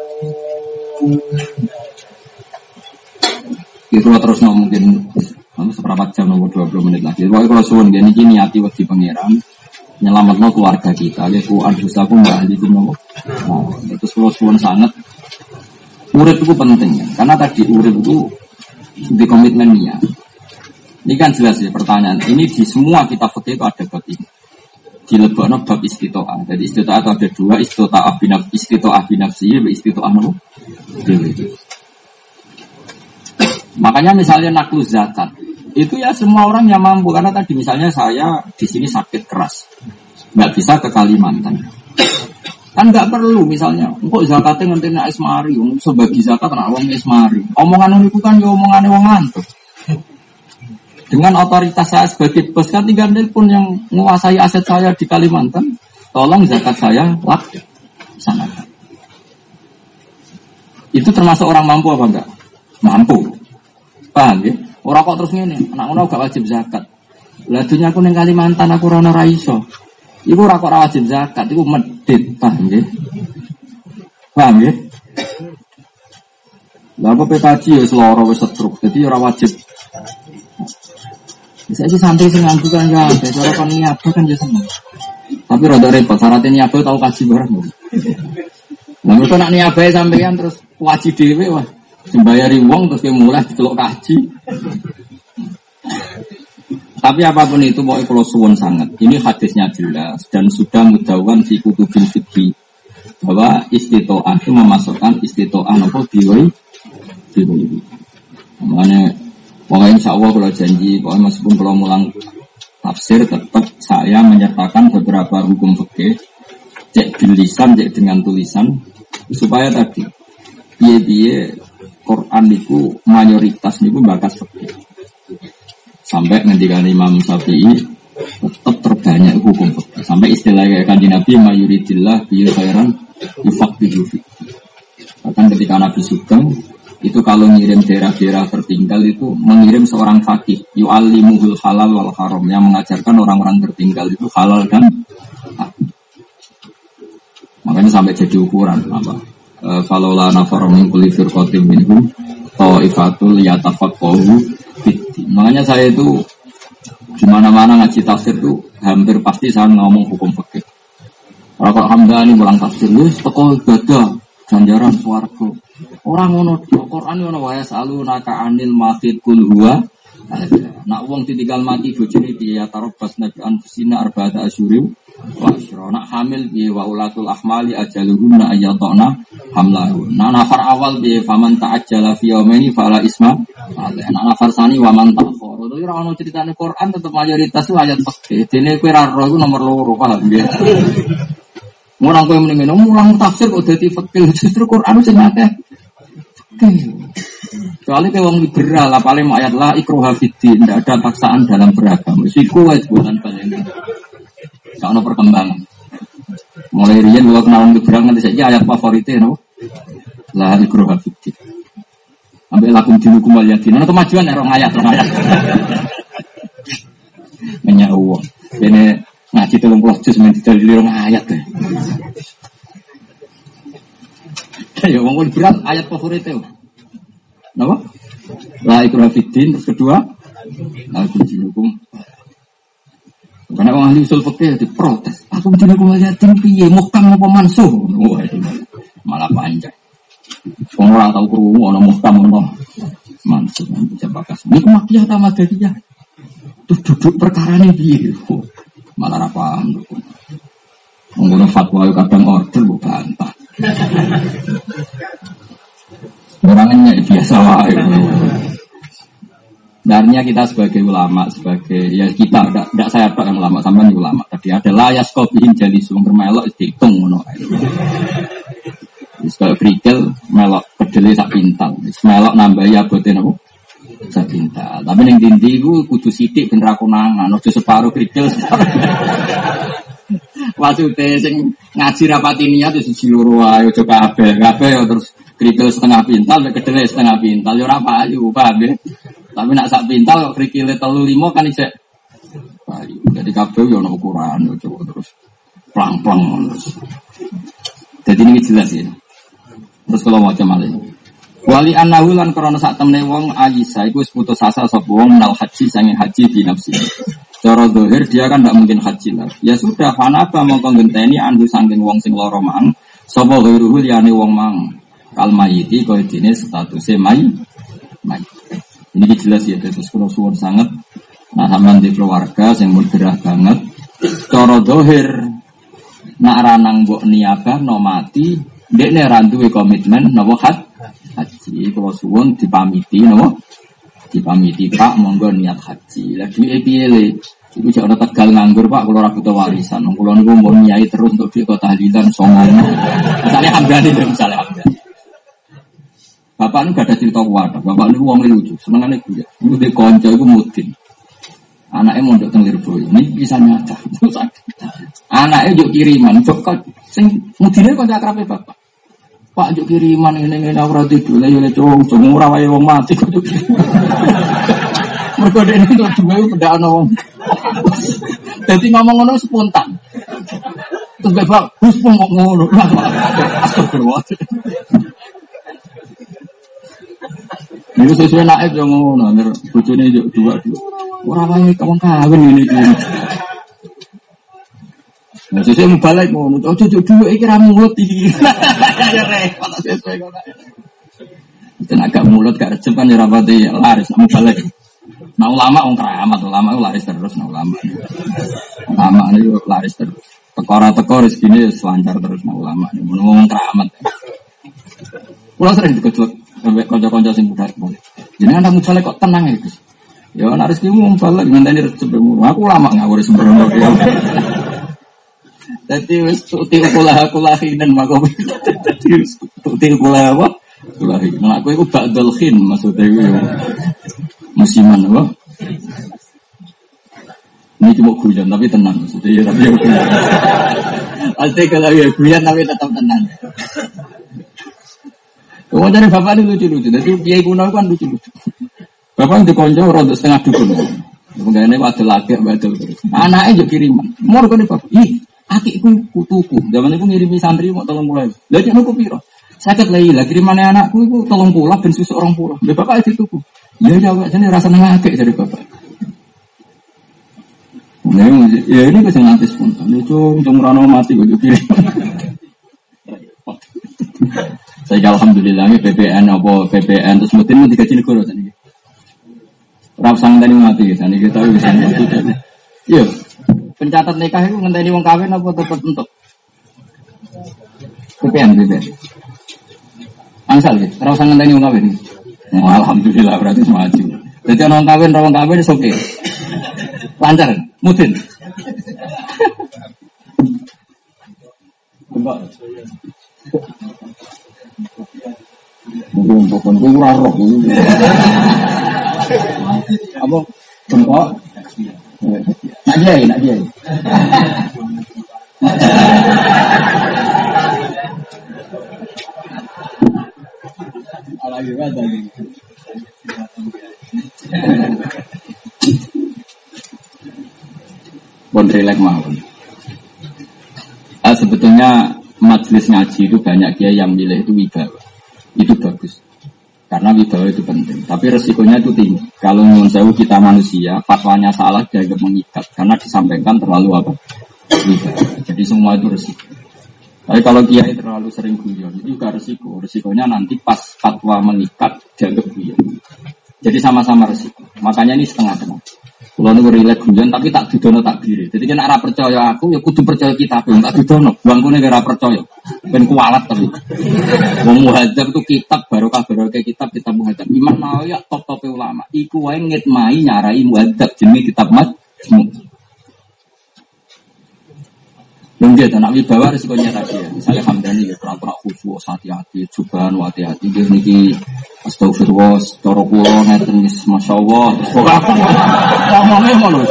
Speaker 2: Itu terus no mungkin seberapa jam nomor 20 menit lagi. Pokoknya kalau suwun gini gini hati waktu pangeran nyelamat no keluarga kita. Ya ku aku nggak ahli itu no. Nah, itu kalau suwun sangat urip itu penting ya. Karena tadi urip itu di komitmen ya. Ini kan jelas ya pertanyaan. Ini di semua kita fikih itu ada bab ini. Di lebokno bab istitoah. Jadi istitoah itu ada dua istitoah binaf istitoah binafsi, istitoah nopo. Makanya misalnya naklu zakat itu ya semua orang yang mampu karena tadi misalnya saya di sini sakit keras nggak bisa ke Kalimantan kan nggak perlu misalnya kok zakatnya nanti naik esmari sebagi zakat nak uang esmari omongan itu kan ya omongan uang ngantuk
Speaker 1: Dengan otoritas saya sebagai bos kan tinggal pun yang menguasai aset saya di Kalimantan, tolong zakat saya laksanakan. Itu termasuk orang mampu apa enggak? Mampu. Paham ya? Orang kok terus ini, anak orang gak wajib zakat. Lah aku neng Kalimantan aku rono raiso. Iku ora kok wajib zakat, iku medit, paham ya? Paham ya? Lah apa PKJ ya wis setruk, wajib. Bisa sih santri sing nganggu kan ya, cara kon niaba kan ya seneng. Tapi rada repot, syaratnya niaba tahu kaji barang. Lah mereka nak niabai sampean terus wajib dhewe wah. Sembayari uang terus mulai dicelok kaji. Tapi apa pun itu mau kalau suwon sangat. Ini hadisnya jelas dan sudah mudawan si kutubil fikih bahwa istitoah itu memasukkan istitoah nopo biwai biwai. Makanya pokoknya insya Allah kalau janji pokoknya meskipun kalau mulang tafsir tetap saya menyertakan beberapa hukum fikih cek tulisan cek dengan tulisan supaya tadi biaya biaya Quran itu mayoritas niku bakas fikih Sampai ngendikan Imam Syafi'i tetap terbanyak hukum fikih. Sampai istilah kayak kanji Nabi mayuridillah bi khairan yufaqihu Bahkan ketika Nabi Sugeng itu kalau ngirim daerah-daerah tertinggal itu mengirim seorang fakih yu'allimuhul halal wal haram yang mengajarkan orang-orang tertinggal itu halal dan makanya sampai jadi ukuran apa kalau la nafar min kulli firqatin minhum ta'ifatul yatafaqahu Makanya saya itu di mana-mana ngaji tafsir itu hampir pasti saya ngomong hukum fikih. Kalau Hamdani pulang tafsir, lu toko gada ganjaran suarco. Orang ngono Quran ngono wae selalu naka anil mahid kul huwa. Nak uang ditinggal mati bojone piye ya tarobas nabi anfusina arba'ata asyurim Wasro nak hamil bi wa ulatul ahmali ajaluhunna ayatona hamlahu. Nak nafar awal bi faman ta'ajjala fi yawmaini fala isma. Nak nafar sani wa man ta'khara. Itu ora ono critane Quran tetep mayoritas itu ayat fikih. Dene kowe ra roh iku nomor loro paham ya. Orang kowe mending mulang tafsir kok dadi fikih justru Quran sing akeh. Kecuali ke wong liberal, lah paling ayat la ikroha fiddin, tidak ada paksaan dalam beragama. Siku wajib bukan Gak ada perkembangan. Mulai rian gua kenal nyebrang nanti saja ayat favoritnya no. Lah ikro fiktif. Ambil lakum dinukum wal yakin. Nah kemajuan ya orang ayat, orang ayat. Menyak. Ini ngaji telung puluh juz main tidak di orang ayat. Ya wong berat ayat favoritnya. Napa? La ikro fitin terus kedua lakum dinukum karena orang ahli usul fikih diprotes. Aku aku ngeliatin piye muhkam apa mansuh. Malah panjang. Orang tahu kerungu orang muhkam apa mansuh. Bisa bakas. Ini kemakiyah sama dia. Terus duduk perkara ini piye. Malah apa. Menggunakan fatwa kadang order bantah. Orangnya biasa wae. Sebenarnya kita sebagai ulama, sebagai ya kita, tidak saya pak yang ulama, sampai ulama. Tadi ada layas kopihin jadi sumber melok dihitung ngono. Kalau kerikil melok kedele sak pintal, melok nambah ya buatin apa? Sak pintal. Tapi yang dindi itu kudu sidik ben ra konangan, ojo separuh kerikil. Maksudnya sing ngaji rapati niat itu sisi loro ae ojo kabeh. Kabeh terus kerikil setengah pintal, kedele setengah pintal. Yo ora payu, paham ya? Tapi nak sak pintal kok krikile telu limo kan isek. Jadi kabel yo ono ukuran yo coba terus plang-plang terus. Jadi ini jelas ya. Terus kalau macam malih. Wali anahu lan krana sak temne wong Aisyah iku putus asa sapa wong nal haji sanging haji di nafsi. Cara dohir dia kan tidak mungkin haji lah. Ya sudah, fanaba mau ngenteni anhu sangking wong sing loro mang. Sapa ghairuhu liyane wong mang. Kal mayiti koyo dene statusé may. May. Ini jelas ya, terus kalau suwon sangat. Nah, sama di keluarga yang bergerak banget. Coro dohir, nak ranang buk niabah no mati, dia nih randu komitmen, hat, haji. Kalau suwon dipamiti, nopo dipamiti pak, monggo niat haji. Lagi epiele, Iku jangan tegal nganggur pak, kalau ragu tuh warisan. Kalau niku mau nyai terus untuk di kota tahlilan songong. Misalnya hamdani, misalnya hamdani. Bapak ini gak ada cerita kuat. Bapak ini uangnya lucu. Senengannya gue. Itu di konco itu mutin. Anaknya mau teng Lirboyo. Ini bisa nyata. Anaknya juk kiriman. Juk sing mudine kanca akrabe bapak. Pak juk kiriman ini ini ora tidur. Lah yo cowok cowok ora wae wong mati kok juk. Mergo dene itu dua beda ana wong. Dadi ngomong ngono spontan. Terus bapak, "Wis kok ngono." Astagfirullah. Ini sesuai naik yang ngono, agar bojone juk dua dua. Ora wae kawan kawin ini. Nah, sesuai mau balik ngono, ojo juk dua iki ra mulut iki. Ya repot. Tenaga mulut gak rejem kan ya rapati laris mau balik. Nah ulama wong keramat, ulama laris terus nah ulama. Ulama ini laris terus. Tekora tekor rezeki selancar terus nah ulama. Mau ngomong keramat. Pulau sering dikejut sampai konco-konco sing muda boleh. Jadi anda mucale kok tenang ya. Ya ana rezeki mu balik dengan tadi mu. Aku lama ngawur sembrono ya. Jadi wis tuti kula kula hinen mako. Dadi tuti kula apa? Kula hinen. Nah, aku iku ba'dal khin maksudnya iku musiman apa? Ini cuma hujan tapi tenang maksudnya ya tapi ya. Pasti kalau ya hujan tapi tetap tenang. Oh dari bapak ini lucu-lucu. Jadi kiai kuno kan lucu-lucu. Bapak itu konco rontok setengah dukun. Ini waktu laki betul terus. Anaknya juga kiriman. Mau kan bapak. Ih, atikku kutuku. Zaman itu ngirimi santri mau tolong mulai. Lagi aku piro. Sakit lagi lah kirimannya anakku itu tolong pulang dan susu orang pulang. Dia bapak itu tuku. Ya jawab jadi rasa nengake dari bapak. Nah, ya ini bisa nanti spontan. Itu cung rano mati gue kirim. Saya alhamdulillah BPN apa BPN terus mungkin mau dikaji negara tadi. Rap sang tadi mati ya, tadi kita bisa mati. Iya, pencatat nikah itu ngenteni wong kawin apa tetap untuk BPN BPN. Angsal ya, rap sang ngenteni wong kawin. Oh, alhamdulillah berarti maju. Jadi orang kawin, orang kawin oke. Lancar, mudin. Enggak. Mungkin gue kurang roh Apa? Nak dia nak dia. Alagi kata Bon relax mawon. Ah, sebetulnya majelis ngaji itu banyak dia yang milih itu wibawa itu bagus karena wibawa itu penting. Tapi resikonya itu tinggi. Kalau nyun sewu kita manusia fatwanya salah dianggap mengikat. Karena disampaikan terlalu apa? Wibawa jadi semua itu resiko. Tapi kalau kiai terlalu sering guyon itu juga resiko. Resikonya nanti pas fatwa mengikat dianggap guyon. Jadi sama-sama resiko. Makanya ini setengah-tengah kalau nih rilek guyon tapi tak didono tak diri. Jadi kan arah percaya aku ya kudu percaya kita pun tak didono. Bangku nih gara percaya. Ben kualat tapi. Wong muhadzab itu kitab baru kayak kitab kitab muhadzab. Imam Nawawi ya top top ulama. Iku wae ngitmai nyarai muhadzab jenis kitab mat. Mungkin anak wibawa resikonya tadi ya. Misalnya Hamdani ya pura-pura khusyuk, hati-hati, cobaan, hati-hati. Dia niki astagfirullah, coro kulo, ngeten masya Allah. Terus pokoknya aku ngomongnya mau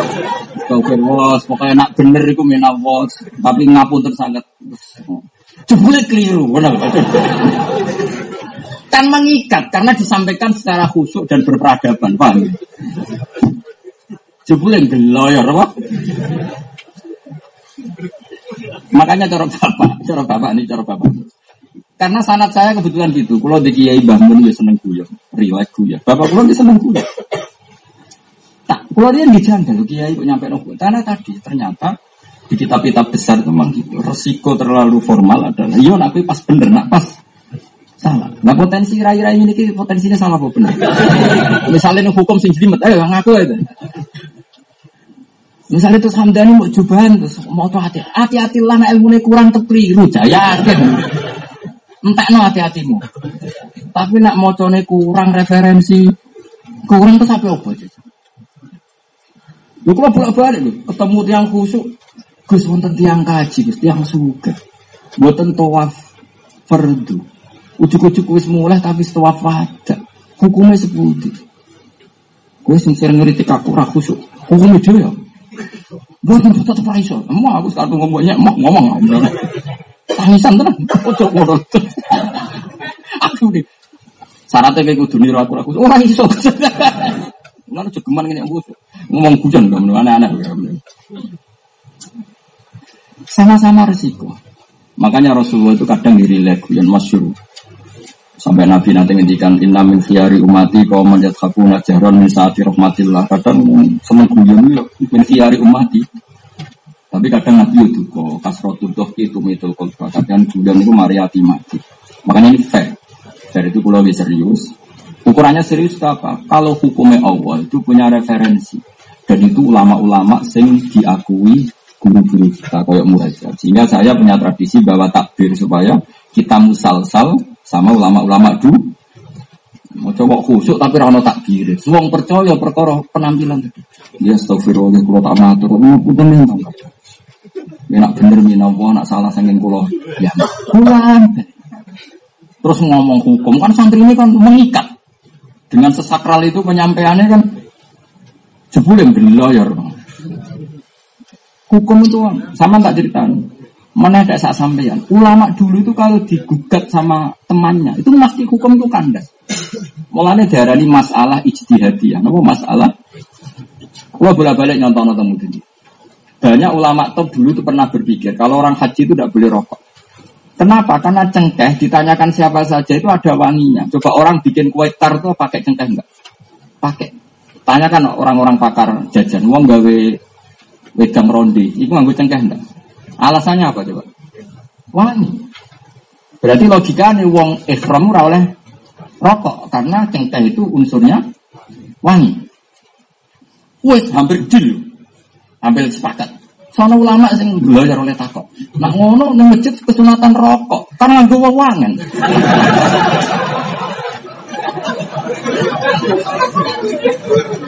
Speaker 1: Astagfirullah, pokoknya nak bener itu minawat. Tapi ngapun tersangat. Jebule keliru, benar. Kan mengikat karena disampaikan secara khusyuk dan berperadaban, paham? Jebule geloyor, apa? Makanya cara bapak, cara bapak ini cara bapak. Karena sanat saya kebetulan gitu. Kalau di Kiai bangun ya seneng guyon, relax guyon. Bapak kalau dia seneng guyon. Tak, kalau dia dijanggal Kiai kok nyampe nopo. Karena tadi ternyata di kitab-kitab besar itu memang gitu. Resiko terlalu formal adalah, iya nak pas bener, nak pas salah. Nah potensi rai-rai ini potensinya salah apa benar? Misalnya hukum sing jelimet, ayo ngaku aja. Misalnya terus Hamdani mau cobaan terus mau tuh hati hati-hati lah ilmu kurang terkeliru jaya entek no hati-hatimu. Tapi nak mau kurang referensi kurang tuh sampai apa aja. Lu kalau bolak balik lu ketemu tiang khusuk, Gus wonten tiang kaji, Gus tiang suka, buatan tawaf fardu. Ujuk-ujuk wis mulai tapi tawaf ada. Hukumnya sepuluh. Gue sing sering ngeritik aku ra khusuk. Hukum itu ya. Buat yang tetap ra iso. Mau aku sekarang ngomongnya mau ngomong. Tangisan tenan. Ojo ngono. Aku nih. Syaratnya kayak kudu niru aku aku. Ora iso. Mana jogeman ngene aku. Ngomong hujan gak aneh-aneh. Sama-sama resiko. Makanya Rasulullah itu kadang diri yang masyur. Sampai Nabi nanti ngendikan inna min khiyari umati kau manjat hakuna jahron min saati rahmatillah. Kadang seneng guyon min khiyari umati. Tapi kadang Nabi itu kok kasrotul dohki itu mitul kolba. Kadang guyon itu mariati mati. Makanya ini fair. Fair itu pulau lebih serius. Ukurannya serius apa? Kalau hukumnya Allah itu punya referensi. Dan itu ulama-ulama sing diakui guru-guru kita kayak muraja. Sehingga saya punya tradisi bahwa takbir supaya kita musalsal sama ulama-ulama dulu. Mau coba khusuk tapi rano takbir. Suang percaya perkara penampilan tadi. Ya astagfirullah kalau tak matur. Ini pun minta. Ya nak bener minawa, nak salah sangin kulo. Ya kulan. Terus ngomong hukum kan santri ini kan mengikat. Dengan sesakral itu penyampaiannya kan jebule ben lawyer. Hukum itu sama tak ceritain. Mana ada saat sampeyan. Ulama dulu itu kalau digugat sama temannya, itu pasti hukum itu kandas. Mulanya ini masalah ijtihadiyah. Apa masalah? Kalau bolak-balik nyontoh nonton ini. Banyak ulama top dulu itu pernah berpikir kalau orang haji itu tidak boleh rokok. Kenapa? Karena cengkeh ditanyakan siapa saja itu ada wanginya. Coba orang bikin kue tar itu pakai cengkeh enggak? Pakai. Tanyakan orang-orang pakar jajan, uang gawe wedang ronde, itu nggak cengkeh enggak? Alasannya apa coba? Wangi. Berarti logikanya wong ihram ora oleh rokok karena cengkeh itu unsurnya wangi. Wes hampir deal. Hampir sepakat. Soalnya ulama sing belajar oleh takok. Nak ngono masjid kesunatan rokok karena gue wangen.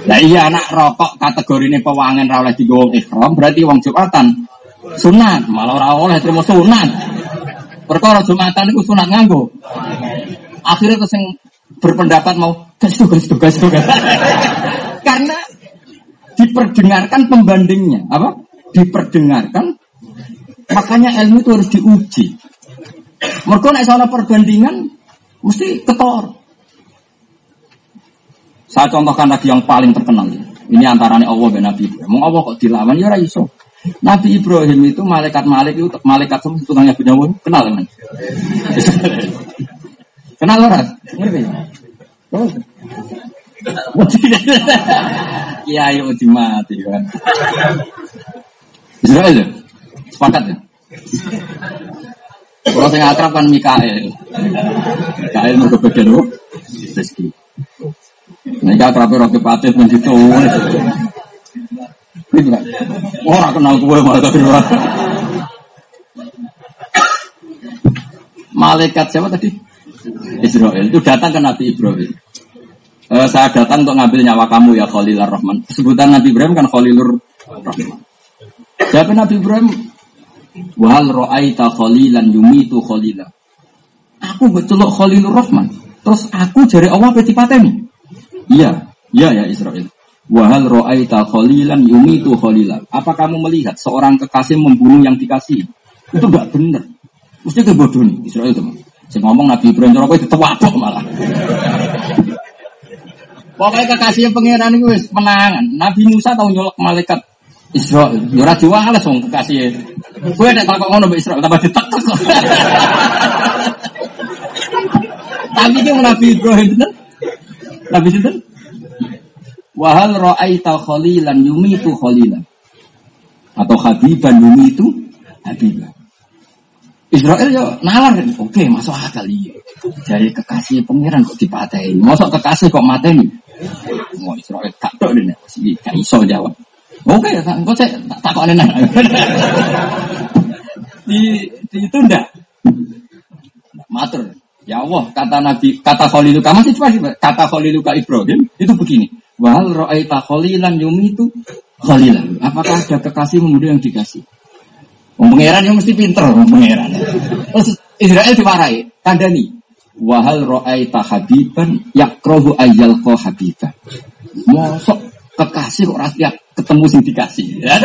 Speaker 1: Nah iya anak rokok kategori ini pewangen ra oleh digowo ihram berarti wong Jumatan sunat. Malah ora oleh terima sunat. Perkara jumatan itu sunat nganggo. Akhirnya terus yang berpendapat mau gas tugas tugas tugas karena diperdengarkan pembandingnya. Apa? Diperdengarkan. Makanya ilmu itu harus diuji. Mereka naik soal perbandingan mesti ketor. Saya contohkan lagi yang paling terkenal. Ini antaranya Allah dan Nabi. Mau Allah kok dilawan ya iso Nabi Ibrahim itu malaikat malik itu malaikat semua tukangnya punya kenal kan? kenal orang? Ngerti? Kiai uji mati kan. Israel ya? Sepakat ya? Kalau saya akrab kan Mikael. Mikael mau kebagian apa? Rezeki. Mereka akrab rocky patit menjitu. Orang kenal gue malah Malaikat siapa tadi? Israel itu datang ke Nabi Ibrahim. Uh, saya datang untuk ngambil nyawa kamu ya Khalilur Rahman. Sebutan Nabi Ibrahim kan Khalilur Rahman. Siapa Nabi Ibrahim? Wahal ro'aita khalilan yumitu khalila. Aku betul Khalilur Rahman. Terus aku jari Allah petipateni. Iya, iya ya Israel. Wahal ro'aita khalilan yumitu khalilan. Apa kamu melihat seorang kekasih membunuh yang dikasih? Itu gak benar. Mesti kebodohan Israel teman. Saya ngomong Nabi Ibrahim Coroko itu tewabok malah. Pokoknya kekasih pangeran itu menangan. Nabi Musa tahu nyolok malaikat Israel. Yura ya jual langsung kekasih. Gue ada takut ngono Israel tambah ditek-tek. Tapi dia Nabi Ibrahim bener. Nabi Ibrahim Wahal ra'aita khalilan yumitu khalilan. Atau habiban yumitu habiban. Israel ya nalar oke masuk akal iya. Jadi kekasih pangeran kok dipatahin, masuk kekasih kok mateni. Mau Israel tak tahu deh, sih gak iso jawab. Oke, ya, tak kok nenek. di, di itu ndak. Matur. Ya Allah, kata Nabi, kata Khaliluka, masih coba kata Khaliluka Ibrahim, itu begini. Wahal ro'aita khalilan yumi itu khalilan. Apakah ada kekasih pemuda yang dikasih? Pengeran yang mesti pinter, pengeran. Terus Israel diwarai, kandani. Wahal ro'aita habiban yakrohu ayyal ko habiban. Mosok kekasih kok rakyat ketemu sing dikasih. Ya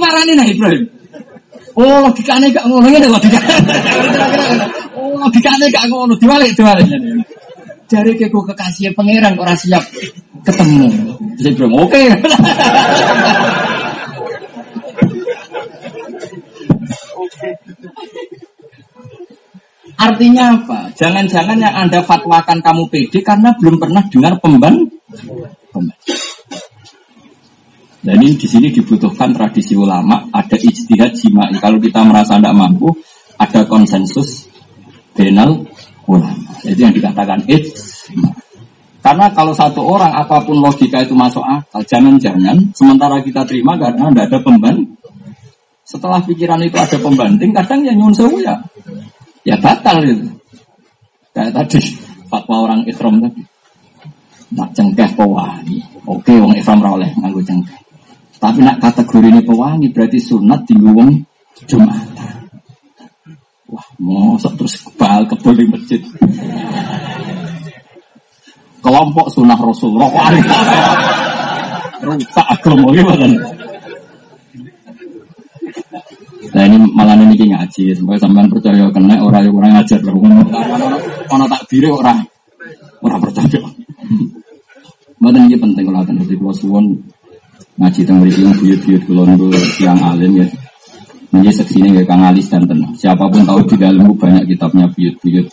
Speaker 1: marane. nah Ibrahim. Oh logikane gak ngono ngene logikane. Oh logikane gak ngono diwalik diwalik. Jari ke kekasih pangeran kok siap ketemu. Jadi Ibrahim oke. Artinya apa? Jangan-jangan yang Anda fatwakan kamu pede karena belum pernah dengar pemban. pemban. Dan ini di sini dibutuhkan tradisi ulama, ada ijtihad jima'i. Kalau kita merasa tidak mampu, ada konsensus benal ulama. Itu yang dikatakan ijma. Karena kalau satu orang apa pun logika itu masuk akal, jangan-jangan sementara kita terima karena tidak ada pemban. Setelah pikiran itu ada pembanding, kadang ya nyun ya ya batal itu. Kayak tadi fatwa orang Islam tadi. Nak cengkeh pewangi. Oke, wong Islam ora oleh nganggo cengkeh. Tapi nak kategori ini pewangi berarti sunat di wong Jumatan. Wah, mosok terus kebal kebal di masjid. Kelompok sunnah Rasulullah. Rusak agama gimana? Nah ini malah ini ngaji, supaya sampean percaya kena orang yang orang ngajar loh. Ono tak biru orang orang percaya. Mboten ini penting kalau ada di pulau suwon ngaji tentang mriki buyut-buyut kula niku siang alim ya. Ini seksine nggak Kang Alis dan tenang. Siapa pun tahu di dalammu banyak kitabnya buyut-buyut.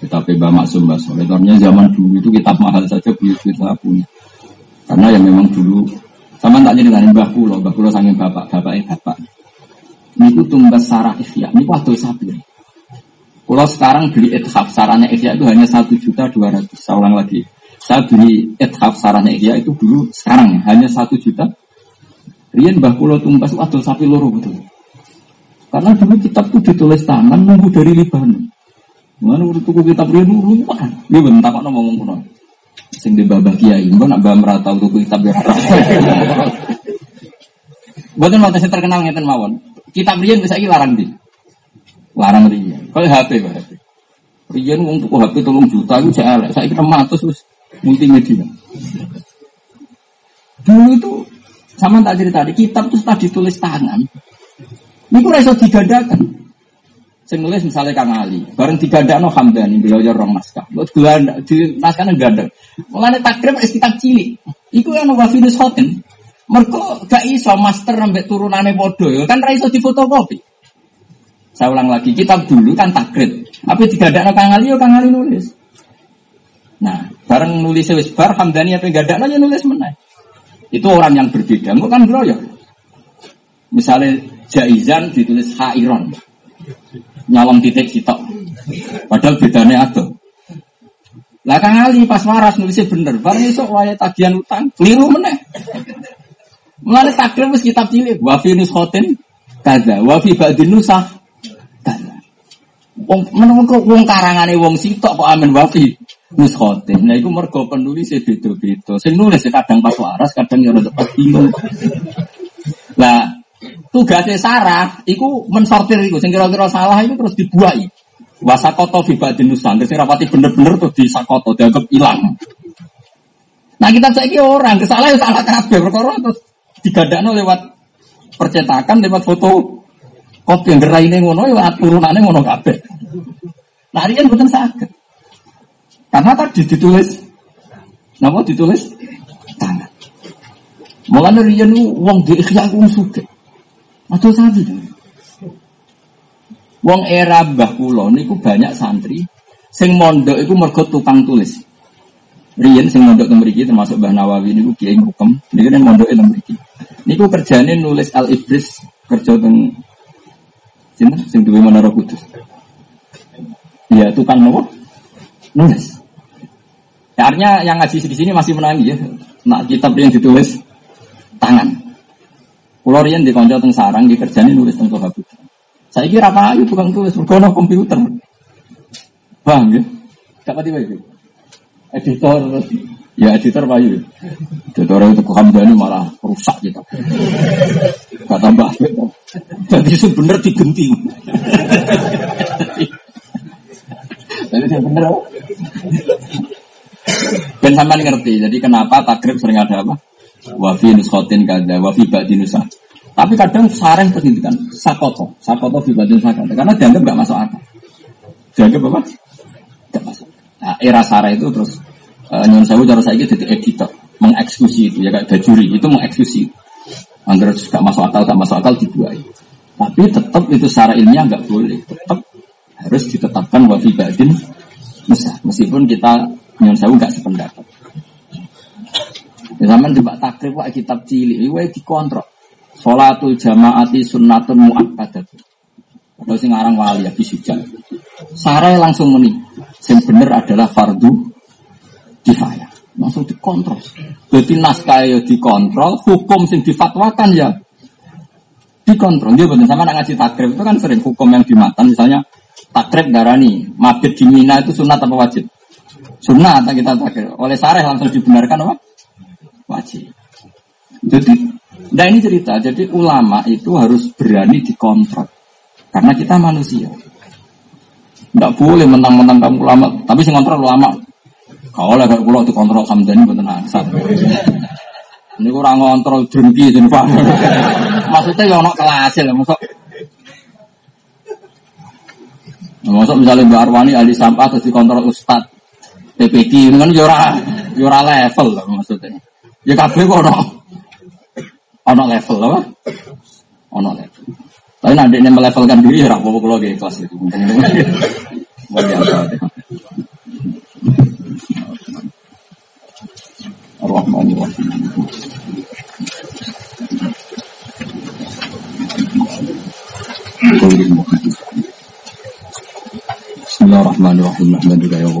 Speaker 1: Kitab Mbak Maksum Mbak Soletornya zaman dulu itu kitab mahal saja buyut-buyut saya punya. Karena ya memang dulu sama tak jadi Mbah Kulo, Mbah Kulo sangin bapak, bapak eh bapak. Niku tumbas sarah ikhya. Niku adol sapi kalau sekarang beli ethaf sarannya ikhya itu hanya satu juta dua ratus. Saya ulang lagi. Saya beli ethaf sarannya ikhya itu dulu sekarang ya, hanya satu juta. Rian bah pulau tumbas adol sapi loro betul karena dulu kitab itu ditulis tangan nunggu dari Libanon Mana urut tuku kitab dulu kan? Dia bentar kok ngomong kuno. Sing di babah kiai, enggak nak merata tuku kitab ya. Waktu saya terkenal ngeten mawon. Kita riyen bisa larang di. Larang riyen. Kalau HP Pak HP. Riyen wong tuku HP tolong juta itu jek elek. Saiki 600 wis multimedia. Dulu itu sama tak cerita kitab itu setelah ditulis tangan. Ini kok iso digadakan. Sing nulis misalnya Kang Ali, bareng digandakno Hamdani beliau rong naskah. Buat gula di naskahnya gandeng. Mulane takrib wis kitab cilik. Iku yang wafinus hoten. Mereka gak iso master sampai turunannya bodoh, ya. kan raiso di fotokopi. Saya ulang lagi, kitab dulu kan takrit. Tapi ada kang Ali, ya kang Ali nulis. Nah, bareng nulis wis bar Hamdani apa ada ya nulis mana? Itu orang yang berbeda, kan bro ya. Misalnya Jaizan ditulis Hairon. Nyalom titik sitok. Padahal bedanya ada. Lah Kang Ali pas waras nulisnya bener, bareng esok waya tagihan utang, keliru meneh. Mulai takrim wis kitab cilik, wa fi nushotin kaza, wa fi ba'din nusah kaza. Wong menunggu wong karangane wong sitok kok amin wa fi nushotin. Nah iku mergo penulis beda-beda. Sing nulis kadang pas waras, kadang ya rada pas bingung. Lah tugasnya Sarah iku mensortir iku sing kira-kira salah itu terus dibuai. Wasakoto fi ba'din nusah. Sing rapati bener-bener terus disakoto dianggap hilang. Nah kita saiki orang kesalahan ya salah kabeh perkara terus digadakno lewat percetakan lewat foto kopi yang gerai ini ngono lewat turunannya ngono kabeh. Nah ini kan bukan sakit. Karena tadi ditulis, nama ditulis tangan. Mulanya rian uang di ikhya aku suka. Atau saja. Wong era Mbah Kula niku banyak santri sing mondok iku mergo tukang tulis. Rian sing mondok teng mriki termasuk Mbah Nawawi niku kiai hukum, niku kan mondok teng mriki. Niku kerjane nulis Al Ibris kerja teng sini sing duwe Menara Kudus. Ya tukang nopo? Nulis. Ya, artinya yang ngaji di sini masih menangi ya. Nak kitab yang ditulis tangan. Pulau Rian di konco teng sarang di kerjane nulis teng Toha Saya kira apa ayo tukang tulis berkono komputer. Paham ya? Siapa tiba itu? Editor Ya editor payu. Editor itu ke Hamdani malah rusak gitu. Kata Mbak Jadi sebenar digenti. Jadi bener? Ben sampean ngerti. Jadi kenapa takrib sering ada apa? Wafi nuskotin kada, wafi nusa. Tapi kadang sareng terus kan sakoto, sakoto fi batin sakoto. Karena dianggap gak masuk akal. Dianggap apa? Gak masuk. Nah, era sarah itu terus uh, sewu cara saya jadi editor mengeksekusi itu ya kayak bajuri itu mengeksekusi Angger gak masuk akal, gak masuk akal dibuai. Tapi tetap itu secara ilmiah nggak boleh. Tetap harus ditetapkan wafi badin Meskipun kita nyun sewu nggak sependapat. Ya, zaman coba takrib wa kitab cilik, wae dikontrol. Salatul jamaati sunnatun muakkadat. Atau sing aran wali ya bisujan. Sarai langsung meni. Sing bener adalah fardu kifayah. Langsung dikontrol. Jadi naskah ya dikontrol, hukum sing difatwakan ya dikontrol. Dia betul sama ngaji takrib itu kan sering hukum yang dimatan misalnya takrib darani mabit di Mina itu sunat apa wajib? Sunat kita takrib. Oleh sareh langsung dibenarkan apa? Wajib. Jadi, nah ini cerita. Jadi ulama itu harus berani dikontrol. Karena kita manusia. Tidak boleh mentang-mentang kamu ulama. Tapi sih kontrol ulama. Kalau lagi pulau itu kontrol samdani betul asal. Ini kurang kontrol drengki jadi pak. Maksudnya yang nak kelas ya, maksud. Maksud misalnya Mbak Arwani ahli sampah terus dikontrol Ustad PPD, kan yura yura level lah maksudnya. Ya kabeh kok ono ono level apa? Ono level. Tapi nanti ini melevelkan diri ya apa kalau di kelas itu. Bismillahirrahmanirrahim. Alhamdulillah ya Allah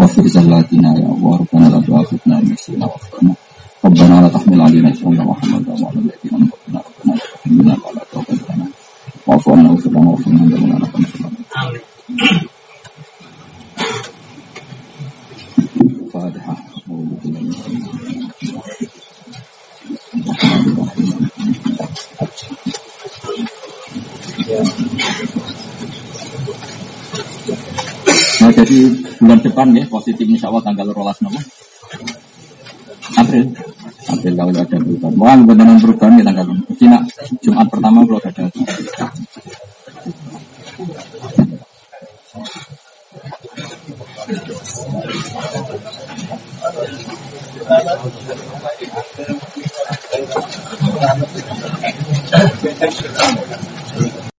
Speaker 1: واغفر زلاتنا يا الله ربنا لا تؤاخذنا إن نسينا وأخطأنا. ربنا لا تحمل علينا إسرا وحملنا وعلى الذين أنعمنا ربنا لا تحملنا ولا تغفر لنا واعف عنا واغفر لنا وارحمنا أنت مولانا فانصرنا jadi bulan depan ya positif insya Allah tanggal rolas nama. April. April kalau ada perubahan. Wah benar perubahan ya tanggal Cina Jumat pertama kalau ada